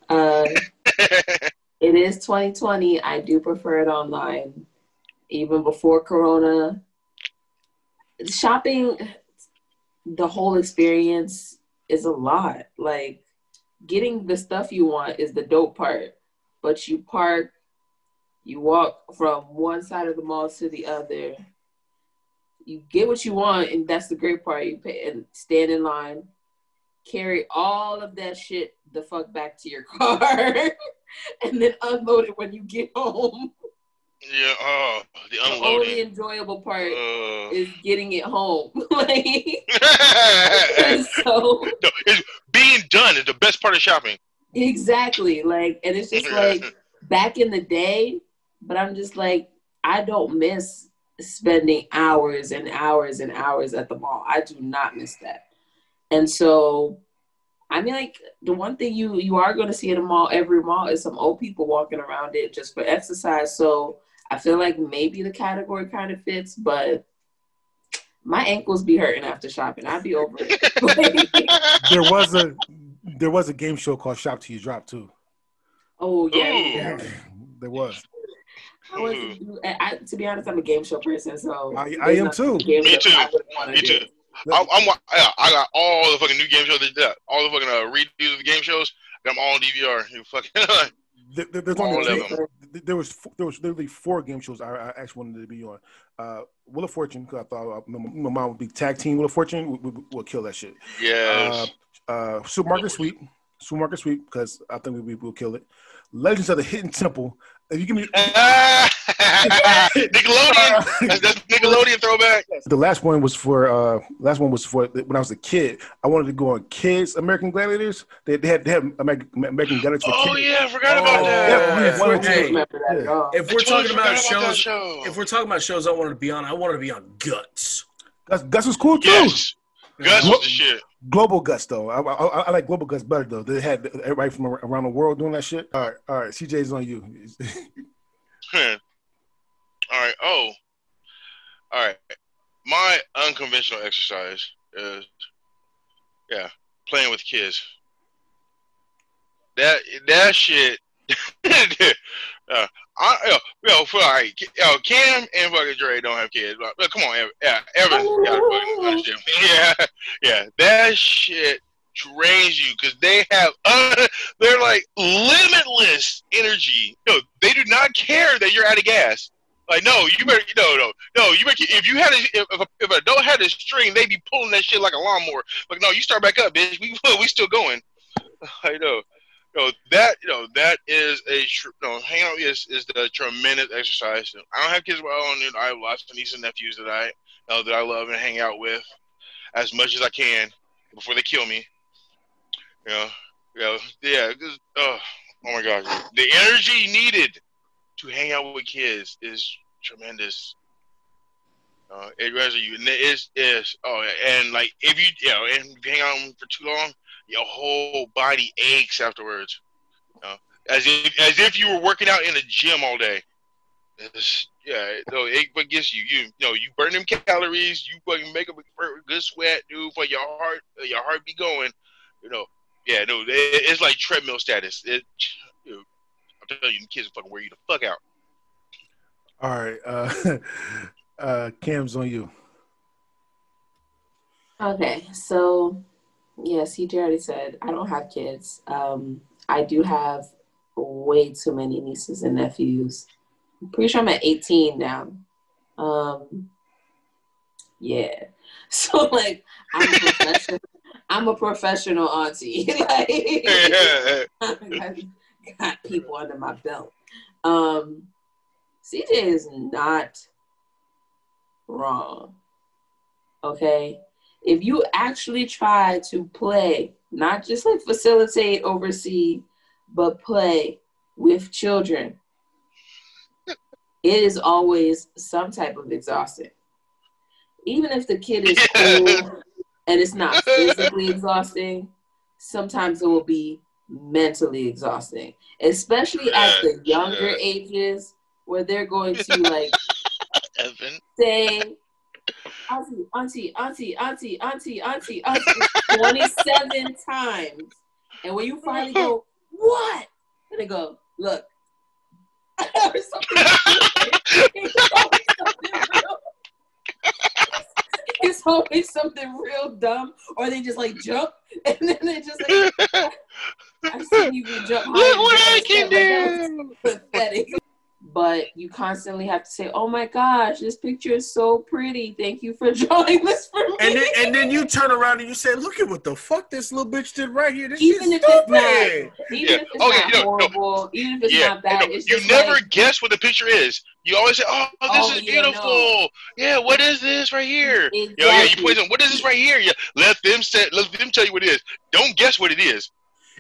Uh, [LAUGHS] it is 2020. I do prefer it online. Even before Corona, shopping, the whole experience is a lot. Like getting the stuff you want is the dope part, but you park, you walk from one side of the mall to the other. You get what you want, and that's the great part. You pay and stand in line, carry all of that shit the fuck back to your [LAUGHS] car, and then unload it when you get home. Yeah. Oh, the The only enjoyable part Uh, is getting it home. [LAUGHS] [LAUGHS] like [LAUGHS] no, so it's, being done is the best part of shopping. exactly like and it's just like back in the day, but I'm just like I don't miss spending hours and hours and hours at the mall. I do not miss that. And so I mean like the one thing you you are going to see in a mall every mall is some old people walking around it just for exercise. So I feel like maybe the category kind of fits, but my ankles be hurting after shopping. I'd be over it. [LAUGHS] There was a there was a game show called Shop Till You Drop too. oh yeah. Yeah. There was. I was, mm. I, to be honest, I'm a game show person, so I- I am too. Me too. I wouldn't wanna Me too. I'm, I'm I got all the fucking new game shows. That, all the fucking uh, redos of the game shows. Got them all on DVR. You fucking. [LAUGHS] There, there- there's only there was there was literally four game shows I, I actually wanted to be on. Uh, Wheel of Fortune because I thought uh, my, my mom would be tag team Wheel of Fortune. We, we, we'll kill that shit. Yeah. Uh, uh, Supermarket Sweep, Supermarket Sweep because I think we, we will kill it. Legends of the Hidden Temple. If you give me [LAUGHS] [LAUGHS] Nickelodeon. [LAUGHS] That's, that's Nickelodeon throwback. the last one was for uh last one was for when I was a kid. I wanted to go on Kids American Gladiators. They, they had they had American, American [GASPS] Gladiators for Oh kids. yeah, I forgot about Oh, that. yeah, if we're, hey, that Yeah. if we're talking about forgot shows, show. if we're talking about shows I wanted to be on, I wanted to be on Guts. Gus, Guts was cool too. yes, Guts was the shit. Global Guts though. I, I, I like Global Guts better though. They had everybody from around the world doing that shit. All right, all right. CJ's on you. [LAUGHS] all right. Oh, all right. My unconventional exercise is, yeah, playing with kids. That that shit. [LAUGHS] uh, I, yo, yo, for, all right, yo, Cam and fucking Dre don't have kids. But, come on, yeah, Evan, gotta fucking understand. [LAUGHS] yeah, yeah, that shit drains you because they have [LAUGHS] uh, they're like limitless energy. No, they do not care that you're out of gas. Like, no, you better, no, no, no, you better, if you had a, if, if, a, if adult had a string, they'd be pulling that shit like a lawnmower. Like, no, you start back up, bitch. We, [LAUGHS] we still going. [LAUGHS] I know. No, that, you know, that is a, no, hang out is, is the tremendous exercise. I don't have kids of my own. and I have lots of nieces and nephews that I, that I love and hang out with as much as I can before they kill me. You know, you know, yeah, 'cause, oh, oh my gosh, the energy needed to hang out with kids is tremendous. Uh, it really you and it is is oh and like if you you know and you hang out for too long, your whole body aches afterwards. As if as if you were working out in a gym all day. It's, yeah, no, it but gets you. You, you know, you burn them calories. You fucking make a good sweat, dude, for your heart. Your heart be going. You know, yeah, no, it, it's like treadmill status. It, I'm you, the kids will fucking wear you the fuck out. all right, uh, [LAUGHS] uh, Cam's on you. Okay, so yes, he already said I don't have kids. Um, I do have way too many nieces and nephews. I'm pretty sure I'm at 18 now. Um, yeah, [LAUGHS] so like I'm a professional. I'm a professional auntie. [LAUGHS] like, got, people under my belt. Um, CJ is not wrong. Okay, if you actually try to play, not just like facilitate, oversee, but play with children, it is always some type of exhausting. Even if the kid is [LAUGHS] cool and it's not physically exhausting, sometimes it will be mentally exhausting, especially at oh, the younger ages where they're going to [LAUGHS] like say auntie, auntie, auntie, auntie, auntie, auntie, auntie 27 [LAUGHS] times. And when you finally go, [LAUGHS] what? And they go, look. something. It's always It's always something real dumb, or they just like jump, and then they just like, I've seen you jump. Look what I can do. [LAUGHS] Pathetic. But you constantly have to say, "Oh my gosh, this picture is so pretty. Thank you for [LAUGHS] drawing this for me." And then, and then you turn around and you say, "Look at what the fuck this little bitch did right here. This Even shit's if it's stupid." even Yeah. if it's oh, Okay, not no, no. horrible, even if it's Yeah, not bad, no, it's you never like, guess what the picture is. You always say, "Oh, this Oh, is yeah, beautiful." no. Yeah, what is this right here? Exactly. Yeah, yeah. You play them. What is this right here? Yeah, let them say. Let them tell you what it is. Don't guess what it is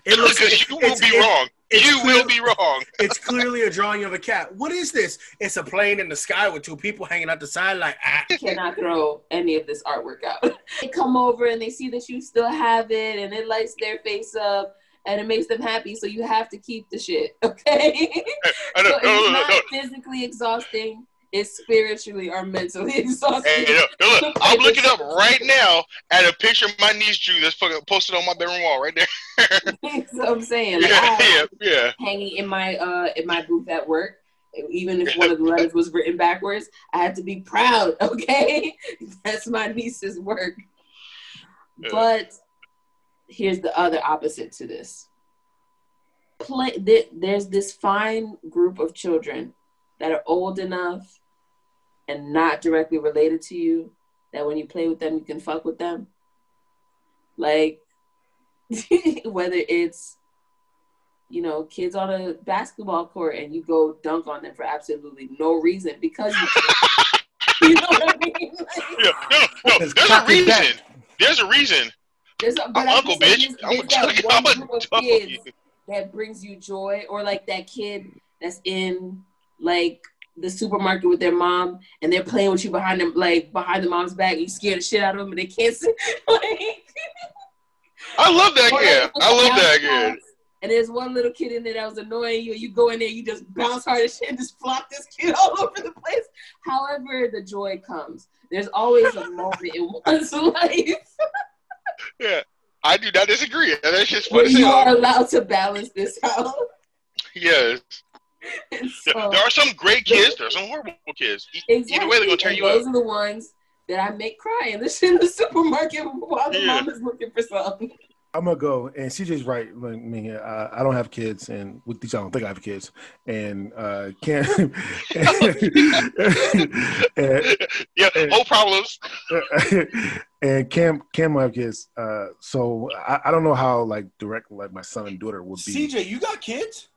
It looks, because you will be it's- wrong. it's You clear- will be wrong. [LAUGHS] It's clearly a drawing of a cat. What is this? It's a plane in the sky with two people hanging out the side, like ah. cannot throw any of this artwork out. [LAUGHS] they come over and they see that you still have it, and it lights their face up, and it makes them happy. So you have to keep the shit, [LAUGHS] okay? So it's no, no, no, not physically exhausting. It's spiritually or mentally [LAUGHS] exhausting. Hey, look, look, I'm looking up right now at a picture of my niece drew that's fucking posted on my bedroom wall right there. [LAUGHS] That's what I'm saying. Like, Yeah, yeah, yeah. hanging in my uh in my booth at work. Even if one of the [LAUGHS] letters was written backwards, I had to be proud. Okay, that's my niece's work. Yeah. But here's the other opposite to this. Play there, there's this fine group of children that are old enough and not directly related to you that when you play with them you can fuck with them. Like [LAUGHS] whether it's you know, kids on a basketball court and you go dunk on them for absolutely no reason because you, [LAUGHS] you know what I mean? [LAUGHS] Like, Yeah, no, no, It's there's a cocky back. reason. There's a reason. There's a, I'm but I'm Uncle just saying Bitch. there's- I'm there's that gonna- one I'm gonna group of kids you. that brings you joy, or like that kid that's in like the supermarket with their mom and they're playing with you behind them, like behind the mom's back. And you scare the shit out of them, and they can't [LAUGHS] see. like, I love that kid. I love that kid. And there's one little kid in there that was annoying you. You go in there, you just bounce hard as shit, and just flop this kid [LAUGHS] all over the place. However, the joy comes. There's always a moment in [LAUGHS] one's life Yeah, I do not disagree. That's just funny. you are allowed to balance this out. Yes, And [LAUGHS] there so- there are some great kids. There are some horrible kids. E- Either way, they're gonna tear And you those up. are the ones that I make cry in the, [LAUGHS] in the supermarket while the Yeah. mom is looking for something. I'm gonna go, and CJ's right. Like, I mean, uh, I don't have kids, and with these, I don't think I have kids, and uh, can't. [LAUGHS] and, Yeah, whole problems. and Cam, Cam will have kids. Uh, so I, I don't know how like direct like my son and daughter would be. CJ, you got kids?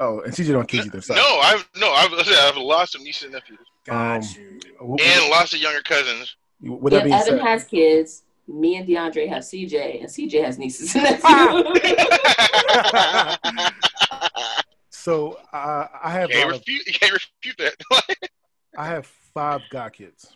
Oh, and CJ don't have kids either. No, I've no, I've, I've lost some nieces and nephews, Got Um, you. And lots of younger cousins. would that If being Evan said, has kids, me and DeAndre have CJ, and CJ has nieces and [LAUGHS] nephews. so uh, I have can't refute. You can't refute that. [LAUGHS] I have five god kids.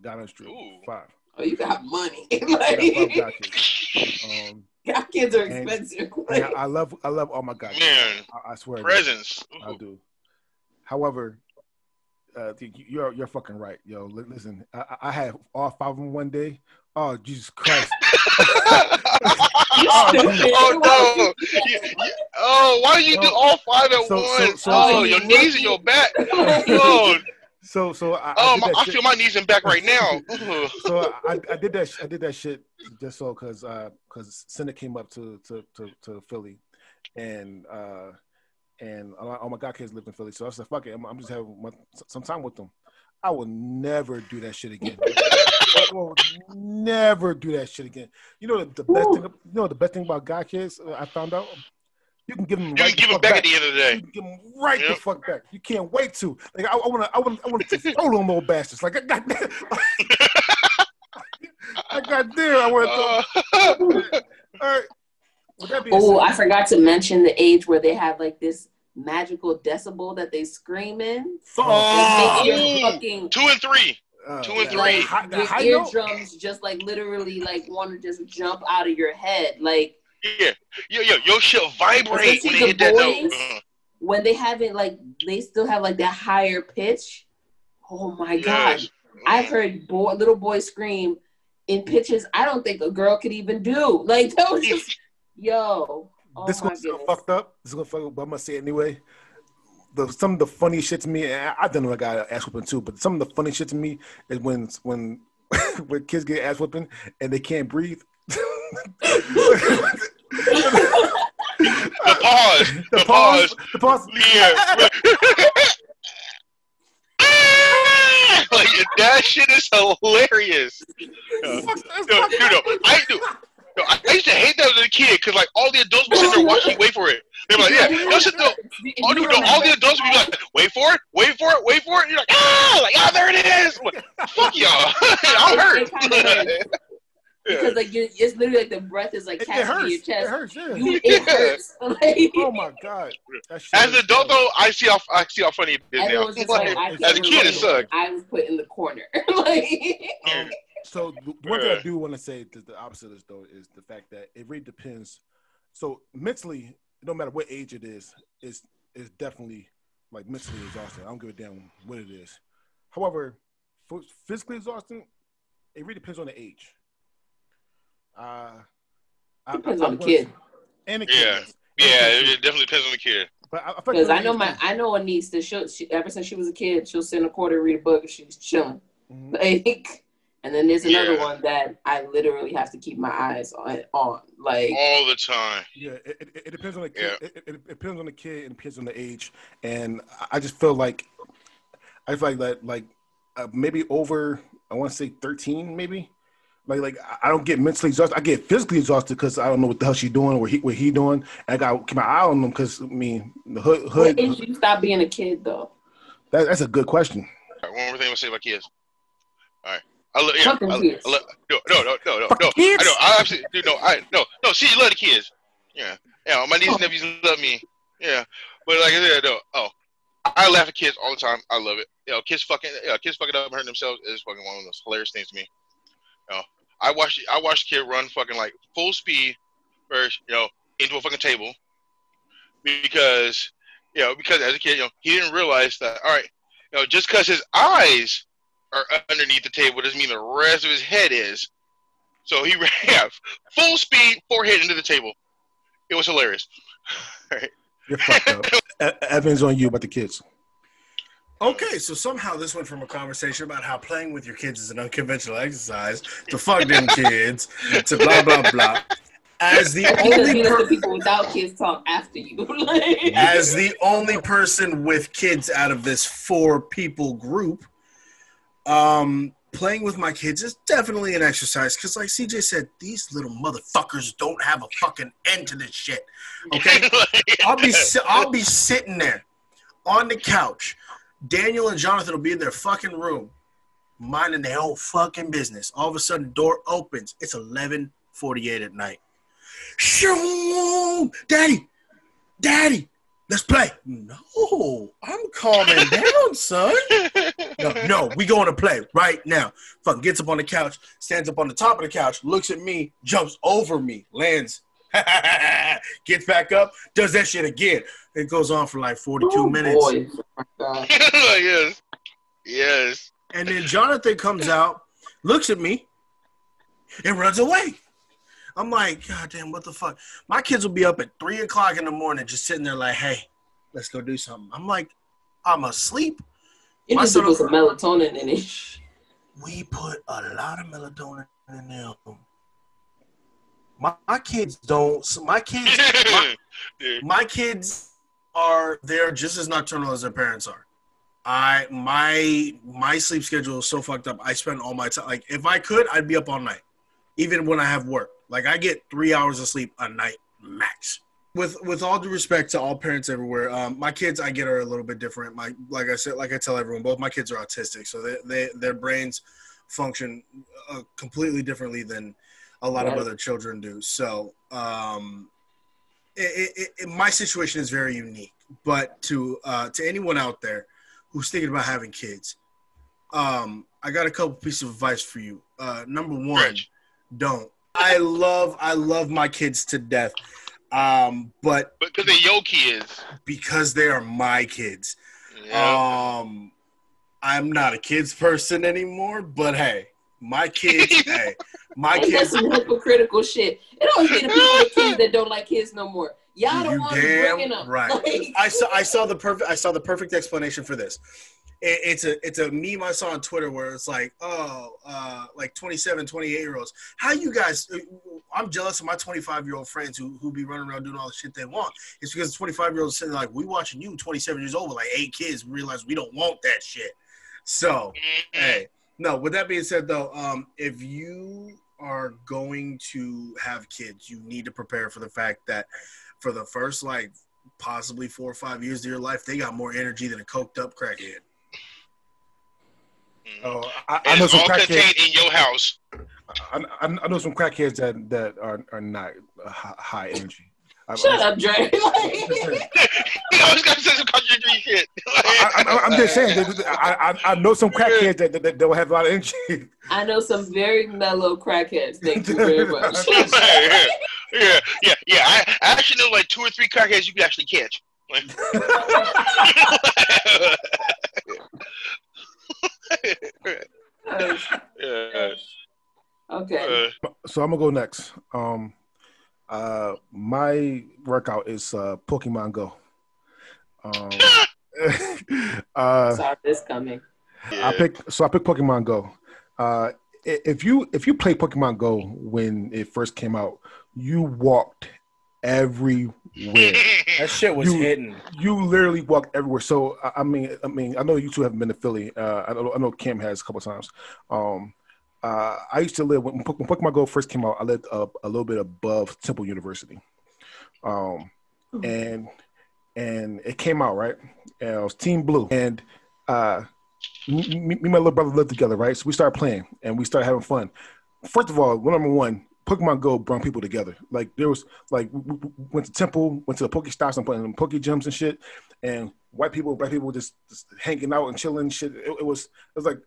God on the street, Ooh. five. oh, you got money. [LAUGHS] I got five god kids. Um, [LAUGHS] God kids are And- expensive. and I, [LAUGHS] I love I love Oh my god. Man, I, I swear. presents. I do. However, uh, th- you're you're fucking right, yo. Listen, I, I I had all five of them one day. Oh Jesus Christ! [LAUGHS] oh, oh, no! You- you- oh, why do you do all five at So- so- once? so- oh, so- your knees and your back. Oh, So so I, I oh, did my, I feel my knees and back right now. [LAUGHS] [LAUGHS] So I, I did that. I did that shit just so because uh because Senate came up to to to, to Philly, and uh, and all all my god kids lived in Philly. So I said, "Fuck it, I'm, I'm just having my, some time with them." I will never do that shit again. [LAUGHS] I will never do that shit again. You know the, the best thing. You know the best thing about god kids. Uh, I found out. You can give them You right can the give them fuck back at the end of the you day. can give them right the fuck back. You can't wait to. Like I want to. I want. I want to throw them little bastards. Like I got. [LAUGHS] I got there. I want to. Uh, [LAUGHS] All right. With that being Oh, I forgot to mention the age where they have like this magical decibel that they scream in. Oh, It makes Ooh. your fucking two and three. uh, two and that- three. that high- that your high note? eardrums just like literally like want to just jump out of your head. Like Yeah, yo, yo, your shit vibrate when they hit that the note. boys. Uh, when they haven't like they still have like that higher pitch. Oh my god. yes. I've heard boy, little boys scream in pitches I don't think a girl could even do. [LAUGHS] Like that was just yo. Oh this one's gonna fucked up. This is gonna fuck up, but I'm gonna say it anyway. The some of the funny shit to me, and I- I've done like I got, ass whooping too, but some of the funny shit to me is when when [LAUGHS] when kids get ass whooping and they can't breathe. [LAUGHS] The pause. the The pause. pause. The pause. Yeah. [LAUGHS] like that shit is hilarious. Uh, Fuck, no, fucked no, no. I do. No, I I used to hate that as a kid because like all the adults would sit there watching, wait for it. They're like, yeah, they'll sit there. Oh, no, no, all the adults would be like, wait for it, wait for it, wait for it. And You're like, ah, like, ah, there it is. Like, Fuck y'all. [LAUGHS] I'm hurt. It kinda hurts. because like you, it's literally like the breath is like It, it catching hurts. your It chest. hurts. Yeah. You, it hurts. [LAUGHS] Like, Oh my god. As is- an adult though, I see how I see how funny it is and it now. was like, As a kid, it relate. sucked. I was put in the corner. [LAUGHS] like, Um, so the one thing I do want to say that the opposite is though is the fact that it really depends. So mentally, no matter what age it is, is is definitely like mentally exhausting. I don't give a damn what it is. However, physically exhausting, it really depends on the age. Uh, I- Depends I- on I the kid. And the kid. Yeah. yes. Yeah, it definitely depends on the kid. But I, I Because I know my. I know a niece that she'll, she, ever since she was a kid, she'll sit in a corner, read a book, and she's chilling. Mhm. Like, [LAUGHS] And then there's another Yeah. one that I literally have to keep my eyes on. on. Like, all the time. Yeah, it, it, it depends on the Yeah. kid. It, it, it depends on the kid and it depends on the age. And I just feel like I feel like that like uh, maybe over I want to say thirteen maybe. Like like I- I don't get mentally exhausted. I get physically exhausted because I don't know what the hell she's doing or he what he doing. And I got to keep my eye on them because I mean the hood what hood. age you stop being a kid though? That, that's a good question. All right, one more thing I'm gonna say about kids. All right. I love, yeah, Fucking I, kids. I love, no, no, no, no, no, Fuck no. kids. I know. I absolutely do. No, I no, no. See, you love the kids. Yeah, yeah. My nieces and oh. nephews love me. Yeah, but like I said, no. Oh, I laugh at kids all the time. I love it. You know, kids fucking, you know, kids fucking up and hurting themselves is fucking one of those hilarious things to me. You know, I watched, I watched a kid run fucking like full speed, first, you know, into a fucking table, because, you know, because as a kid, you know, he didn't realize that. All right, you know, just because his eyes are underneath the table doesn't mean the rest of his head is. So he [LAUGHS] ran full speed, forehead into the table. It was hilarious. [LAUGHS] You're fucked up. [LAUGHS] Evans on you about the kids. Okay, so somehow this went from a conversation about how playing with your kids is an unconventional exercise to fuck them [LAUGHS] kids to blah blah blah. As the only per- people without kids talk after you. [LAUGHS] as the only person with kids out of this four people group, um, playing with my kids is definitely an exercise because, like CJ said, these little motherfuckers don't have a fucking end to this shit. Okay, [LAUGHS] I'll be si- I'll be sitting there on the couch. Daniel and Jonathan will be in their fucking room, minding their own fucking business. All of a sudden, door opens. It's eleven forty-eight at night. Shoo, Daddy, Daddy, let's play. No, I'm calming [LAUGHS] down, son. No, [LAUGHS] no, we going to play right now. Fucking gets up on the couch, stands up on the top of the couch, looks at me, jumps over me, lands, [LAUGHS] gets back up, does that shit again. It goes on for like 42 oh, minutes. boy. Oh my God. yes, yes. And then Jonathan comes out, looks at me, and runs away. I'm like, God damn, what the fuck? My kids will be up at three o'clock in the morning, just sitting there like, hey, let's go do something. I'm like, I'm asleep. You My need to son- put some melatonin in it. We put a lot of melatonin in them. My, my kids don't. so My kids, [LAUGHS] my, my kids are they're just as nocturnal as their parents are. I my my sleep schedule is so fucked up. I spend all my time like if I could, I'd be up all night, even when I have work. Like I get three hours of sleep a night max. With with all due respect to all parents everywhere, um, my kids I get are a little bit different. My like I said, like I tell everyone, both my kids are autistic, so they, they their brains function uh, completely differently than a lot of other children do. So um, it, it, it, my situation is very unique. But to uh, to anyone out there who's thinking about having kids, um, I got a couple pieces of advice for you. Uh, number one, Rich. don't. I love I love my kids to death, um, but Because they're your kids. because they are my kids, Yeah. um, I'm not a kids person anymore. But hey, my kids, [LAUGHS] hey, my Ain't kids. some hypocritical shit? It always be the people with [LAUGHS] kids that don't like kids no more. Y'all don't want to damn bring up. right. Like, I saw I saw the perfect I saw the perfect explanation for this. It, it's a it's a meme I saw on Twitter where it's like, oh, uh, like 27, 28 year olds. How you guys? I'm jealous of my 25 year old friends who who be running around doing all the shit they want. It's because the 25 year olds sitting like, we watching you, 27 years old with like eight kids, realize we don't want that shit. So hey, no. With that being said, though, um, if you are going to have kids, you need to prepare for the fact that for the first like possibly four or five years of your life, they got more energy than a coked up crackhead. Mhm. Oh, I, I know some all crackheads. in your house. I, I, I know some crackheads that that are are not uh, high energy. I, shut up, Dre. [LAUGHS] Like, You always got to say some contradictory shit. I, I, I'm just saying. that- that- I, I, I know some crackheads that, that, that don't have a lot of energy. I know some very mellow crackheads. Thank you very [LAUGHS] much. [LAUGHS] yeah, yeah, yeah, yeah. I, I actually know like two or three crackheads you can actually catch. Like- yeah, okay. uh, so I'm gonna go next. Um, uh, my workout is uh, Pokemon Go. Um, [LAUGHS] uh, Saw this coming. I pick so I pick Pokemon Go. Uh, if you if you play Pokemon Go when it first came out, you walked everywhere. That shit was You- hitting. you literally walked everywhere. So I, I mean, I mean, I know you two haven't been to Philly. Uh, I know, I know Kim has a couple times. Um, uh, I used to live when, when Pokemon Go first came out. I lived up a little bit above Temple University, um, and and it came out right. And it was Team Blue, and uh, me, me and my little brother lived together, right? So we started playing and we started having fun. First of all, number one, Pokemon Go brought people together. Like there was like we, we- we went to Temple, went to the Poke Stops and playing Poke Gyms and shit, and white people, black people just, just hanging out and chilling shit. It, it was it was like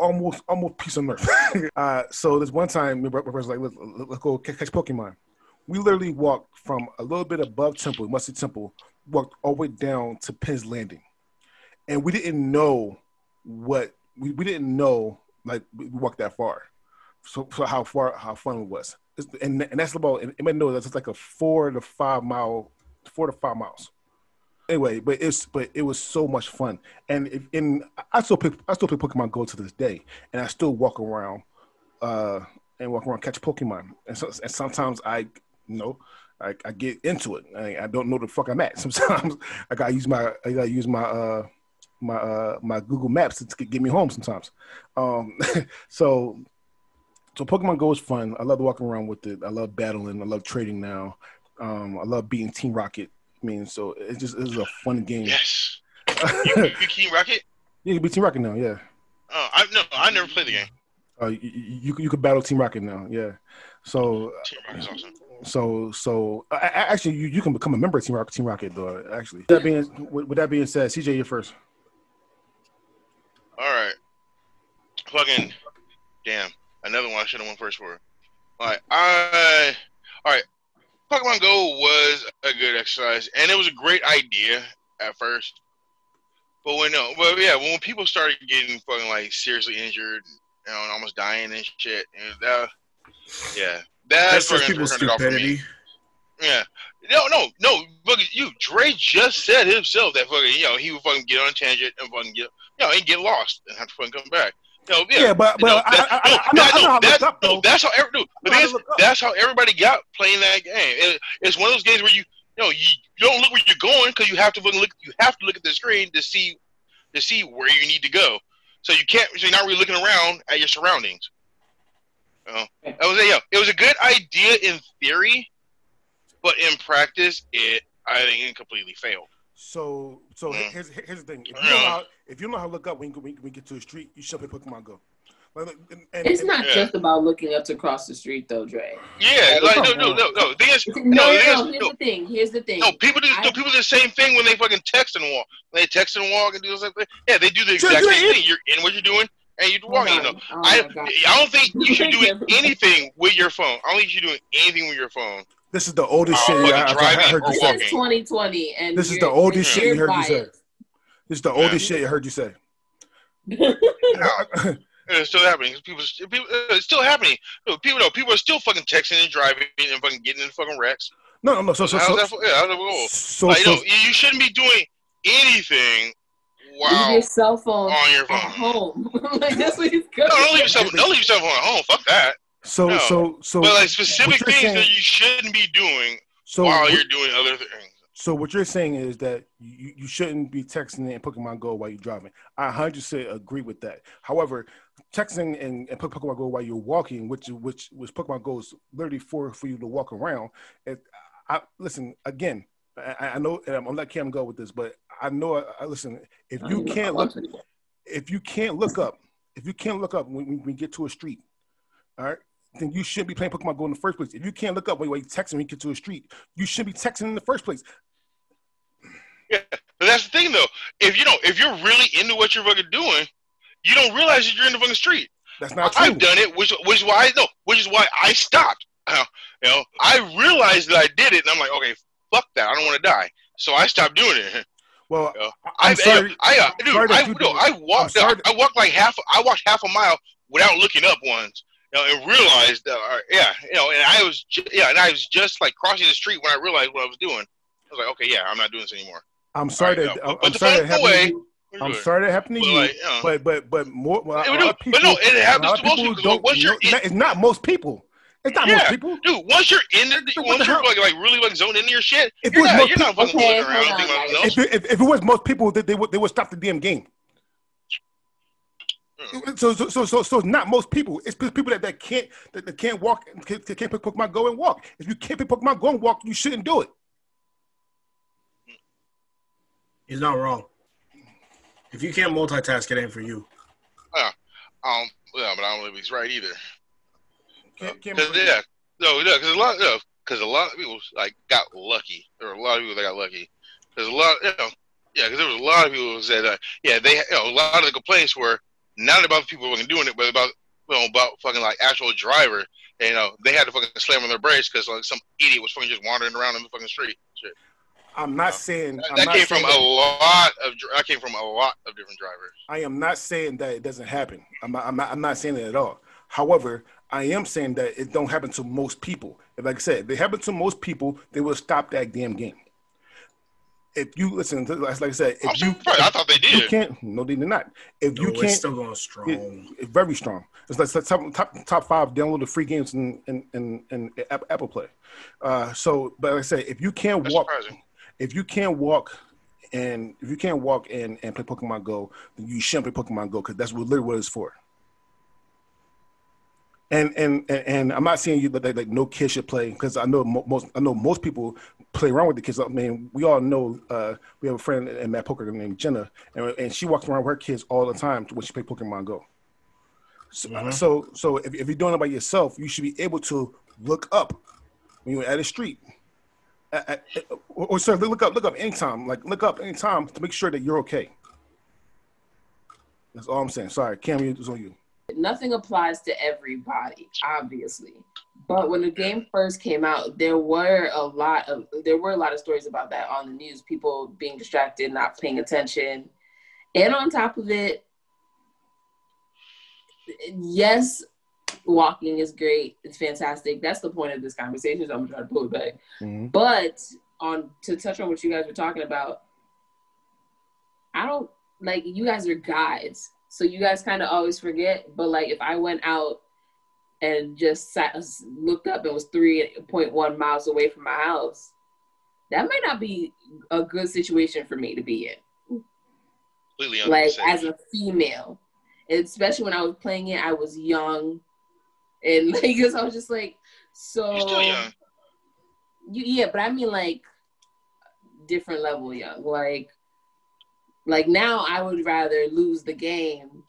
almost almost peace on earth. [LAUGHS] uh, so this one time, my was like, let's, let's go catch Pokemon. We literally walked from a little bit above Temple, Musty Temple, walked all the way down to Penn's Landing, and we didn't know what we, we didn't know like we walked that far. So, so how far how fun it was, and and that's about and might know that's like a four to five mile, four to five miles. Anyway, but it's but it was so much fun, and if, I still pick I still play Pokemon Go to this day, and I still walk around, uh, and walk around catch Pokemon, and, so, and sometimes I you know I, I get into it. I, I don't know the fuck I'm at. [LAUGHS] Sometimes I gotta use my I gotta use my uh my uh my Google Maps to get me home sometimes. Um, [LAUGHS] so so Pokemon Go is fun. I love walking around with it. I love battling. I love trading now. Um, I love beating Team Rocket. I mean, so it just is a fun game. yes. [LAUGHS] You, you King Rocket? you can beat Team Rocket now. Yeah, Oh, I no, I never played the game. uh, you, you you could battle Team Rocket now. Yeah. So Team Rocket's awesome. so so actually, you, you can become a member of Team Rocket. Team Rocket, though. Actually, that being with, with that being said, CJ, you're first. All right. Fucking damn. Another one I should have went first for. Like I all right. Pokemon Go was a good exercise and it was a great idea at first. But when no well yeah, when people started getting fucking like seriously injured, you know, and almost dying and shit, and that yeah. That's, That's just people's turned it off for me. stupidity. Yeah. No, no, no. Fucking you. Dre just said himself that fucking, you know, he would fucking get on a tangent and fucking get, you know, and get lost and have to fucking come back. You yeah. Yeah, but You know, but I, that- I, I, no, I know, I know how to that- look up no, that's how every, no, the I know thing how is, to look up. that's how everybody got playing that game. It, it's one of those games where you, you know, you, you don't look where you're going because you have to look. You have to look at the screen to see, to see where you need to go. So you can't. So you're not really looking around at your surroundings. You know? That was a, yeah, it was a good idea in theory, but in practice, it I think it completely failed. So so Mm. here's here's the thing. If you know how, if you know how to look up when you, when you get to the street, you should play Pokemon Go. Like, and, and, It's not Yeah. just about looking up to cross the street, though, Dre. Yeah, Yeah, like no, no, no, no. The thing is, No, no, no, the no. Here's no, the thing. Here's the thing. no. People do, I- no, people do the same thing when they fucking text and walk. When they text and walk and do something. Yeah, they do the exact you're same in- thing. You're in what you're doing, and you're walking. You know, Oh I. I don't think [LAUGHS] you should do anything with your phone. I don't think you should do anything with your phone. This is the oldest shit fucking I, I, I driving heard you say. walking. is 2020, and This is the oldest shit you you're heard you say. This is the Yeah. oldest shit I heard you say. [LAUGHS] It's still happening. People, people, uh, it's still happening. People, no, people are still fucking texting and driving and fucking getting in fucking wrecks. no, no, no. So so how's so that? Yeah, how's that go? so, like, so, no, you you shouldn't be doing anything Leave while your cell phone on your at phone. home. [LAUGHS] like that's what he's good. No, don't leave yourself. Don't leave yourself on home. Fuck that. So no. so so But like specific things saying- that you shouldn't be doing so while what- you're doing other things. So what you're saying is that you, you shouldn't be texting in Pokemon Go while you're driving. I 100% agree with that. However, texting and, and Pokemon Go while you're walking, which which which Pokemon Go is literally for for you to walk around. It, I listen again. I, I know and I'm gonna let Cam go with this, but I know. I, I listen. If you don't even know can't look, if you can't look up, if you can't look up when, when we get to a street, all right, then you shouldn't be playing Pokemon Go in the first place. If you can't look up when you're texting when you get to a street, you shouldn't be texting in the first place. But that's the thing, though. If you know, if you're really into what you're fucking doing, you don't realize that you're in the fucking street. That's not true. I've done it, which which is why I no, which is why I stopped. Uh, [LAUGHS] you know, I realized that I did it, and I'm like, okay, fuck that. I don't want to die, so I stopped doing it. [LAUGHS] Well, Yeah. I'm I, sorry. I, uh, dude, sorry I, no, I walked. I walked like half. I walked half a mile without looking up once, know, and realized. Uh, yeah, you know, and I was, ju- yeah, and I was just like crossing the street when I realized what I was doing. I was like, okay, yeah, I'm not doing this anymore. I'm sorry All right, that no, I'm, I'm the sorry phone that happened. away. to you. I'm sorry that happened to you, like, you know. but but but more. A lot It would of do- but no, it a happens lot to of most people, 'cause don't once you're know- in- it's not most people. It's not Yeah. most people. Dude, once you're in the, What once the you're like, like really like zoned into your shit, If it you're was not, you're not fucking Okay, looking around hold thinking on, about guys. nothing If it, if, if it was most people, they, they would they would stop the damn game. Mm. So so so so, so it's not most people. It's people that, that can't that, that can't walk can't, can't pick Pokemon Go and walk. If you can't pick Pokemon Go and walk, you shouldn't do it. He's not wrong. If you can't multitask, it ain't for you. Yeah, um, yeah, but I don't know if he's right either. Can't, can't yeah, no, yeah, because a lot, yeah, because a lot of people like got lucky. There were a lot of people that got lucky. Because a lot, you know, yeah, because there was a lot of people who said, uh, yeah, they, you know, a lot of the complaints were not about the people who were doing it, but about, you know, about fucking like actual driver. And, you know, they had to fucking slam on their brakes because like some idiot was fucking just wandering around in the fucking street. Shit. I'm not saying That, I'm that not came from saying a lot of, I came from a lot of different drivers. I am not saying that it doesn't happen. I'm not, I'm not, I'm not saying that at all. However, I am saying that it don't happen to most people. And like I said, if they happen to most people, they will stop that damn game. If you listen, to, like I said, I'm if you, surprised. I thought they did. you can't, no, they did not. If No, you can't, still going strong. it's very strong. It's like top, top top five downloaded free games in in, in, in Apple Play. Uh, so, but like I say, if you can't That's walk, surprising. if you can't walk and if you can't walk and, and play Pokemon Go, then you shouldn't play Pokemon Go because that's what literally what it's for. And and and, and I'm not saying you that like, like no kid should play because I know mo- most I know most people play around with the kids. I mean, we all know uh, we have a friend in Matt Poker named Jenna, and, and she walks around with her kids all the time when she play Pokemon Go. So, Mhm. so, so if, if you're doing it by yourself, you should be able to look up when you're at a street. At- at- or, or sir, look up, look up anytime. Like look up anytime to make sure that you're okay. That's all I'm saying. Sorry, Cam, it's on you. Nothing applies to everybody, obviously. But when the game first came out, there were a lot of there were a lot of stories about that on the news. People being distracted, not paying attention, and on top of it, yes, walking is great. It's fantastic. That's the point of this conversation. So I'm trying to pull it back. Mhm. But on to touch on what you guys were talking about, I don't like you guys are guides, so you guys kind of always forget. But like if I went out and just sat, looked up and was three point one miles away from my house, that might not be a good situation for me to be in. Completely Like as a female, especially when I was playing it, I was young, and [LAUGHS] like 'cause I was just like, so You're still young. you, yeah, but I mean like different level young. Like like now I would rather lose the game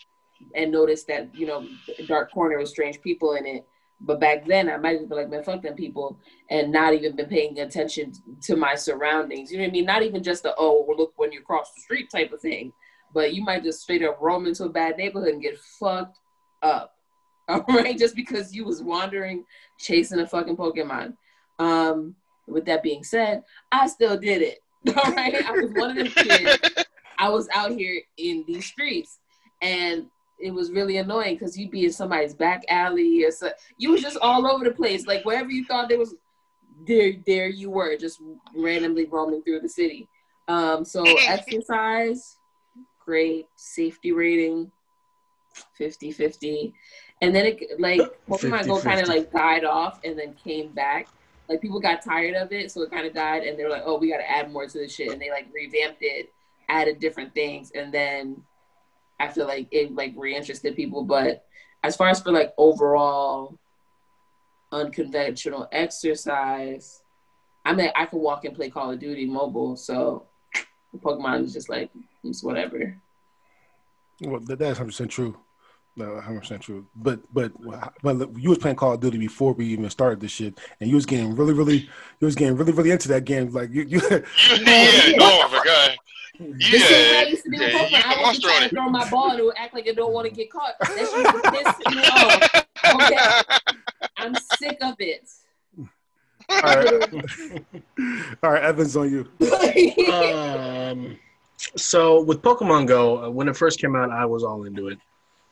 and notice that, you know, dark corner with strange people in it. But back then I might have been like, man, fuck them people and not even been paying attention to my surroundings. You know what I mean? Not even just the oh well, look when you cross the street type of thing. But you might just straight up roam into a bad neighborhood and get fucked up. [LAUGHS] All right, just because you was wandering chasing a fucking Pokemon. Um, with that being said, I still did it. [LAUGHS] All right, I was one of them kids. [LAUGHS] I was out here in these streets, and it was really annoying because you'd be in somebody's back alley or so. You was just all over the place, like wherever you thought there was, there, there you were, just randomly roaming through the city. Um, so [LAUGHS] exercise, great. Safety rating, 50-50. and then it like Pokemon Go kind of like died off and then came back. Like people got tired of it, so it kind of died, and they're like, "Oh, we got to add more to this shit," and they like revamped it, added different things, and then I feel like it like reinterested people. But as far as for like overall unconventional exercise, I mean, I could walk and play Call of Duty mobile, so Pokemon is just like it's whatever. Well, that's hundred percent true. No, hundred percent true. But but but look, you was playing Call of Duty before we even started this shit, and you was getting really really you was getting really really into that game. Like you you yeah, oh my god. This is where I Yeah, used to be yeah, you I was monster on trying it. to throw my ball and act like I don't want to get caught. That shit [LAUGHS] used me off. Okay. I'm sick of it. all right, [LAUGHS] all right, Evans on you. um, so with Pokemon Go, uh, when it first came out, I was all into it.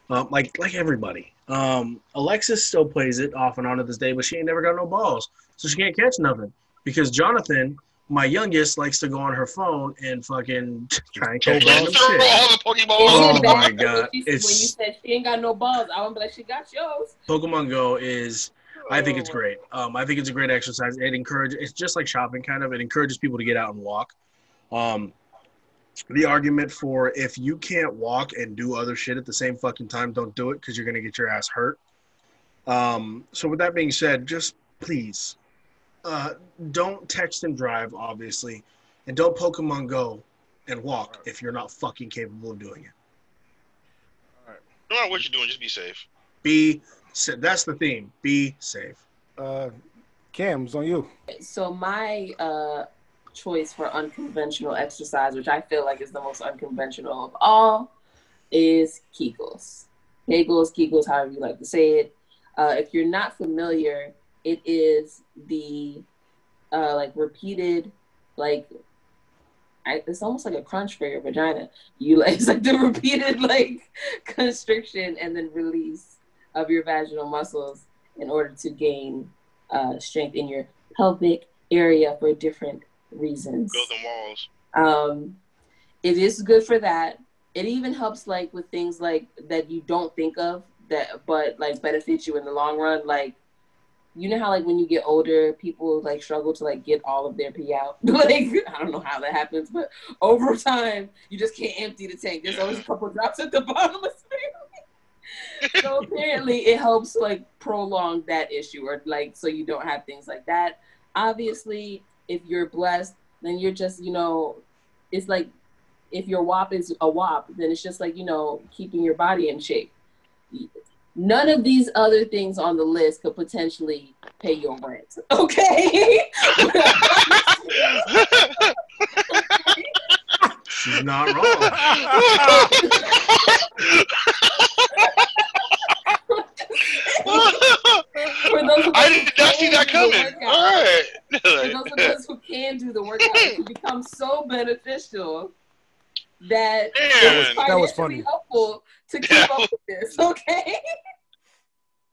Um, like like everybody. Um, Alexis still plays it off and on to this day, but she ain't never got no balls, so she can't catch nothing. Because Jonathan My youngest likes to go on her phone and fucking [LAUGHS] try and catch Throw random shit. all the Pokeballs. Oh my God, When you, when you said she ain't got no balls, I would be like, she got yours. Pokemon Go is I think Oh. it's great. Um, I think it's a great exercise. It encourages. It's just like shopping, kind of. It encourages people to get out and walk. Um, the argument for if you can't walk and do other shit at the same fucking time, don't do it because you're gonna get your ass hurt. Um, so with that being said, just please, uh, don't text and drive, obviously, and don't Pokemon Go and walk if you're not fucking capable of doing it. All right. No matter what you're doing, just be safe. Be sa- that's the theme. Be safe. Uh, Cam, it's on you. So my uh, choice for unconventional exercise, which I feel like is the most unconventional of all, is Kegels. Kegels, Kegels, however you like to say it. Uh, if you're not familiar, it is the uh, like repeated, like I, it's almost like a crunch for your vagina. You like [LAUGHS] it's like the repeated like constriction and then release of your vaginal muscles in order to gain uh, strength in your pelvic area for different reasons. Build them walls. Um, it is good for that. It even helps like with things like that you don't think of that, but like benefits you in the long run. Like, you know how like when you get older, people like struggle to like get all of their pee out. [LAUGHS] like I don't know how that happens, but over time you just can't empty the tank. There's always a couple drops at the bottom. [LAUGHS] so apparently it helps like prolong that issue or like so you don't have things like that obviously if you're blessed then you're just you know it's like if your wop is a wop then it's just like you know keeping your body in shape none of these other things on the list could potentially pay your rent [LAUGHS] okay She's not wrong. [LAUGHS] For those of I did not see that coming. workout. All for those of us who can do the workout, it can become so beneficial that it's Man, That was financially funny. helpful to keep That up with this. [LAUGHS] Okay,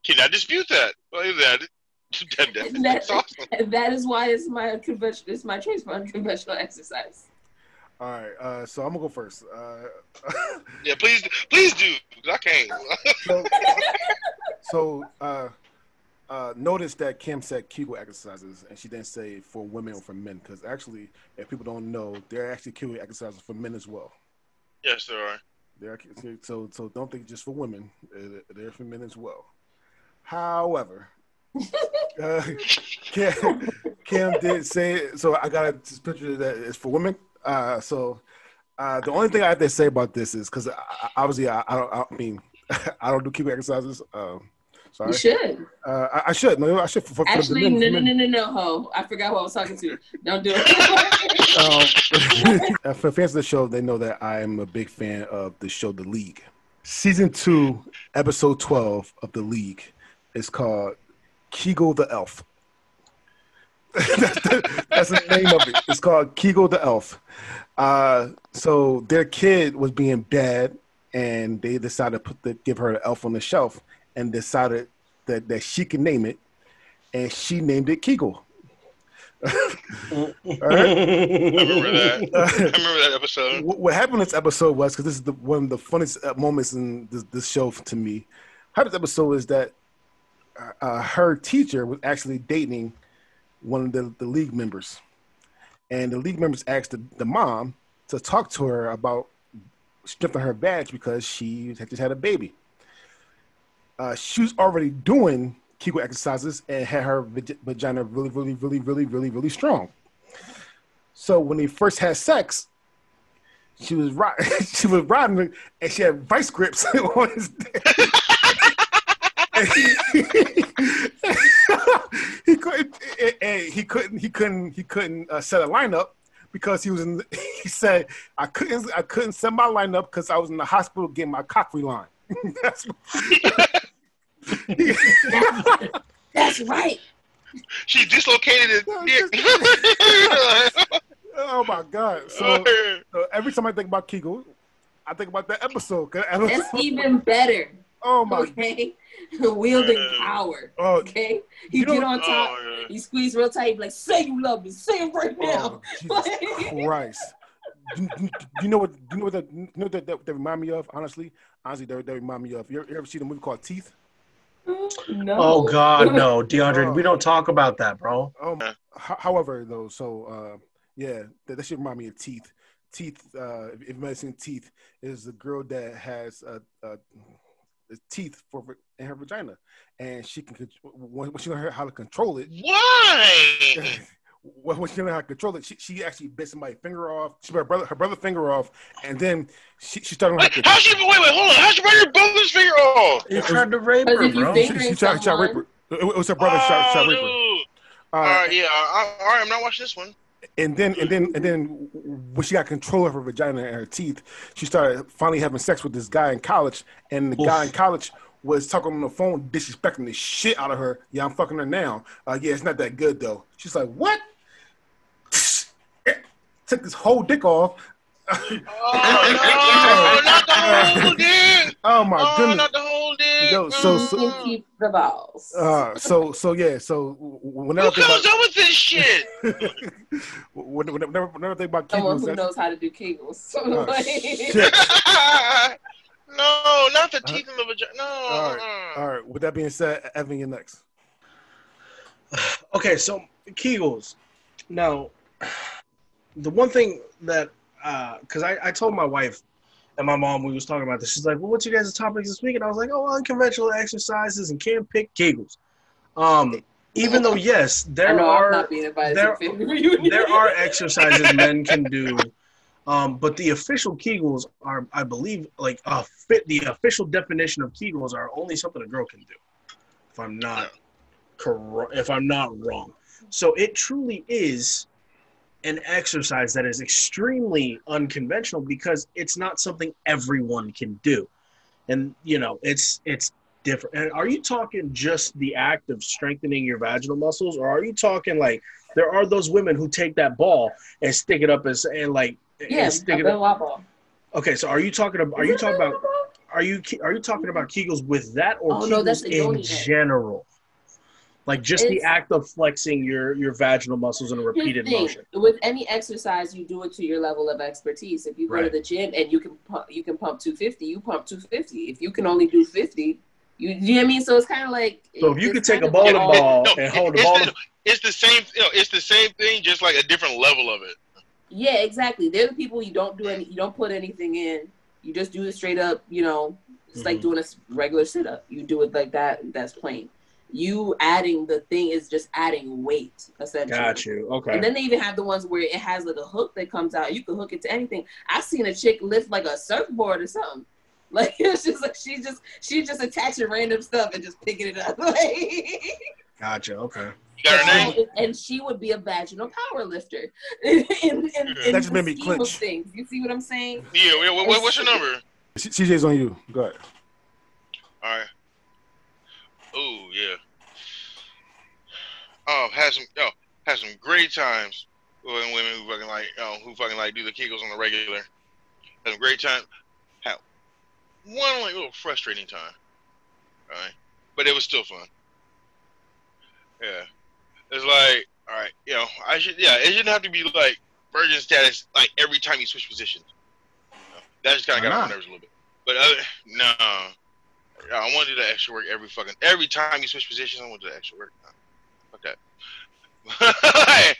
can I dispute that? Well, that, [LAUGHS] that, that That- that's awesome. [LAUGHS] that is why it's my unconventional. It's my choice for unconventional exercise. All right, uh, so I'm gonna go first. Uh, Yeah, please, please do. I can't. so, so uh, uh, notice that Kim said Kegel exercises, and she didn't say for women or for men, because actually, if people don't know, there are actually Kegel exercises for men as well. yes, there are. There are, so so don't think just for women; uh, they're for men as well. However, [LAUGHS] uh, Kim, Kim did say so. I got a picture that is for women. Uh, so uh, the only thing I have to say about this is because obviously I, I don't. I mean, [LAUGHS] I don't do Kegel exercises. Um, sorry. You should Uh, I, I should. No, I should. For, for the actually. No, no, no, no, no, ho! I forgot who I was talking to. Don't do it. [LAUGHS] Um, [LAUGHS] uh, for fans of the show, they know that I am a big fan of the show The League. Season two, episode twelve of The League is called Kegel the Elf. [LAUGHS] that's, the, that's the name of it. It's called Kegel the Elf. Uh, so their kid was being bad, and they decided to put the, give her an elf on the shelf, and decided that, that she could name it, and she named it Kegel. [LAUGHS] All right. I remember that. I remember that episode. What what happened in this episode was because this is the, one of the funniest uh, moments in this, this show to me. How this episode is that uh, uh, her teacher was actually dating one of the, the league members, and the league members asked the, the mom to talk to her about stripping her badge because she had just had a baby. Uh, she was already doing Kegel exercises and had her vagina really, really, really, really, really, really strong. So when they first had sex, she was ri- [LAUGHS] she was riding and she had vice grips [LAUGHS] on his dick. [LAUGHS] He, couldn't he couldn't he couldn't he couldn't uh, set a lineup because he was in he said I couldn't I couldn't set my lineup because I was in the hospital getting my cock relined. That's [LAUGHS] That's right. She dislocated it. [LAUGHS] oh my god! So, so every time I think about Kegel, I think about that episode. [LAUGHS] I That's even better. Oh my. Okay, wielding Uh, power. Oh, Okay, you, You get on top, Oh, yeah. you squeeze real tight, you be like, "Say you love me, say it right now." oh Jesus Christ. Do, do- do you know what? Do you know what? That, you know that, that, that remind me of? Honestly, honestly, that, that remind me of. You ever, you ever see the movie called Teeth? No. Oh God, no, [LAUGHS] DeAndre, Oh. we don't talk about that, bro. Um, Yeah. however, though, so uh, yeah, that, that should remind me of Teeth. Teeth, uh, if you've never seen Teeth, is a girl that has uh, uh, teeth for in her vagina, and she can con- when when she learn how to control it. Why? [LAUGHS] when when she learned how to control it, she, she actually bit somebody's finger off. She bit her brother her brother finger off, and then she, she started learning Wait, how how's she? Wait, wait, hold on. How's she break your brother's finger off? You tried to rape her, bro. think- She, she tried, tried to rape her. It, it was her brother shot, shot oh, rape her. dude. Uh, All right, yeah. I, all right, I'm not watching this one. and then and then and then when she got control of her vagina and her teeth, she started finally having sex with this guy in college, and the guy in college was talking on the phone, disrespecting the shit out of her. Yeah, I'm fucking her now. Uh, yeah, it's not that good though. She's like, what? Took this whole dick off. Oh, no, not the whole dick. Oh my Oh, goodness. not the whole dick. Yo, so- so- You keep the balls. Uh, so so yeah, so whenever Who comes about, up with this shit? [LAUGHS] whenever, whenever, whenever I think about Someone Kegels, who knows how to do kegels. [LAUGHS] Like- shit. [LAUGHS] no, not the teeth in the vagina. No. All right, all right. With that being said, Evan, you're next. [SIGHS] Okay, so Kegels. Now, the one thing that, because I, I told my wife and my mom, we was talking about this. She's like, "Well, what's your guys' topics this week?" And I was like, "Oh, unconventional exercises and can't pick Kegels." Um, even though yes, there are not being invited there- to the family reunion. there are exercises [LAUGHS] men can do, um, but the official Kegels are, I believe, like a fit. The official definition of Kegels are only something a girl can do. If I'm not correct, if I'm not wrong, so it truly is an exercise that is extremely unconventional because it's not something everyone can do, and you know it's it's different. And are you talking just the act of strengthening your vaginal muscles, or are you talking like there are those women who take that ball and stick it up as and like yeah, and stick it up. wobble. Okay, so are you talking about are you talking about are you are you talking about Kegels with that or Oh, Kegels no, in general? head. General? Like just the act of flexing your your vaginal muscles in a repeated thing. motion. With any exercise, you do it to your level of expertise. If you go to the gym and you can pump, you can pump 250, you pump 250. If you can only do 50, you, you know what I mean. So it's kind of like So if you it's could take kind a of bowling all- ball No, and hold the it's ball. the- It's the same. You know, it's the same thing, just like a different level of it. Yeah, exactly. They're the people you don't do any, you don't put anything in. You just do it straight up. You know, it's like Mhm. doing a regular sit up. You do it like that. That's plain. You adding the thing is just adding weight essentially. Got you. Okay. And then they even have the ones where it has like a hook that comes out. You can hook it to anything. I've seen a chick lift like a surfboard or something. [LAUGHS] Like it's just like she's just she's just attaching random stuff and just picking it up. Like, [LAUGHS] Gotcha. Okay. You got her name? and, and she would be a vaginal power lifter. in, [LAUGHS] in, in, in That just made me scheme of clench. Things. You see what I'm saying? Yeah. What, what, what's your number? C- CJ's on you. Go ahead. All right. Oh yeah. Oh, had some oh had some great times with women who fucking like oh who fucking like do the Kegels on the regular. Had some great time. Had one like little frustrating time. All right, but it was still fun. Yeah, it's like all right, you know I should yeah it shouldn't have to be like virgin status like every time you switch positions. You know, that just kind Why of got on my uh-huh. nerves a little bit. But other, no, I want to do the extra work every fucking every time you switch positions. I want to do the extra work. No, fuck that. [LAUGHS]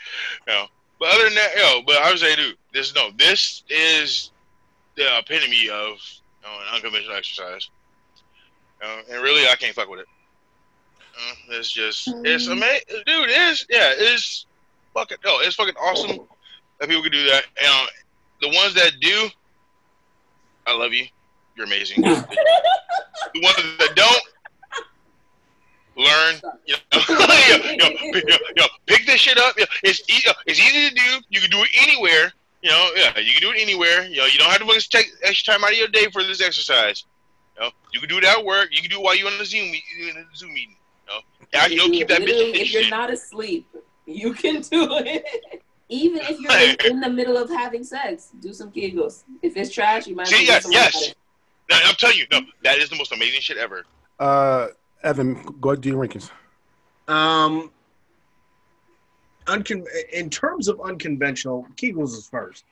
you know, but other than that, yo, but I would say, dude, this no, this is the epitome of you know, an unconventional exercise. You know, and really, I can't fuck with it. Uh, it's just, it's amazing, dude. It's yeah, it's fucking, oh, it's fucking awesome that people can do that. And uh, the ones that do, I love you. You're amazing. the ones that don't, learn. You know, [LAUGHS] yo, yo, yo, yo, pick this shit up. It's e- yo, it's easy to do. You can do it anywhere. You know, yeah, you can do it anywhere. You know, you don't have to take extra time out of your day for this exercise. You know, you can do it at work. You can do it while you're on the Zoom in a Zoom meeting. You know, yeah, you'll keep that bitch if you're not asleep, you can [LAUGHS] do it. Even if you're in, in the middle of having sex, do some kegels. If it's trash, you might as well See, yes, yes. About. No, I'm telling you, no, that is the most amazing shit ever. Uh, Evan, go ahead do your rankings. Um, uncon- in terms of unconventional, Kegels is first.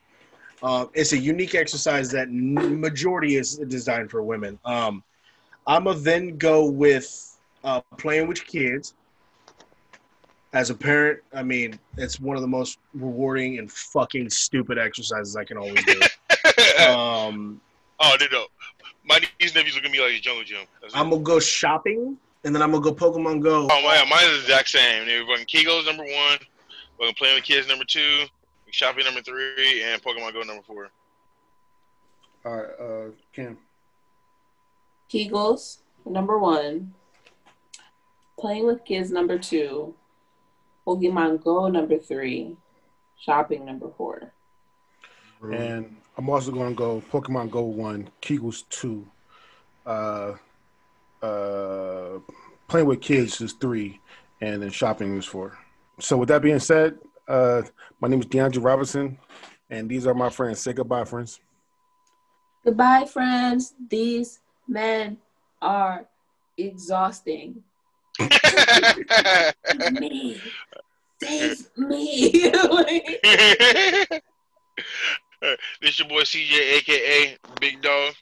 Uh, it's a unique exercise that n- majority is designed for women. Um, I'm gonna then go with uh, playing with kids. As a parent, I mean, it's one of the most rewarding and fucking stupid exercises I can always do. [LAUGHS] um, oh, no, no. My niece and nephews look at me like a jungle gym. That's. I'm gonna go shopping, and then I'm gonna go Pokemon Go. Oh my, mine is the exact same. They were fucking Kegels number one, fucking playing with kids number two, shopping number three, and Pokemon Go number four. All right, uh, Cam. Kegels, number one. Playing with kids, number two. Pokemon Go, number three. Shopping, number four. And I'm also going to go Pokemon Go one, Kegels two, uh, uh, playing with kids is three, and then shopping is four. So with that being said, uh, my name is DeAndre Robinson, and these are my friends. Say goodbye, friends. Goodbye, friends. These men are exhausting. [LAUGHS] me. Save me. [LAUGHS] [LAUGHS] [LAUGHS] This your boy CJ, aka Big Dog.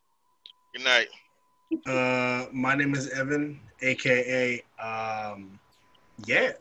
Good night. Uh, my name is Evan, aka um, yeah.